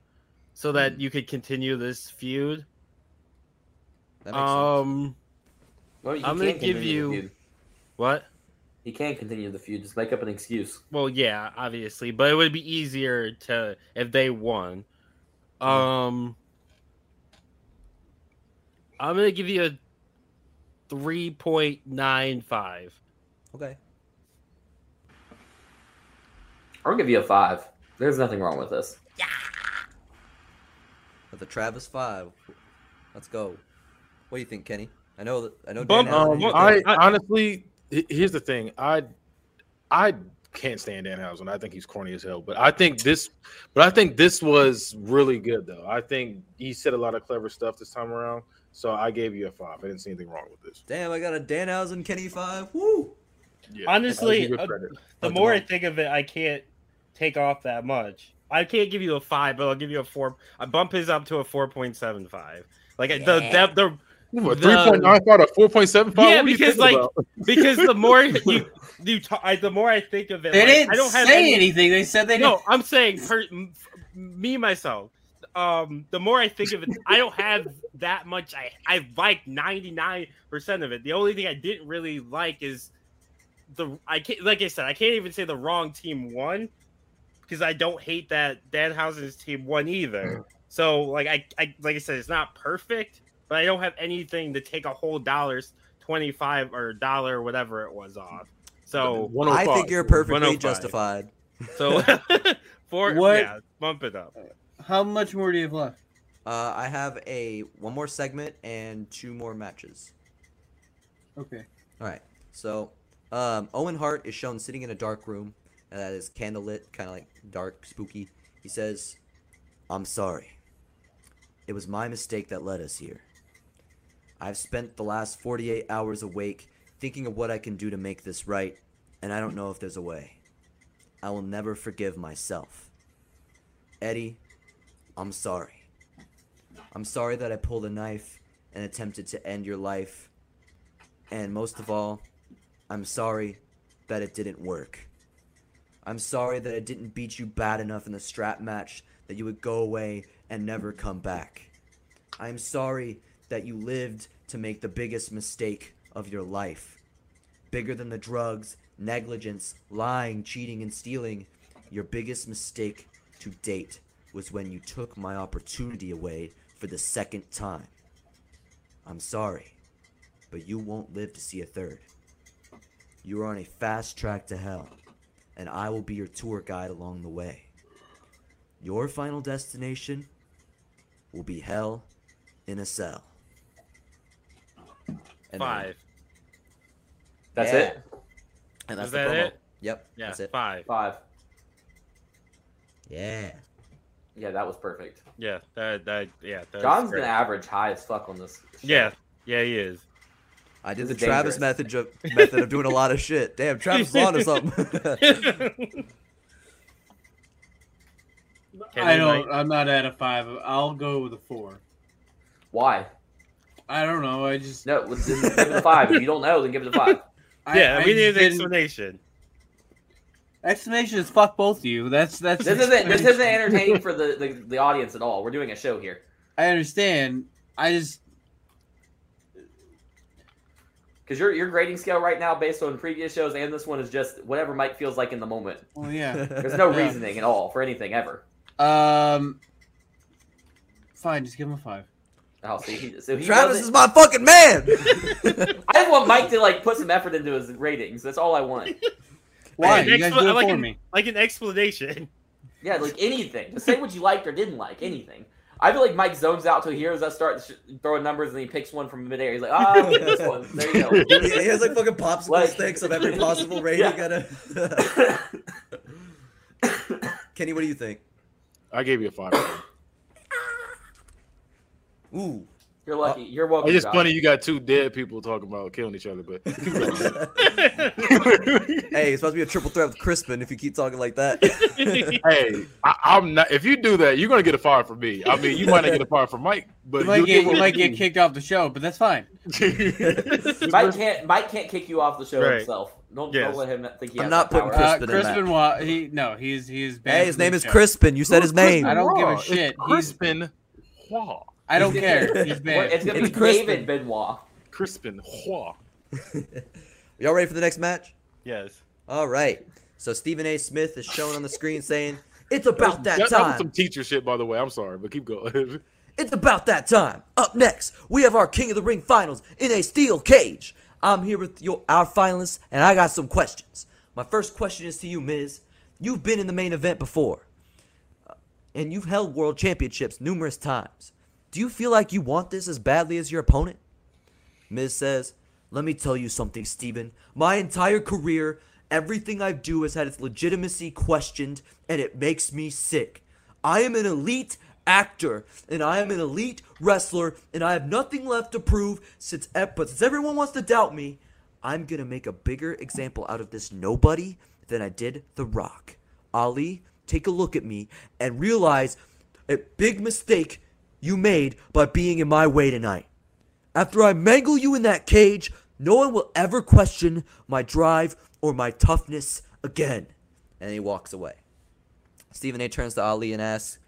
so that you could continue this feud. That makes sense. Um, Well, I'm gonna give you- what? He can't continue the feud. Just make up an excuse. Well, yeah, obviously, but it would be easier to if they won. Um, I'm gonna give you a three point nine five. Okay. I'll give you a five. There's nothing wrong with this. With the Travis Five. Let's go. What do you think, Kenny? I know that I know. Bump- Dan has Um. I I- honestly, here's the thing. I, I can't stand Danhausen. I think he's corny as hell. But I think this, but I think this was really good though. I think he said a lot of clever stuff this time around. So I gave you a five. I didn't see anything wrong with this. Damn, I got a Dan Danhausen Kenny Five. Woo! Yeah, Honestly, I'll give you uh. The Like more I think of it, I can't take off that much. I can't give you a five, but I'll give you a four. I bump his up to a four point seven five. Like the the, the What, the- 3.95 or 4.75? Yeah, What are you because, like, about? *laughs* because the more you you ta- I, the more I think of it, They like, didn't I don't have say any- anything. They said they No, I'm saying per, me myself. Um, the more I think of it, I don't have that much. I I like 99 percent of it. The only thing I didn't really like is the I can't like I said I can't even say the wrong team won because I don't hate that Danhausen's team won either. So like I, I like I said, it's not perfect, but I don't have anything to take a whole dollar's 25 or dollar whatever it was off. So I think you're perfectly justified. so *laughs* *laughs* for What- yeah, bump it up. How much more do you have left? Uh, I have a one more segment and two more matches. Okay. All right. So, um, Owen Hart is shown sitting in a dark room that is candlelit, kind of like dark, spooky. He says, "I'm sorry. It was my mistake that led us here. I've spent the last 48 hours awake thinking of what I can do to make this right, and I don't know if there's a way. I will never forgive myself. Eddie, I'm sorry. I'm sorry that I pulled a knife and attempted to end your life." And most of all, I'm sorry that it didn't work. I'm sorry that I didn't beat you bad enough in the strap match that you would go away and never come back. I'm sorry that you lived to make the biggest mistake of your life. Bigger than the drugs, negligence, lying, cheating, and stealing, your biggest mistake to date was when you took my opportunity away for the second time. I'm sorry but you won't live to see a third. You are on a fast track to hell, and I will be your tour guide along the way. Your final destination will be hell in a cell. And then- Five. That's Yeah. it. and that's Is the that promo. it? Yep, Yeah, that's it. five. Five. Yeah. Yeah, that was perfect. Yeah, that that yeah. That's John's great. gonna average high as fuck on this. show. Yeah, yeah, he is. I did the is Travis dangerous. method of, method of doing a lot of shit. Damn, Travis is on to something. *laughs* I don't. might- I'm not at a five. I'll go with a four. Why? I don't know. I just. No, well, give it a five. If you don't know, then give it a five. Yeah, I we need an didn't- explanation. Explanation is fuck both of you. That's that's. This isn't this isn't entertaining for the, *laughs* the the audience at all. We're doing a show here. I understand. I just. Because your your grading scale right now, based on previous shows and this one, is just whatever Mike feels like in the moment. Well, yeah. There's no *laughs* Yeah. reasoning at all for anything ever. Um. Fine, just give him a five. Oh, see, he, so he Travis is my fucking man. *laughs* I just want Mike to like put some effort into his ratings. That's all I want. Why? Hey, you next guys do it like for an- me. Like an explanation. Yeah, like anything. Just say what you liked or didn't like. Anything. I feel like Mike zones out till he hears us start sh- throwing numbers and he picks one from midair. He's like, ah, I'll this one. There you go. *laughs* he, he has like fucking popsicle Like- sticks of every possible rating. *laughs* Yeah. Gotta... *laughs* Kenny, what do you think? I gave you a five. Ooh, You're lucky. You're welcome. It's just Josh. funny you got two dead people talking about killing each other, but *laughs* hey, it's supposed to be a triple threat with Crispin if you keep talking like that. *laughs* hey, I, I'm not. If you do that, you're gonna get a fire from me. I mean, you might not get a fire from Mike, but You might get you might get kicked off the show, but that's fine. *laughs* Mike can't. Mike can't kick you off the show Right. himself. Don't, Yes. don't let him think he I'm has not putting power. Crispin Uh, in that. Wa- he no, he's he's banned hey, his name is show. Crispin. You said his name. I don't give a It's shit. He's- Crispin Hua. I don't care. He's Well, banned. It's gonna It's be Crispin. David Benoit. Crispin Hua. *laughs* Y'all ready for the next match? Yes. All right. So Stephen A. Smith is shown on the screen saying, "It's about that That was time. some teacher shit, by the way. I'm sorry, but keep going. *laughs* It's about that time. Up next, we have our King of the Ring finals in a steel cage. I'm here with your our finalists, and I got some questions. My first question is to you, Miz. You've been in the main event before, uh, and you've held world championships numerous times. Do you feel like you want this as badly as your opponent? Miz says, Let me tell you something, Steven. My entire career, everything I do has had its legitimacy questioned, and it makes me sick. I am an elite actor, and I am an elite wrestler, and I have nothing left to prove since but since everyone wants to doubt me, I'm gonna make a bigger example out of this nobody than I did The Rock. Ali, take a look at me and realize a big mistake you made by being in my way tonight. After I mangle you in that cage, no one will ever question my drive or my toughness again. And he walks away. Stephen A turns to Ali and asks,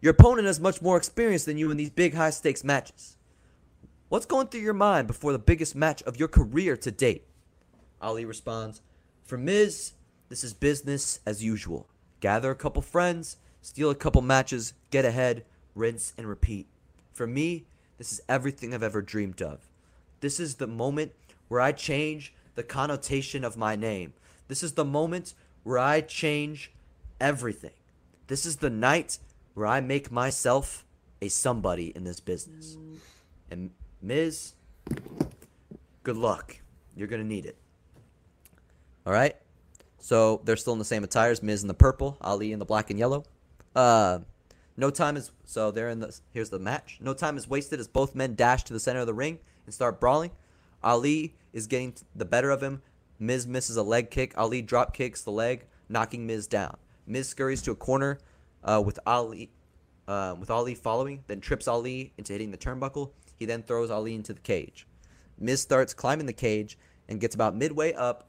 Your opponent has much more experience than you in these big high stakes matches. What's going through your mind before the biggest match of your career to date? Ali responds, For Miz, this is business as usual. Gather a couple friends, steal a couple matches, get ahead, rinse and repeat. For me, this is everything I've ever dreamed of. This is the moment where I change the connotation of my name. This is the moment where I change everything. This is the night where I make myself a somebody in this business. And Miz, good luck. You're going to need it. All right? So they're still in the same attires. Miz in the purple, Ali in the black and yellow. Uh, no time is so they're in the here's the match. No time is wasted as both men dash to the center of the ring and start brawling. Ali is getting the better of him. Miz misses a leg kick. Ali drop kicks the leg, knocking Miz down. Miz scurries to a corner uh, with Ali uh, with Ali following, then trips Ali into hitting the turnbuckle. He then throws Ali into the cage. Miz starts climbing the cage and gets about midway up.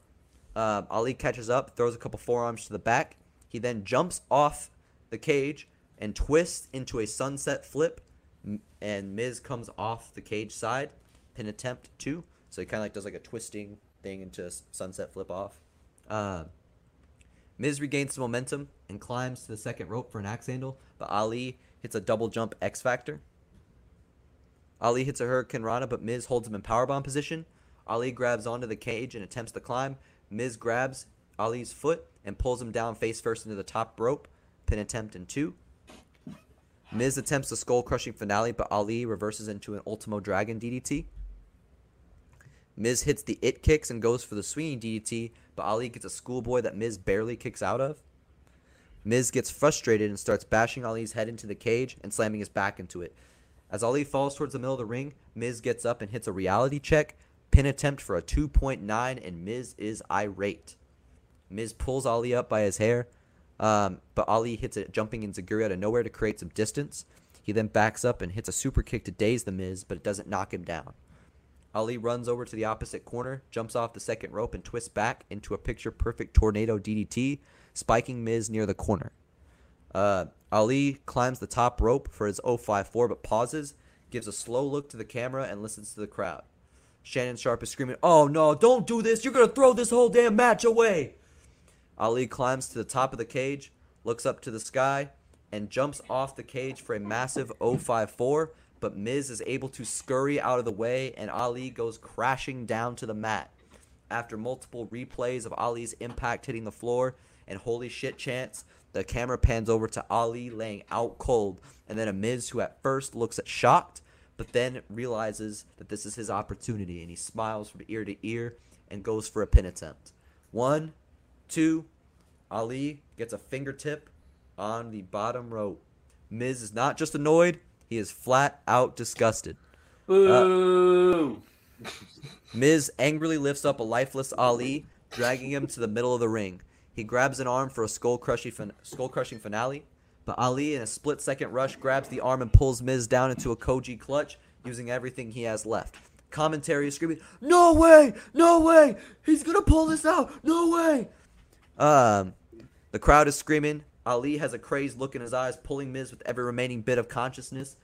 Uh, Ali catches up, throws a couple forearms to the back. He then jumps off the cage and twists into a sunset flip. And Miz comes off the cage side. Pin attempt two. So he kind of like does like a twisting thing into a sunset flip off. Uh, Miz regains some momentum and climbs to the second rope for an axe handle, but Ali hits a double jump X Factor. Ali hits a Hurricanrana, but Miz holds him in powerbomb position. Ali grabs onto the cage and attempts to climb. Miz grabs Ali's foot and pulls him down face first into the top rope. Pin attempt in two. Miz attempts a skull crushing finale, but Ali reverses into an Ultimo Dragon DDT. Miz hits the it kicks and goes for the swinging DDT, but Ali gets a schoolboy that Miz barely kicks out of. Miz gets frustrated and starts bashing Ali's head into the cage and slamming his back into it. As Ali falls towards the middle of the ring, Miz gets up and hits a reality check, pin attempt for a 2.9, and Miz is irate. Miz pulls Ali up by his hair, um, but Ali hits a jumping Enzuigiri out of nowhere to create some distance. He then backs up and hits a super kick to daze the Miz, but it doesn't knock him down. Ali runs over to the opposite corner, jumps off the second rope, and twists back into a picture perfect tornado DDT, spiking Miz near the corner. Uh, Ali climbs the top rope for his 054, but pauses, gives a slow look to the camera, and listens to the crowd. Shannon Sharpe is screaming, Oh no, don't do this! You're gonna throw this whole damn match away! Ali climbs to the top of the cage, looks up to the sky, and jumps off the cage for a massive 054, but Miz is able to scurry out of the way, and Ali goes crashing down to the mat. After multiple replays of Ali's impact hitting the floor and holy shit chants, the camera pans over to Ali laying out cold, and then a Miz who at first looks at shocked, but then realizes that this is his opportunity, and he smiles from ear to ear and goes for a pin attempt. One, two, Ali gets a fingertip on the bottom rope. Miz is not just annoyed, he is flat out disgusted. Boo! *laughs* Miz angrily lifts up a lifeless Ali, dragging him to the middle of the ring. He grabs an arm for a skull crushing fin- skull crushing finale, but Ali, in a split second rush, grabs the arm and pulls Miz down into a Koji clutch, using everything he has left. Commentary is screaming, "No way! No way! He's gonna pull this out! No way!" Um, the crowd is screaming. Ali has a crazed look in his eyes, pulling Miz with every remaining bit of consciousness.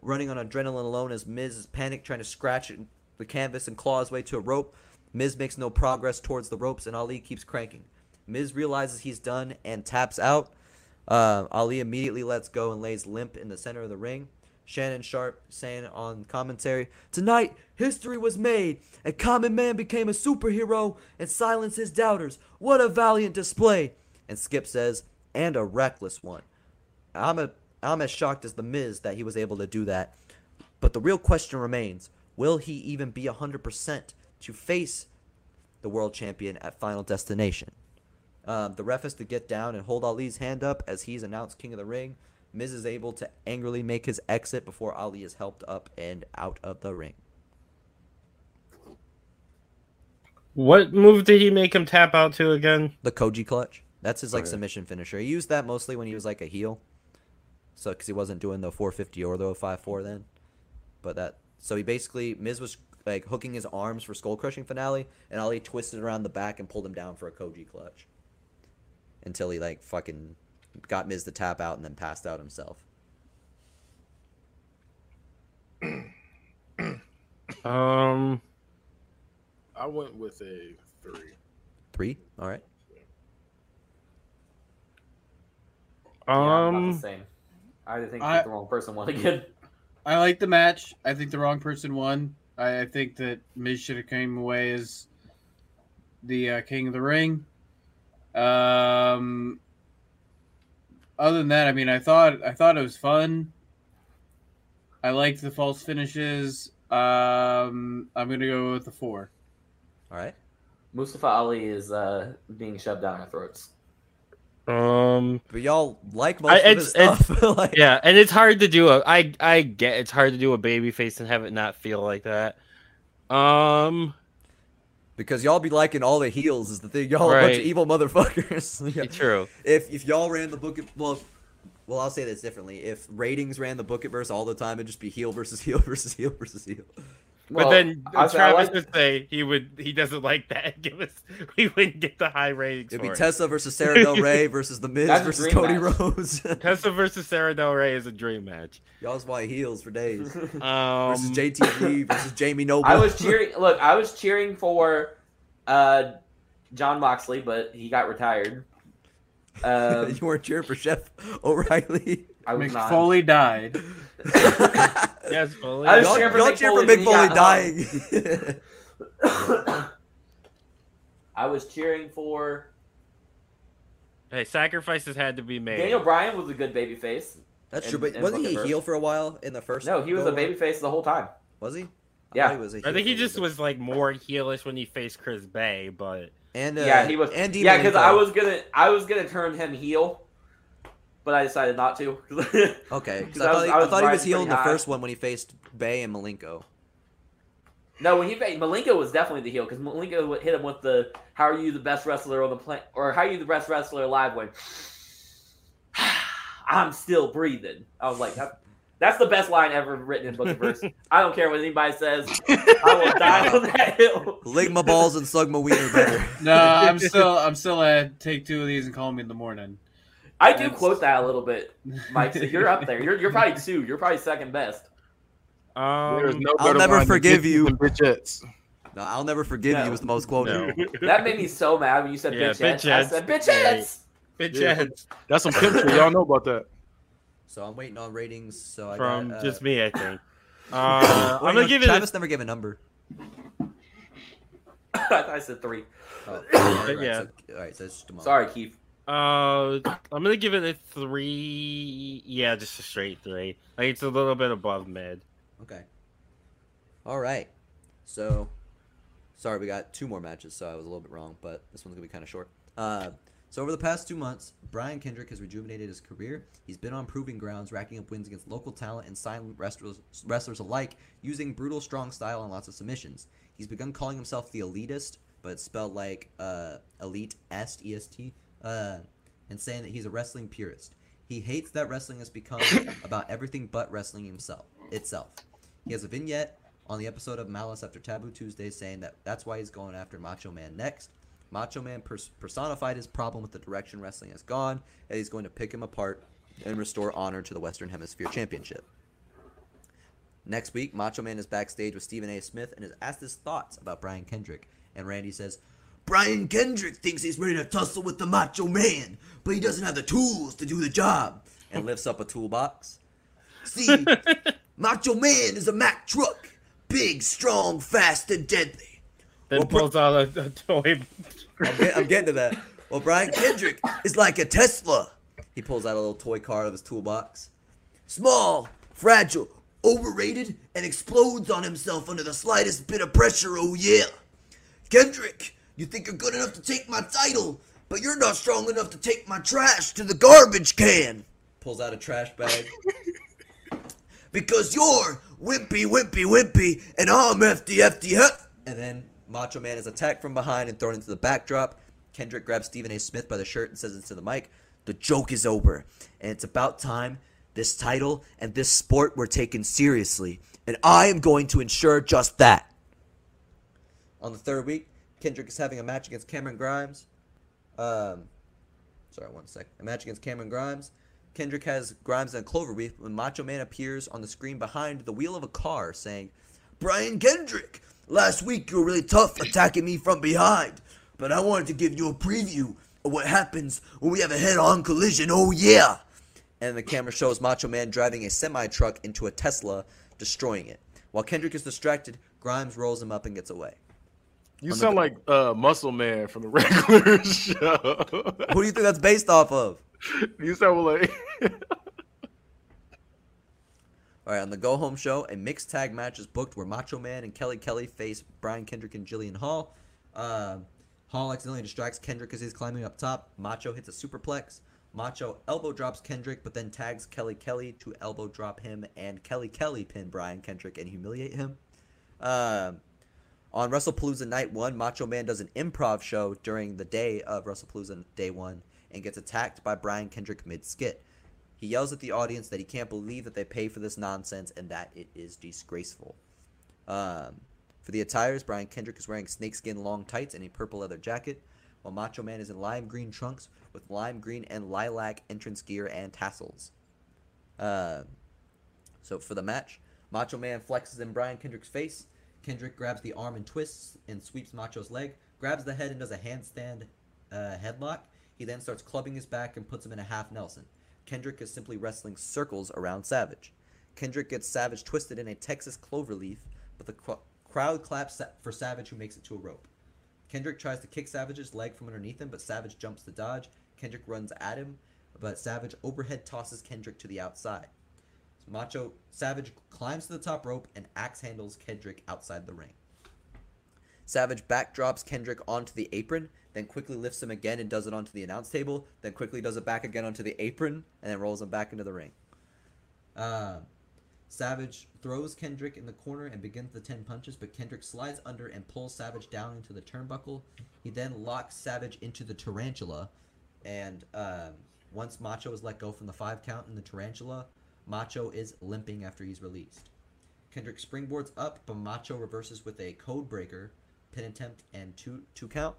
Running on adrenaline alone as Miz is panicked, trying to scratch the canvas and claw his way to a rope. Miz makes no progress towards the ropes, and Ali keeps cranking. Miz realizes he's done and taps out. Uh, Ali immediately lets go and lays limp in the center of the ring. Shannon Sharpe saying on commentary, Tonight, history was made. A common man became a superhero and silenced his doubters. What a valiant display. And Skip says, and a reckless one. I'm, a, I'm as shocked as The Miz that he was able to do that. But the real question remains will he even be 100% to face the world champion at Final Destination? Um, the ref has to get down and hold Ali's hand up as he's announced King of the Ring. Miz is able to angrily make his exit before Ali is helped up and out of the ring. What move did he make him tap out to again? The Koji clutch. That's his like Okay. submission finisher. He used that mostly when he was like a heel. So because he wasn't doing the 450 or the 5-4 then, but that so he basically Miz was like hooking his arms for skull crushing finale, and Ali twisted around the back and pulled him down for a Koji clutch. Until he like fucking got Miz to tap out and then passed out himself. *clears throat* Um, I went with a three. Three. All right. Yeah, I'm um, about the same. I think I- the wrong person won again. *laughs* I like the match. I think the wrong person won. I, I think that Miz should have came away as the uh, king of the ring. Um, other than that, I mean, I thought I thought it was fun. I liked the false finishes. Um, I'm gonna go with the four. All right. Mustafa Ali is uh, being shoved down our throats. um, But y'all like most I- of his it's- stuff. *laughs* like, yeah, and it's hard to do a. I I get it's hard to do a baby face and have it not feel like that. Um, Because y'all be liking all the heels is the thing. Y'all a bunch of evil motherfuckers. *laughs* Yeah. true. if if y'all ran the book, well, well, I'll say this differently. If ratings ran the book verse all the time, it'd just be heel versus heel *laughs* versus heel versus heel. But then I, I Travis like, would say he would he doesn't like that. Give us *laughs* we wouldn't get the high ratings. It'd be for it. Tessa versus Sara Del *laughs* Rey versus The Miz That's versus Cody match. Rhodes. *laughs* Tessa versus Sara Del Rey is a dream match. Y'all's white heels for days Um, versus JTG versus Jamie Noble. I was cheering. Look, I was cheering for uh, Jon Moxley, but he got retired. Um, you weren't cheering for Chef O'Reilly. I was Mick not. Foley died. Yes, Foley. I was y'all cheering for y'all Mick cheer for Foley, but Mick Foley dying. *laughs* I was cheering for Hey, sacrifices had to be made. Daniel Bryan was a good babyface. That's And- true, but wasn't he it a heel for a while in the first? No, he was a go around? babyface the whole time. Was he? Yeah. thought he was a I heel think he just was like more heelish when he faced Chris Bey, but And uh, yeah, he was. And Dean yeah, because I was gonna, I was gonna turn him heel, but I decided not to. *laughs* Okay, 'cause 'Cause I, I thought, was- he, I I was thought he was riding heel in the first one when he faced Bey and Malenko. no, when he faced Malenko was definitely the heel because Malenko hit him with the "How are you the best wrestler on the planet?" or "How are you the best wrestler alive?" When *sighs* I'm still breathing. I was like, that, "That's the best line ever written in Book It Verse." I don't care what anybody says. I will *laughs* die on that hill. Lick my balls and slug my wiener better. *laughs* No, I'm still I'm still at take two of these and call me in the morning. I do That's- quote that a little bit, Mike. So you're up there. You're, you're probably two. You're probably second best. There's um, no I'll never forgive you. and Bitchettes. No, I'll never forgive No. you was the most quoted. no. *laughs* That made me so mad when you said Yeah, bitch heads. I said heads. bitch heads. Bitch Yeah. heads That's some pimp. Y'all know about that. So I'm waiting on ratings. So I from got, uh, just me, I think. *coughs* Uh, wait, I'm no, gonna give it. Travis A, never gave a number. *laughs* I said three. Oh, *laughs* all right, Yeah. So, all right, so it's just a moment. Sorry, Keith. Uh, I'm gonna give it a three. Yeah, just a straight three. Like it's a little bit above mid. Okay. All right. So, sorry, we got two more matches, so I was a little bit wrong, but this one's gonna be kind of short. Uh, So over the past two months, Brian Kendrick has rejuvenated his career. He's been on proving grounds, racking up wins against local talent and silent wrestlers, wrestlers alike, using brutal, strong style and lots of submissions. He's begun calling himself the elitist, but spelled like uh, elite est est, uh, and saying that he's a wrestling purist. He hates that wrestling has become *coughs* about everything but wrestling himself itself. He has a vignette on the episode of Malice after Taboo Tuesday saying that that's why he's going after Macho Man next. Macho Man pers- personified his problem with the direction wrestling has gone, and he's going to pick him apart and restore honor to the Western Hemisphere Championship. Next week, Macho Man is backstage with Stephen A. Smith and is asked his thoughts about Brian Kendrick. And Randy says, Brian Kendrick thinks he's ready to tussle with the Macho Man, but he doesn't have the tools to do the job. And lifts up a toolbox. See, *laughs* Macho Man is a Mack truck. Big, strong, fast, and deadly. Then Well, pulls out a, a toy. I'm, get, I'm getting to that. Well, Brian *laughs* Kendrick is like a Tesla. He pulls out a little toy car out of his toolbox. Small, fragile, overrated, and explodes on himself under the slightest bit of pressure, oh yeah. Kendrick, you think you're good enough to take my title, but you're not strong enough to take my trash to the garbage can. Pulls out a trash bag. *laughs* because you're wimpy, wimpy, wimpy, and I'm hefty, hefty, hef. And then Macho Man is attacked from behind and thrown into the backdrop. Kendrick grabs Stephen A. Smith by the shirt and says into the mic, The joke is over, and it's about time this title and this sport were taken seriously, and I am going to ensure just that. On the third week, Kendrick is having a match against Cameron Grimes. Um, sorry, one sec. A match against Cameron Grimes. Kendrick has Grimes in a clover leaf when Macho Man appears on the screen behind the wheel of a car saying, Brian Kendrick, last week you were really tough attacking me from behind, but I wanted to give you a preview of what happens when we have a head on collision. Oh, yeah! And the camera shows Macho Man driving a semi truck into a Tesla, destroying it. While Kendrick is distracted, Grimes rolls him up and gets away. You the- sound like uh, Muscle Man from the *laughs* regular show. Who do you think that's based off of? *laughs* you sound like *laughs* All right, on the Go Home show, a mixed tag match is booked where Macho Man and Kelly Kelly face Brian Kendrick and Jillian Hall. Um Hall accidentally distracts Kendrick as he's climbing up top. Macho hits a superplex. Macho elbow drops Kendrick, but then tags Kelly Kelly to elbow drop him, and Kelly Kelly pin Brian Kendrick and humiliate him. Um, on WrestlePalooza Night 1, Macho Man does an improv show during the day of WrestlePalooza Day 1 and gets attacked by Brian Kendrick mid skit. He yells at the audience that he can't believe that they pay for this nonsense and that it is disgraceful. Um, for the attires, Brian Kendrick is wearing snakeskin long tights and a purple leather jacket, while Macho Man is in lime green trunks with lime green and lilac entrance gear and tassels. Um, so for the match, Macho Man flexes in Brian Kendrick's face. Kendrick grabs the arm and twists and sweeps Macho's leg, grabs the head and does a handstand uh, headlock. He then starts clubbing his back and puts him in a half Nelson. Kendrick is simply wrestling circles around Savage. Kendrick gets Savage twisted in a Texas cloverleaf, but the cr- crowd claps for Savage, who makes it to a rope. Kendrick tries to kick Savage's leg from underneath him, but Savage jumps to dodge. Kendrick runs at him, but Savage overhead tosses Kendrick to the outside. Macho Savage climbs to the top rope and axe handles Kendrick outside the ring. Savage backdrops Kendrick onto the apron, then quickly lifts him again and does it onto the announce table, then quickly does it back again onto the apron, and then rolls him back into the ring. Uh, Savage throws Kendrick in the corner and begins the 10 punches, but Kendrick slides under and pulls Savage down into the turnbuckle. He then locks Savage into the tarantula, and um, once Macho is let go from the five count in the tarantula, Macho is limping after he's released. Kendrick springboards up, but Macho reverses with a code breaker, pin attempt, and two two count.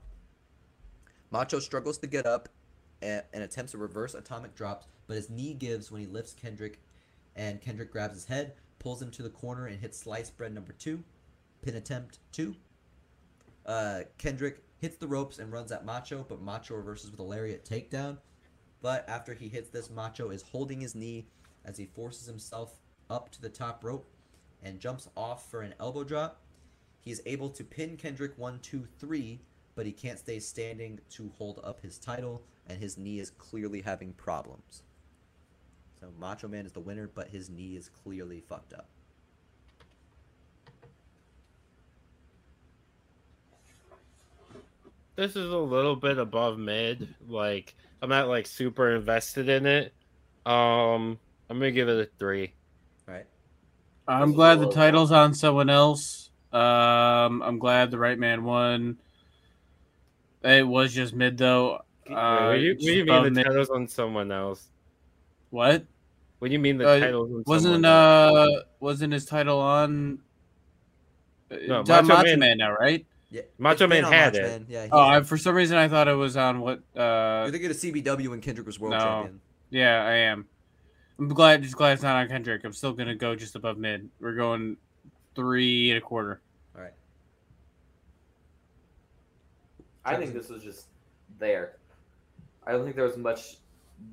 Macho struggles to get up and, and attempts a reverse atomic drops, but his knee gives when he lifts Kendrick, and Kendrick grabs his head, pulls him to the corner, and hits slice bread number two. Pin attempt two. Uh, Kendrick hits the ropes and runs at Macho, but Macho reverses with a lariat takedown. But after he hits this, Macho is holding his knee as he forces himself up to the top rope and jumps off for an elbow drop. He is able to pin Kendrick one, two, three, but he can't stay standing to hold up his title, and his knee is clearly having problems. So Macho Man is the winner, but his knee is clearly fucked up. this is a little bit above mid. Like I'm not like super invested in it. Um, I'm gonna give it a three. All right. I'm This glad the low title's on someone else. Um, I'm glad the right man won. It was just mid though. Wait, Uh, what do you, what do you mean the mid. title's on someone else? What? What do you mean the Uh, title's Wasn't someone else? uh wasn't his title on? No, Macho Macho Man- Man now, right? Yeah. Macho it's been Man had Macho it. Man. Yeah. Oh, I, for some reason I thought it was on what? Uh, You're thinking of CBW when Kendrick was world No. champion. yeah, I am. I'm glad, just glad it's not on Kendrick. I'm still gonna go just above mid. We're going three and a quarter. All right. I think this was just there. I don't think there was much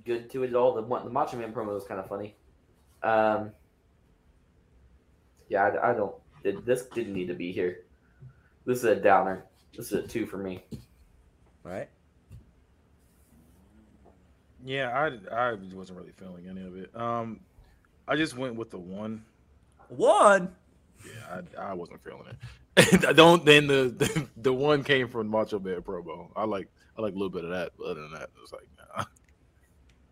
good to it at all. The one, the Macho Man promo was kind of funny. Um, yeah, I, I don't. It, this didn't need to be here. This is a downer. This is a two for me. All right. Yeah, I I wasn't really feeling any of it. Um, I just went with the one. One. Yeah, I, I wasn't feeling it. *laughs* I don't. Then the, the the one came from Macho Man promo. I like I like a little bit of that. But other than that, it was like nah.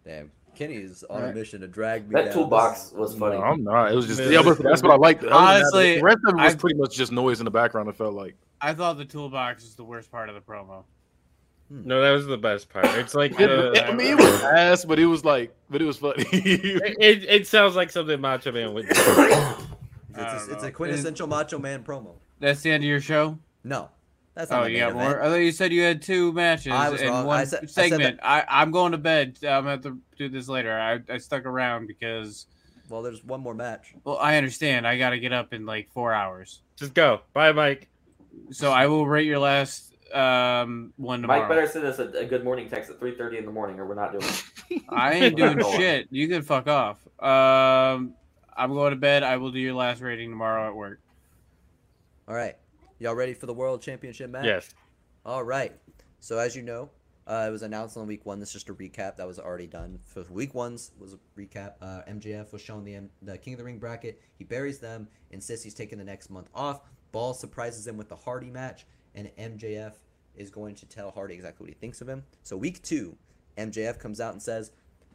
Damn. Kenny's on a mission to drag me That down. toolbox was funny. No, I'm not. It was just yeah, but that's what I liked. Other than that, Honestly, the rest of it was I've- pretty much just noise in the background. It felt like I thought the toolbox was the worst part of the promo. Hmm. No, that was the best part. It's like it, I mean, it was ass, but it was like, but it was funny. *laughs* it, it, it sounds like something Macho Man would do. *coughs* It's I a, don't it's a quintessential Macho Man promo. That's the end of your show. No, that's not Oh, you got event. more. I thought you said you had two matches I was in wrong. one I said- I said segment. I, I'm going to bed. I'm gonna have to do this later. I, I stuck around because, Well, there's one more match. well, I understand. I got to get up in like four hours, Just go. Bye, Mike. so I will rate your last um one tomorrow. Mike better send us a, a good morning text at three thirty in the morning, or we're not doing it. *laughs* I ain't doing shit. You can fuck off. Um, I'm going to bed. I will do your last rating tomorrow at work. All right. Y'all ready for the World Championship match? Yes. All right. So as you know, uh, it was announced on week one. This is just a recap that was already done. For week one's was a recap. Uh, MJF was shown the M- the King of the Ring bracket. He buries them. Insists he's taking the next month off. Ball surprises him with the Hardy match, and MJF is going to tell Hardy exactly what he thinks of him. So week two, MJF comes out and says,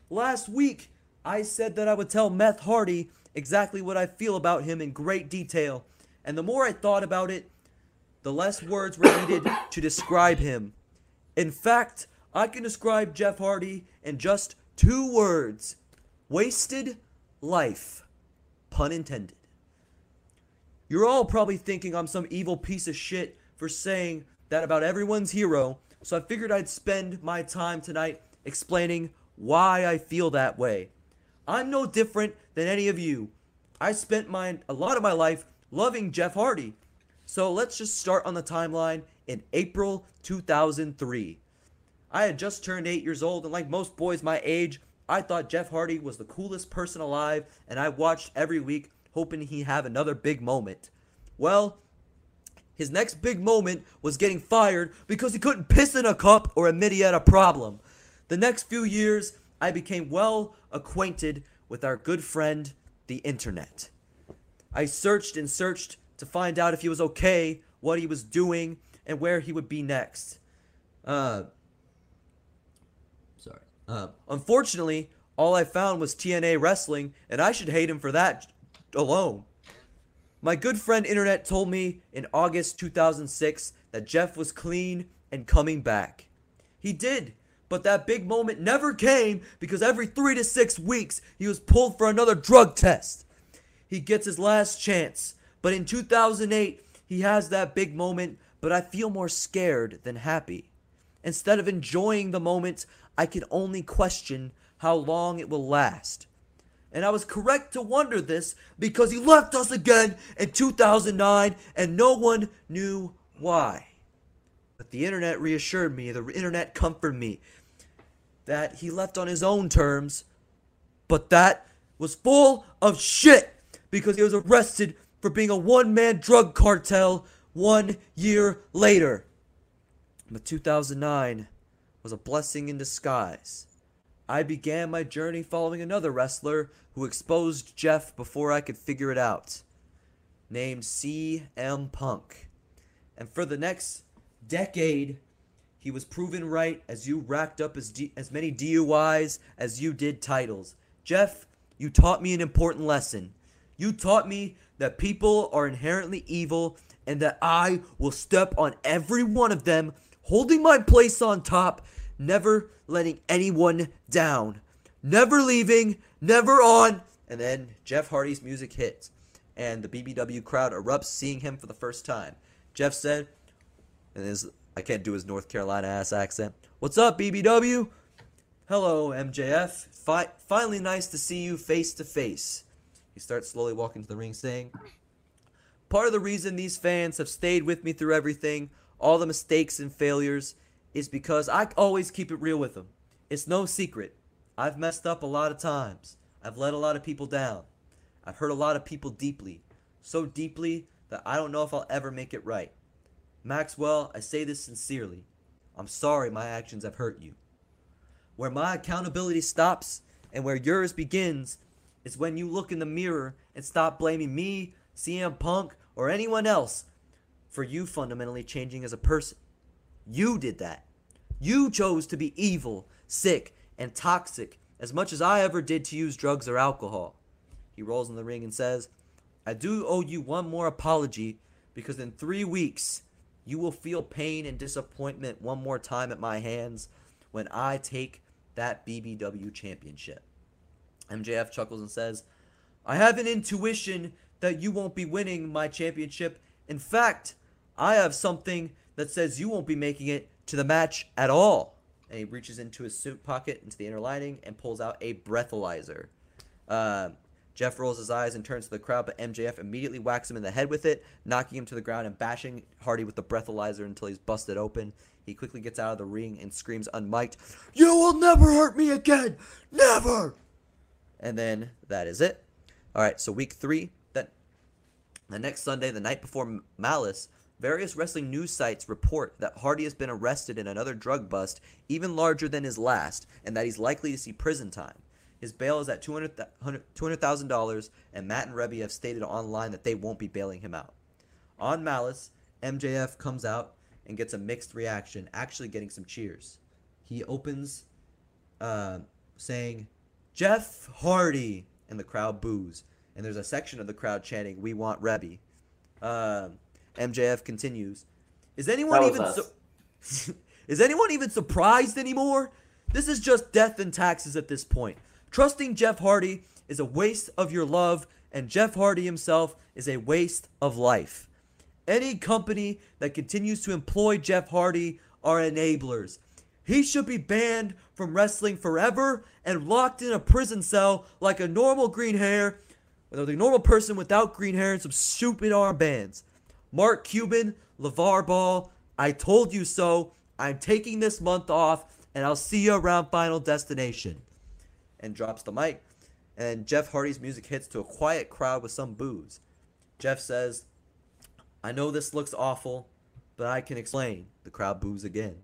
"Last week I said that I would tell Meth Hardy exactly what I feel about him in great detail, and the more I thought about it." the less words were needed *coughs* to describe him. In fact, I can describe Jeff Hardy in just two words wasted life. Pun intended. You're all probably thinking I'm some evil piece of shit for saying that about everyone's hero, so I figured I'd spend my time tonight explaining why I feel that way. I'm no different than any of you. I spent my a lot of my life loving Jeff Hardy. So let's just start on the timeline in April 2003. I had just turned 8 years old, and like most boys my age, I thought Jeff Hardy was the coolest person alive, and I watched every week hoping he'd have another big moment. Well, his next big moment was getting fired because he couldn't piss in a cup or admit he had a problem. The next few years, I became well acquainted with our good friend, the internet. I searched and searched to find out if he was okay, what he was doing, and where he would be next. Uh, sorry. Uh, unfortunately, all I found was TNA wrestling, and I should hate him for that alone. My good friend Internet told me in August 2006 that Jeff was clean and coming back. He did, but that big moment never came because every three to six weeks he was pulled for another drug test. He gets his last chance, but in 2008 he has that big moment, but I feel more scared than happy. Instead of enjoying the moment, I can only question how long it will last. And I was correct to wonder this because he left us again in 2009 and no one knew why. But the internet reassured me, the internet comforted me that he left on his own terms, but that was full of shit because he was arrested for being a one man drug cartel one year later. But 2009 was a blessing in disguise. I began my journey following another wrestler who exposed Jeff before I could figure it out, named CM Punk. And for the next decade, He was proven right as you racked up as, D- as many DUIs as you did titles. Jeff, you taught me an important lesson. You taught me that people are inherently evil and that I will step on every one of them, holding my place on top, never letting anyone down. Never leaving, never on. And then Jeff Hardy's music hits, and the BBW crowd erupts seeing him for the first time. Jeff said, and his I can't do his North Carolina ass accent. What's up, BBW? Hello, MJF. Fi- finally, nice to see you face to face. He starts slowly walking to the ring, saying, Part of the reason these fans have stayed with me through everything, all the mistakes and failures, is because I always keep it real with them. It's no secret. I've messed up a lot of times. I've let a lot of people down. I've hurt a lot of people deeply. So deeply that I don't know if I'll ever make it right. Maxwell, I say this sincerely. I'm sorry my actions have hurt you. Where my accountability stops and where yours begins is when you look in the mirror and stop blaming me, CM Punk, or anyone else for you fundamentally changing as a person. You did that. You chose to be evil, sick, and toxic as much as I ever did to use drugs or alcohol. He rolls in the ring and says, I do owe you one more apology because in three weeks you will feel pain and disappointment one more time at my hands when I take that BBW championship. MJF chuckles and says, I have an intuition that you won't be winning my championship. In fact, I have something that says you won't be making it to the match at all. And he reaches into his suit pocket, into the inner lining, and pulls out a breathalyzer. Uh, Jeff rolls his eyes and turns to the crowd, but MJF immediately whacks him in the head with it, knocking him to the ground and bashing Hardy with the breathalyzer until he's busted open. He quickly gets out of the ring and screams unmiked, You will never hurt me again! Never! And then that is it. All right, so week three, that the next Sunday, the night before Malice, various wrestling news sites report that Hardy has been arrested in another drug bust even larger than his last, and that he's likely to see prison time. His bail is at $200,000, and Matt and Reby have stated online that they won't be bailing him out. On Malice, MJF comes out and gets a mixed reaction, actually getting some cheers. He opens uh, saying, Jeff Hardy, and the crowd boos. And there's a section of the crowd chanting, We want Reby. Uh, MJF continues, Is anyone even su- *laughs* Is anyone even surprised anymore? This is just death and taxes at this point. Trusting Jeff Hardy is a waste of your love, and Jeff Hardy himself is a waste of life. Any company that continues to employ Jeff Hardy are enablers. He should be banned from wrestling forever and locked in a prison cell like a normal green hair, like a normal person without green hair and some stupid armbands. Mark Cuban, LeVar Ball, I told you so. I'm taking this month off, and I'll see you around Final Destination. And drops the mic. And Jeff Hardy's music hits to a quiet crowd with some boos. Jeff says, I know this looks awful, but I can explain. The crowd boos again.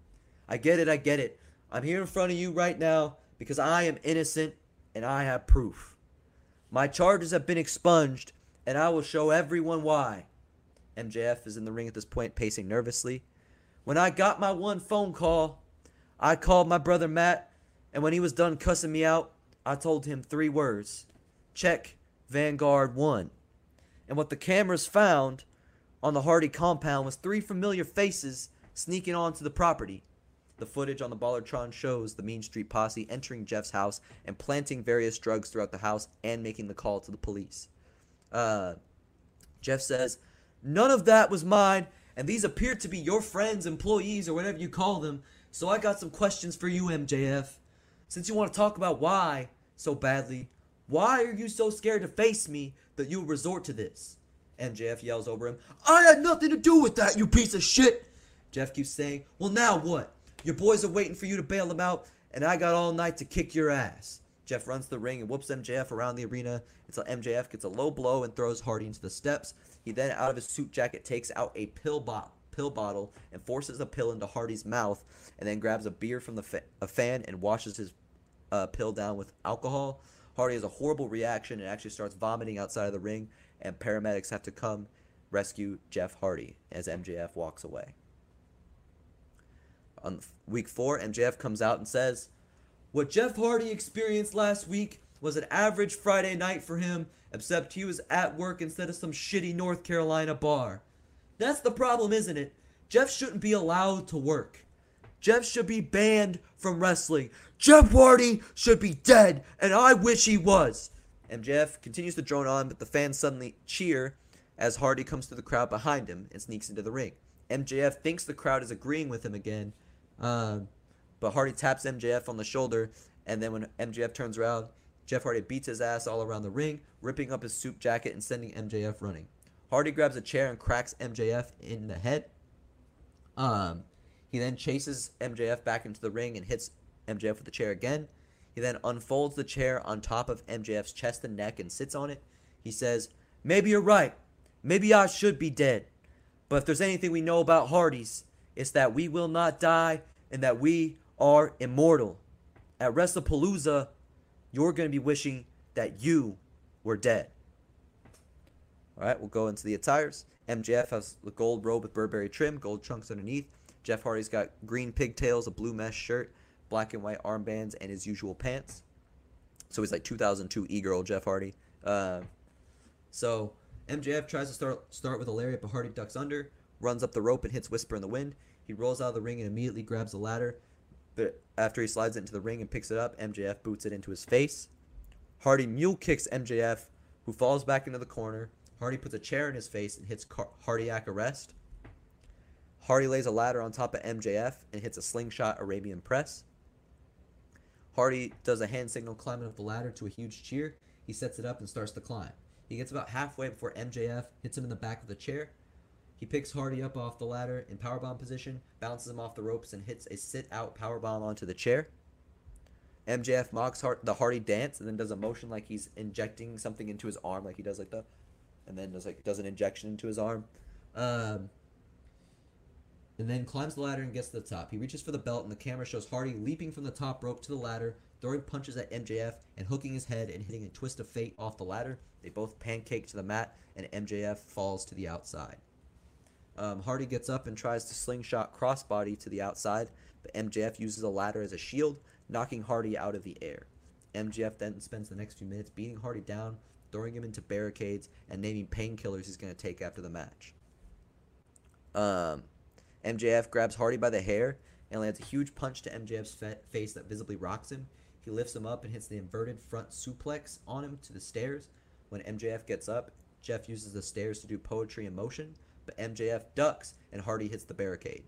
I get it, I get it. I'm here in front of you right now because I am innocent and I have proof. My charges have been expunged, and I will show everyone why. MJF is in the ring at this point, pacing nervously. When I got my one phone call, I called my brother Matt, and when he was done cussing me out, I told him three words check Vanguard 1. And what the cameras found on the Hardy compound was three familiar faces sneaking onto the property. The footage on the Ballertron shows the Mean Street posse entering Jeff's house and planting various drugs throughout the house and making the call to the police. Uh, Jeff says, None of that was mine, and these appear to be your friends, employees, or whatever you call them. So I got some questions for you, MJF. Since you want to talk about why so badly, why are you so scared to face me that you resort to this? MJF yells over him, I had nothing to do with that, you piece of shit! Jeff keeps saying, Well, now what? Your boys are waiting for you to bail them out, and I got all night to kick your ass. Jeff runs the ring and whoops MJF around the arena until MJF gets a low blow and throws Hardy into the steps. He then, out of his suit jacket, takes out a pill, bot- pill bottle and forces a pill into Hardy's mouth, and then grabs a beer from the fa- a fan and washes his uh, pill down with alcohol. Hardy has a horrible reaction and actually starts vomiting outside of the ring, and paramedics have to come rescue Jeff Hardy as MJF walks away. On week four, MJF comes out and says, What Jeff Hardy experienced last week was an average Friday night for him, except he was at work instead of some shitty North Carolina bar. That's the problem, isn't it? Jeff shouldn't be allowed to work. Jeff should be banned from wrestling. Jeff Hardy should be dead, and I wish he was. MJF continues to drone on, but the fans suddenly cheer as Hardy comes through the crowd behind him and sneaks into the ring. MJF thinks the crowd is agreeing with him again, uh, but Hardy taps MJF on the shoulder, and then when MJF turns around, Jeff Hardy beats his ass all around the ring, ripping up his suit jacket and sending MJF running. Hardy grabs a chair and cracks MJF in the head. Um, he then chases MJF back into the ring and hits MJF with the chair again. He then unfolds the chair on top of MJF's chest and neck and sits on it. He says, Maybe you're right. Maybe I should be dead. But if there's anything we know about Hardys, it's that we will not die and that we are immortal. At WrestlePalooza, you're going to be wishing that you were dead. All right, we'll go into the attires. MJF has the gold robe with Burberry trim, gold chunks underneath. Jeff Hardy's got green pigtails, a blue mesh shirt, black and white armbands, and his usual pants. So he's like 2002 e-girl Jeff Hardy. Uh, so MJF tries to start start with a lariat, but Hardy ducks under, runs up the rope, and hits Whisper in the wind. He rolls out of the ring and immediately grabs the ladder. But after he slides it into the ring and picks it up, MJF boots it into his face. Hardy mule kicks MJF, who falls back into the corner. Hardy puts a chair in his face and hits car- cardiac arrest. Hardy lays a ladder on top of MJF and hits a slingshot Arabian press. Hardy does a hand signal climbing up the ladder to a huge cheer. He sets it up and starts to climb. He gets about halfway before MJF hits him in the back of the chair. He picks Hardy up off the ladder in powerbomb position, bounces him off the ropes, and hits a sit out powerbomb onto the chair. MJF mocks Hart- the Hardy dance and then does a motion like he's injecting something into his arm, like he does like the, and then does like does an injection into his arm. Um, and then climbs the ladder and gets to the top. He reaches for the belt, and the camera shows Hardy leaping from the top rope to the ladder, throwing punches at MJF, and hooking his head and hitting a twist of fate off the ladder. They both pancake to the mat, and MJF falls to the outside. Um, Hardy gets up and tries to slingshot crossbody to the outside, but MJF uses a ladder as a shield, knocking Hardy out of the air. MJF then spends the next few minutes beating Hardy down, throwing him into barricades, and naming painkillers he's going to take after the match. Um, MJF grabs Hardy by the hair and lands a huge punch to MJF's fa- face that visibly rocks him. He lifts him up and hits the inverted front suplex on him to the stairs. When MJF gets up, Jeff uses the stairs to do poetry in motion, but MJF ducks and Hardy hits the barricade.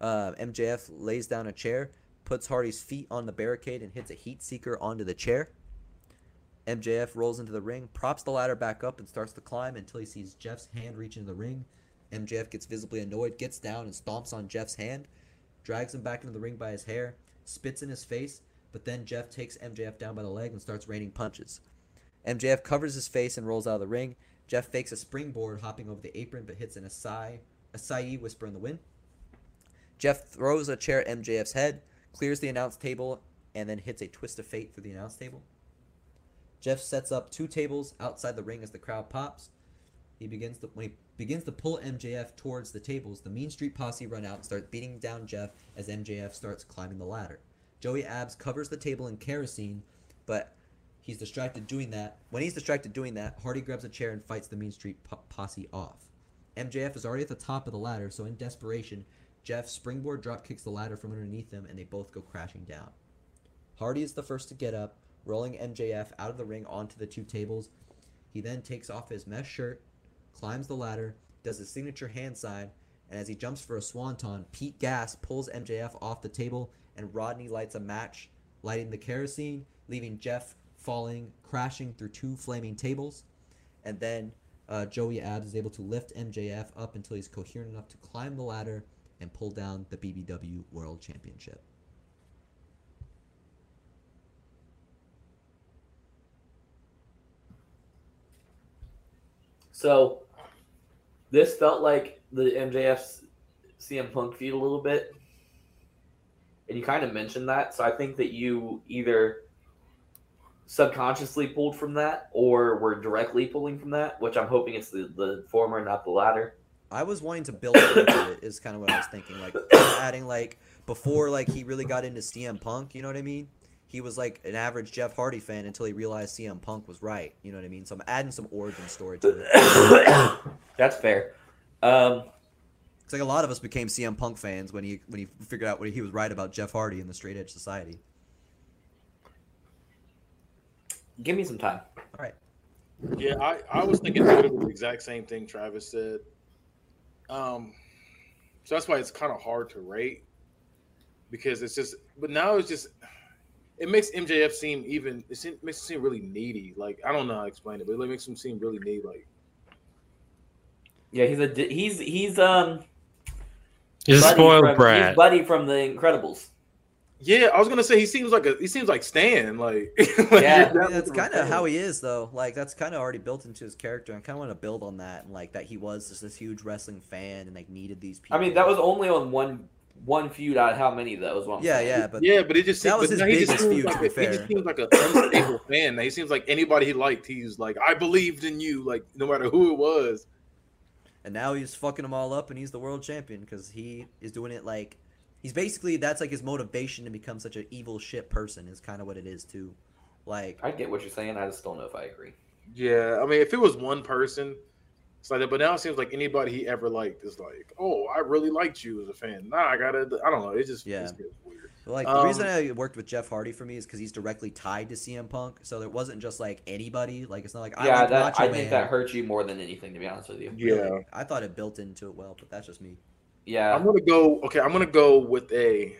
Uh, MJF lays down a chair, puts Hardy's feet on the barricade, and hits a heat seeker onto the chair. MJF rolls into the ring, props the ladder back up, and starts to climb until he sees Jeff's hand reach into the ring. MJF gets visibly annoyed, gets down, and stomps on Jeff's hand, drags him back into the ring by his hair, spits in his face, but then Jeff takes MJF down by the leg and starts raining punches. MJF covers his face and rolls out of the ring. Jeff fakes a springboard, hopping over the apron, but hits an Asai, Asai whisper in the wind. Jeff throws a chair at MJF's head, clears the announce table, and then hits a twist of fate through the announce table. Jeff sets up two tables outside the ring as the crowd pops. He begins to when he begins to pull MJF towards the tables. The Mean Street Posse run out and start beating down Jeff as MJF starts climbing the ladder. Joey Abs covers the table in kerosene, but he's distracted doing that. When he's distracted doing that, Hardy grabs a chair and fights the Mean Street po- Posse off. MJF is already at the top of the ladder, so in desperation, Jeff springboard drop kicks the ladder from underneath him, and they both go crashing down. Hardy is the first to get up, rolling MJF out of the ring onto the two tables. He then takes off his mesh shirt, climbs the ladder, does his signature hand sign, and as he jumps for a swanton, Pete Gas pulls MJF off the table, and Rodney lights a match, lighting the kerosene, leaving Jeff falling, crashing through two flaming tables. And then uh, Joey Abs is able to lift MJF up until he's coherent enough to climb the ladder and pull down the BBW World Championship. So this felt like the MJF CM Punk feud a little bit. And you kind of mentioned that. So I think that you either subconsciously pulled from that or were directly pulling from that, which I'm hoping it's the, the former, not the latter. I was wanting to build into it. Is kind of what I was thinking. Like *coughs* adding like before like he really got into CM Punk. You know what I mean? He was like an average Jeff Hardy fan until he realized CM Punk was right. You know what I mean? So I'm adding some origin story to it. *coughs* That's fair. Um, It's like a lot of us became CM Punk fans when he when he figured out when he was right about Jeff Hardy in the Straight Edge Society. Give me some time. All right. Yeah, I, I was thinking literally the exact same thing Travis said. Um, so that's why it's kind of hard to rate because it's just. But now it's just. It makes MJF seem even. It seem- makes it seem really needy. Like I don't know how to explain it, but it makes him seem really needy. Like Yeah, he's a he's he's um He's a buddy spoiled from, brat. He's buddy from the Incredibles. Yeah, I was gonna say he seems like a he seems like Stan. Like, *laughs* like Yeah. I mean, that's kind of how he is, though. Like that's kind of already built into his character. I kind of want to build on that, and like that he was just this huge wrestling fan and like needed these people. I mean, that was only on one one feud out of how many that was one. yeah, yeah, but yeah, but it just That seems, was his now just biggest feud, like to be a, he just seems like an unstable *clears throat* fan. He seems like anybody he liked, he's like, I believed in you, like no matter who it was. and now he's fucking them all up, and he's the world champion because he is doing it like he's basically that's like his motivation to become such an evil shit person is kind of what it is too. Like I get what you're saying. I just don't know if I agree. Yeah, I mean, if it was one person, it's like that. But now it seems like anybody he ever liked is like, oh, I really liked you as a fan. Nah, I gotta. I don't know. It just Yeah. it's weird. Like the reason Um, I worked with Jeff Hardy for me is because he's directly tied to CM Punk, so it wasn't just like anybody. Like it's not like I yeah, like that, Macho I Man. think that hurts you more than anything, to be honest with you. Yeah, Really. I thought it built into it well, but that's just me. Yeah, I'm gonna go. Okay, I'm gonna go with a.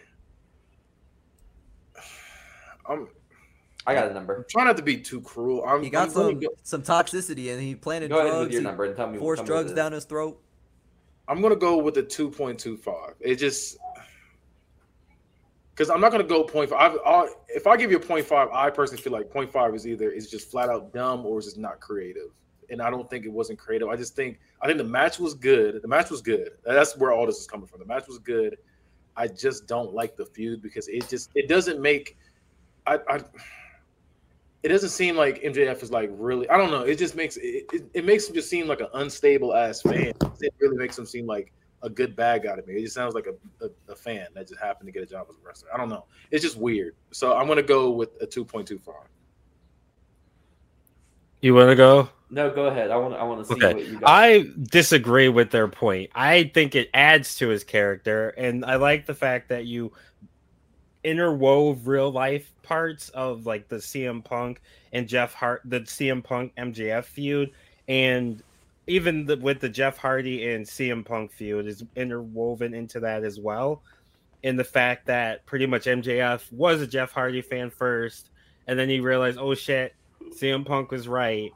I'm, I got a number. I'm trying not to be too cruel. I'm, He got I'm gonna some go, some toxicity, and he planted Go ahead with your number and tell me. forced tell me drugs what down his throat. I'm gonna go with a 2.25. It just because I'm not gonna go 0.5. I've, if I give you a 0.5, I personally feel like 0.5 is either is just flat out dumb or is just not creative. And I don't think it wasn't creative. I just think I think the match was good. The match was good. That's where all this is coming from. The match was good. I just don't like the feud because it just it doesn't make I, I it doesn't seem like MJF is like really I don't know. It just makes it, it, it makes him just seem like an unstable ass fan. It really makes him seem like a good bad guy to me. It just sounds like a, a, a fan that just happened to get a job as a wrestler. I don't know. It's just weird. So I'm gonna go with a 2.25. You want to go? No, go ahead. I want. I want to see Okay. what you got. I disagree with their point. I think it adds to his character, and I like the fact that you interwove real life parts of like the CM Punk and Jeff Hart, the CM Punk MJF feud, and even the, with the Jeff Hardy and CM Punk feud is interwoven into that as well. In the fact that pretty much MJF was a Jeff Hardy fan first, and then he realized, oh shit, CM Punk was right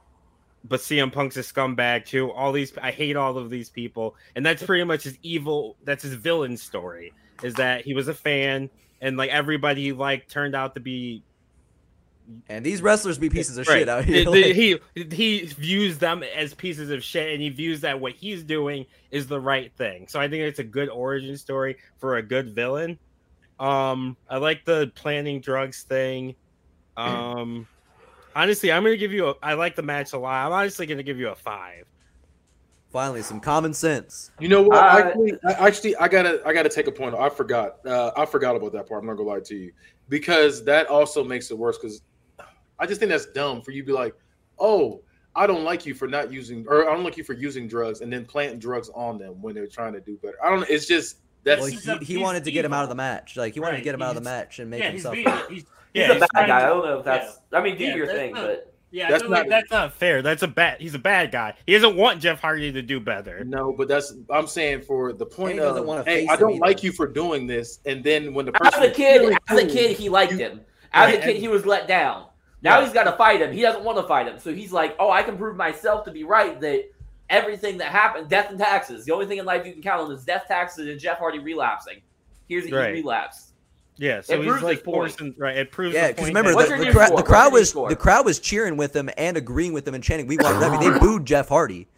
but CM Punk's a scumbag too. All these, I hate all of these people, and that's pretty much his evil. That's his villain story. Is that he was a fan, and like everybody he liked turned out to be And these wrestlers be pieces of right. shit out here. The- the- like- he he views them as pieces of shit, and he views that what he's doing is the right thing. So I think it's a good origin story for a good villain. Um, I like the planning drugs thing. *clears throat* Um, honestly, I'm gonna give you a. I like the match a lot. I'm honestly gonna give you a five. Finally, some common sense. You know what? I- actually, I, actually, I gotta, I gotta take a point. I forgot. Uh, I forgot about that part. I'm not gonna lie to you because that also makes it worse. Because I just think that's dumb for you to be like, oh, I don't like you for not using, or I don't like you for using drugs and then planting drugs on them when they're trying to do better. I don't. It's just that's Well, he, he wanted to get him out of the match. Like he wanted to get him out of the match and make yeah, he's himself. being, he's, He's yeah, a bad guy. to- I don't know if that's. I mean, do Yeah, your thing, not- but Yeah, That's not- that's That's not fair. That's a bad. He's a bad guy. He doesn't want Jeff Hardy to do better. no. But that's I'm saying for the point of, wanna hey, I don't either. like you for doing this, and then when the as a kid, really as a kid, he liked him. As Right, a kid, and- he was let down. Now Yeah. he's got to fight him. He doesn't want to fight him, so he's like, "Oh, I can prove myself to be right that everything that happened, death and taxes. The only thing in life you can count on is death, taxes, and Jeff Hardy relapsing. Here's a Right. he relapsed. Yeah, so It he's like his forcing right. It proves Yeah, because remember the, the, new crowd, the crowd was score? the crowd was cheering with him and agreeing with him and chanting, "We want Reby." They *laughs* booed Jeff Hardy.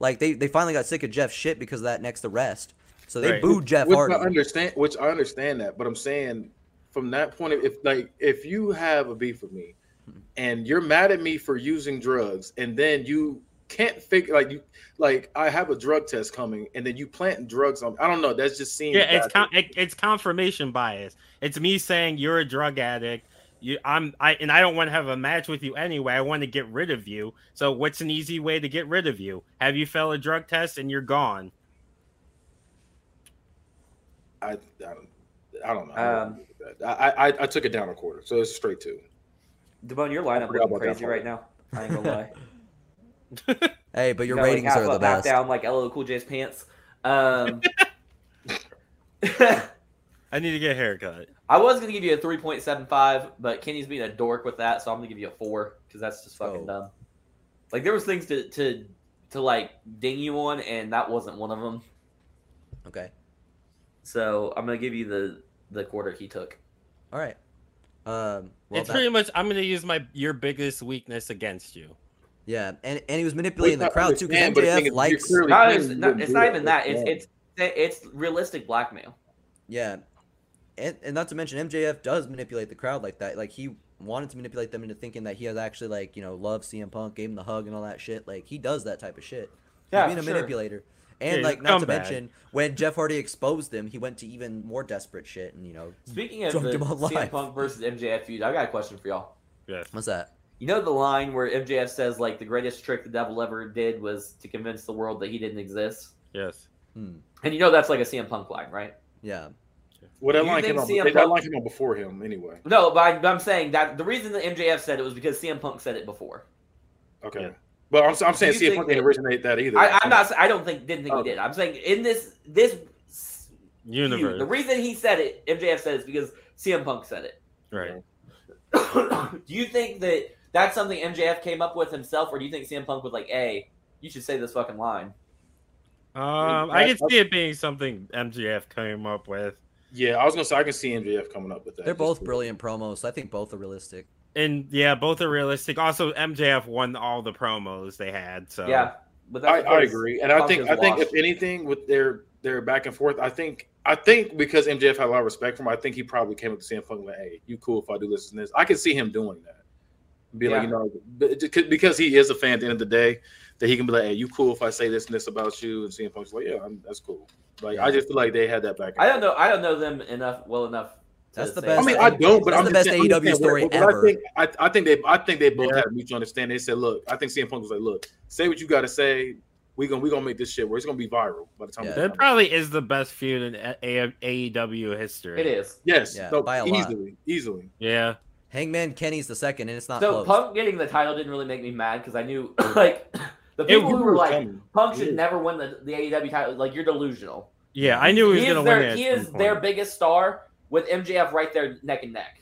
Like they, they finally got sick of Jeff's shit because of that next arrest. So they Right. booed Jeff which Hardy. I understand. Which I understand that, but I'm saying from that point of if like if you have a beef with me hmm. and you're mad at me for using drugs, and then you can't figure like you like I have a drug test coming, and then you plant drugs on. I don't know. That's just seems Yeah, it's con- it, it's confirmation bias. It's me saying you're a drug addict. You, I'm, I, and I don't want to have a match with you anyway. I want to get rid of you. So, what's an easy way to get rid of you? Have you failed a drug test and you're gone? I, I don't. I don't know. Um, I, I I took it down a quarter, so it's straight two. Devon, your lineup forgot looking crazy right now. I ain't gonna lie. *laughs* *laughs* Hey, but your You got, like, ratings half are the up, half best. down like LL Cool J's pants. Um, *laughs* I need to get a haircut. I was gonna give you a three point seven five, but Kenny's being a dork with that, so I'm gonna give you a four because that's just fucking Oh. dumb. Like there was things to to to like ding you on, and that wasn't one of them. Okay. So I'm gonna give you the the quarter he took. All right. Um. Well, it's that- pretty much. I'm gonna use my your biggest weakness against you. Yeah, and and he was manipulating the crowd too because understand, but the thing MJF is, likes. you're clearly No, saying it's not, it's not even that. It's it's it's realistic blackmail. Yeah, and, and not to mention MJF does manipulate the crowd like that. Like he wanted to manipulate them into thinking that he has actually like you know loved CM Punk, gave him the hug and all that shit. Like he does that type of shit. He's Yeah, being a sure. manipulator. And Yeah, like not to scumbag. mention when Jeff Hardy exposed him, he went to even more desperate shit. And you know Speaking of *laughs* the CM. Punk versus MJF feud, I got a question for y'all. Yes. what's that? You know the line where MJF says like the greatest trick the devil ever did was to convince the world that he didn't exist, Yes. Hmm. and you know that's like a CM Punk line, right? Yeah. Well, that You line think came out. CM That Punk- line came out before him, anyway. No, but, I, but I'm saying that the reason that MJF said it was because CM Punk said it before. Okay, Yeah. but I'm, I'm saying Do you CM think Punk didn't originate that either. I, I'm not. I don't think didn't think he did. I'm saying in this this feud, Universe. the reason he said it, MJF said it is because CM Punk said it. right. *coughs* do you think that that's something MJF came up with himself, or do you think CM Punk was like, "Hey, you should say this fucking line"? Um, I can see it being something MJF came up with. Yeah, I was gonna say I can see MJF coming up with that. They're both for- brilliant promos. So I think both are realistic. And yeah, both are realistic. Also, MJF won all the promos they had. So Yeah, but I, I agree, and I think I think if anything with their their back and forth, I think I think because MJF had a lot of respect for him, I think he probably came up to CM Punk like, "Hey, you cool if I do this and this?" I could see him doing that. Be like, you know, but it could- because he is a fan at the end of the day, that he can be like, "Hey, you cool if I say this and this about you?" And CM Punk's like, "Yeah, I'm, that's cool." Like I just feel like they had that back. I don't know. I don't know them enough well enough. That's the best I mean. I don't, but That's I'm the just best saying- I'm AEW story what- what ever. I think, I, I think they, I think they both Yeah. had a mutual understanding. They said, "Look, I think CM Punk was like, look, say what you got to say. We gonna we gonna make this shit where it's gonna be viral by the time." Yeah. we that probably is the best feud in A- A- AEW history. It is. Yes, Yeah, no, by a lot. easily, easily. Yeah. Hangman Kenny's the second, and it's not So close. Punk getting the title didn't really make me mad because I knew *coughs* like *coughs* the people who were like coming. Punk should never win the, the AEW title. Like you're delusional. Yeah, I knew he was gonna is their, win He some is point. their biggest star with MJF right there neck and neck.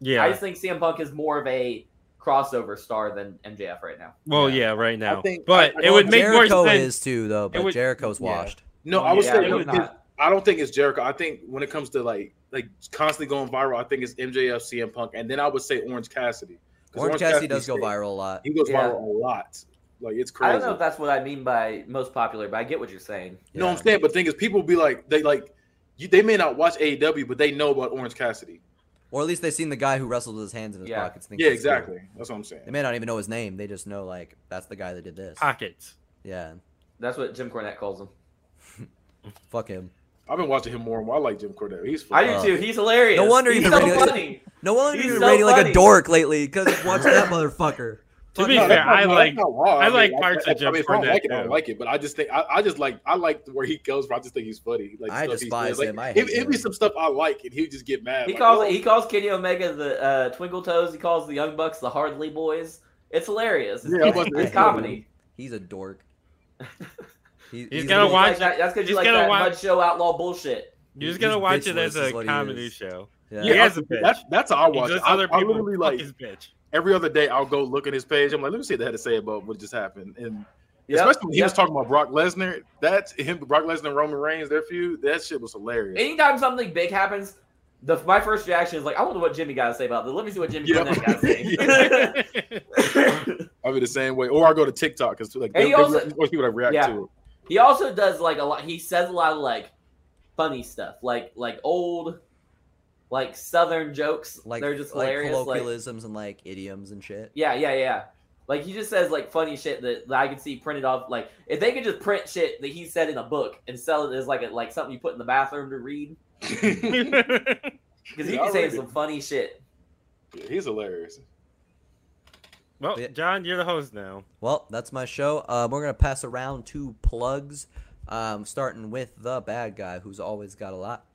Yeah. I just think CM Punk is more of a crossover star than MJF right now. well, Yeah. yeah, right now. I think- but I- I it know would make Jericho more sense. is too, though, but would- Jericho's yeah. washed. No, I would Yeah, say it no, was because not. I don't think it's Jericho. I think when it comes to like like constantly going viral, I think it's MJF, CM Punk, and then I would say Orange Cassidy. 'Cause Orange Cassidy does go viral a lot. He goes Yeah. viral a lot. Like it's crazy. I don't know if that's what I mean by most popular, but I get what you're saying. No, I'm saying, but the thing is, people be like, they like, you, they may not watch AEW, but they know about Orange Cassidy. Or at least they've seen the guy who wrestled with his hands in his Yeah. pockets. think Yeah, it's cool. exactly. That's what I'm saying. They may not even know his name. They just know like that's the guy that did this. Pockets. Yeah, That's what Jim Cornette calls him. *laughs* fuck him. I've been watching him more. and more. I like Jim Cornette. He's I do too. He's hilarious. no wonder he's you've so been rating- funny. No wonder He's you're so rating like a dork lately because watch that *laughs* motherfucker. To Fuck be. No, fair, not- I like- not wrong. I like parts I, of I Jim mean, if I don't Cornette, like it, I don't like it. But I just think I, I just like I like where he goes. But I just think he's funny. Like I stuff he despise says. Like, him. I it, hate it'd be some stuff I like, and he'd just get mad. He like, calls oh, he calls Kenny Omega the uh, Twinkle Toes. He calls the Young Bucks the Hardly Boys. It's hilarious. It's, Yeah, it's, it's comedy. He's a dork. *laughs* He- He's a gonna watch- Like that- that's because you he's like gonna that watch- mud show outlaw bullshit. You're just gonna watch it as a what he comedy show. Yeah. He yeah, has a bitch. that's that's how I watch it. just I, other I people literally like his bitch. every other day. I'll go look at his page. I'm like, let me see what they had to say about what just happened. And Yep, especially when he yep. was talking about Brock Lesnar. That's him, Brock Lesnar, and Roman Reigns. Their feud. That shit was hilarious. Anytime something big happens, the my first reaction is like, I wonder what Jimmy got to say about this. Let me see what Jimmy Yeah. Cornette got to say. I'll be the same way. Or I go to TikTok because like And they, he also- they, people that react Yeah. to it. He also does like a lot. He says a lot of like funny stuff, like like old, like Southern jokes. like They're just like hilarious. Like, colloquialisms and like idioms and shit. yeah, yeah, yeah. Like he just says like funny shit that, that I can see printed off. Like if they could just print shit that he said in a book and sell it as like a, like something you put in the bathroom to read, *laughs* *laughs* because he Yeah, be I'll saying some funny shit. Yeah, he's hilarious. Well, Yeah. John, you're the host now. Well, that's my show. Um, we're gonna pass around two plugs, um, starting with the bad guy, who's always got a lot.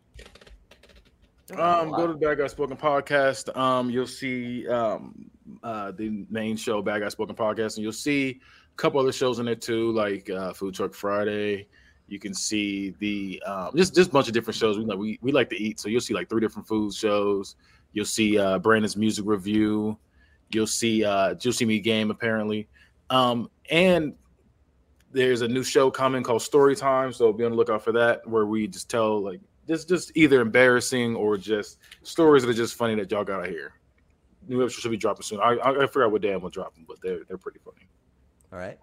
Um, go to the Bad Guy Spoken podcast. Um, you'll see um uh the main show, Bad Guy Spoken podcast, and you'll see a couple other shows in there too, like uh, Food Truck Friday. You can see the um, just just a bunch of different shows. We like we, we like to eat, so you'll see like three different food shows. You'll see uh, Brandon's music review. You'll see uh, you'll see me game apparently, um, and there's a new show coming called Story Time, so be on the lookout for that, where we just tell like just just either embarrassing or just stories that are just funny that y'all gotta hear. New episode should be dropping soon. I I, I figure out what day I'm gonna drop them, but they're they're pretty funny. All right.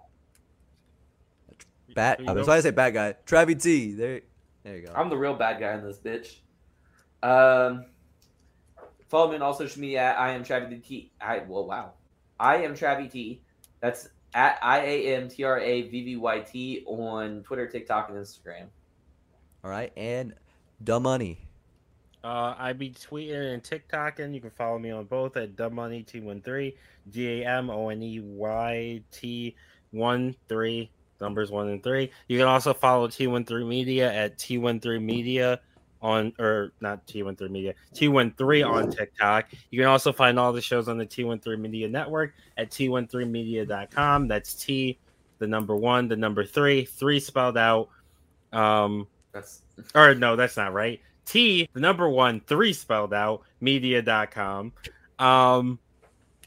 Bat. You I was know- trying to say bad guy. Travie T. There. There you go. I'm the real bad guy in this bitch. Um, follow me on all social media. At I am Travvy T. I well, wow. I am Travvy T. That's at I A M T R A V V Y T on Twitter, TikTok, and Instagram. All right, and the money. Uh, I be tweeting and TikToking. You can follow me on both at DaMoney T13, D A M O N E Y T 1 3, numbers 1 and 3. You can also follow T13 Media at T13 Media on, or not T13 Media, T13 on TikTok. You can also find all the shows on the T13 Media Network at T13Media.com. That's T, the number one, the number three, three spelled out. Um, That's or no, that's not right. T, the number one, three spelled out, media.com. Um,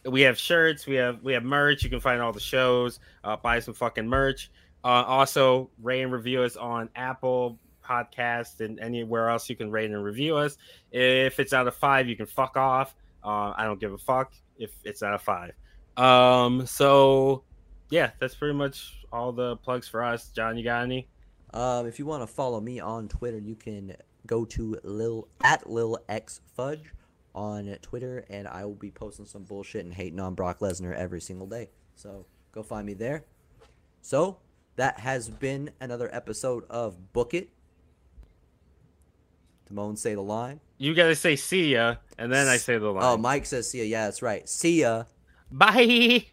we have shirts, we have we have merch. You can find all the shows, uh, buy some fucking merch. Uh, also, rate and review us on Apple Podcast and anywhere else you can rate and review us. If it's out of five, you can fuck off. Uh, I don't give a fuck if it's out of five. Um, so yeah, that's pretty much all the plugs for us. John, you got any? Um, if you want to follow me on Twitter, you can go to Lil at Lil X Fudge on Twitter, and I will be posting some bullshit and hating on Brock Lesnar every single day. So go find me there. So that has been another episode of Book It. Timon say the line. You gotta say see ya, and then I say the oh, line. Oh, Mike says see ya. Yeah, that's right. See ya. Bye.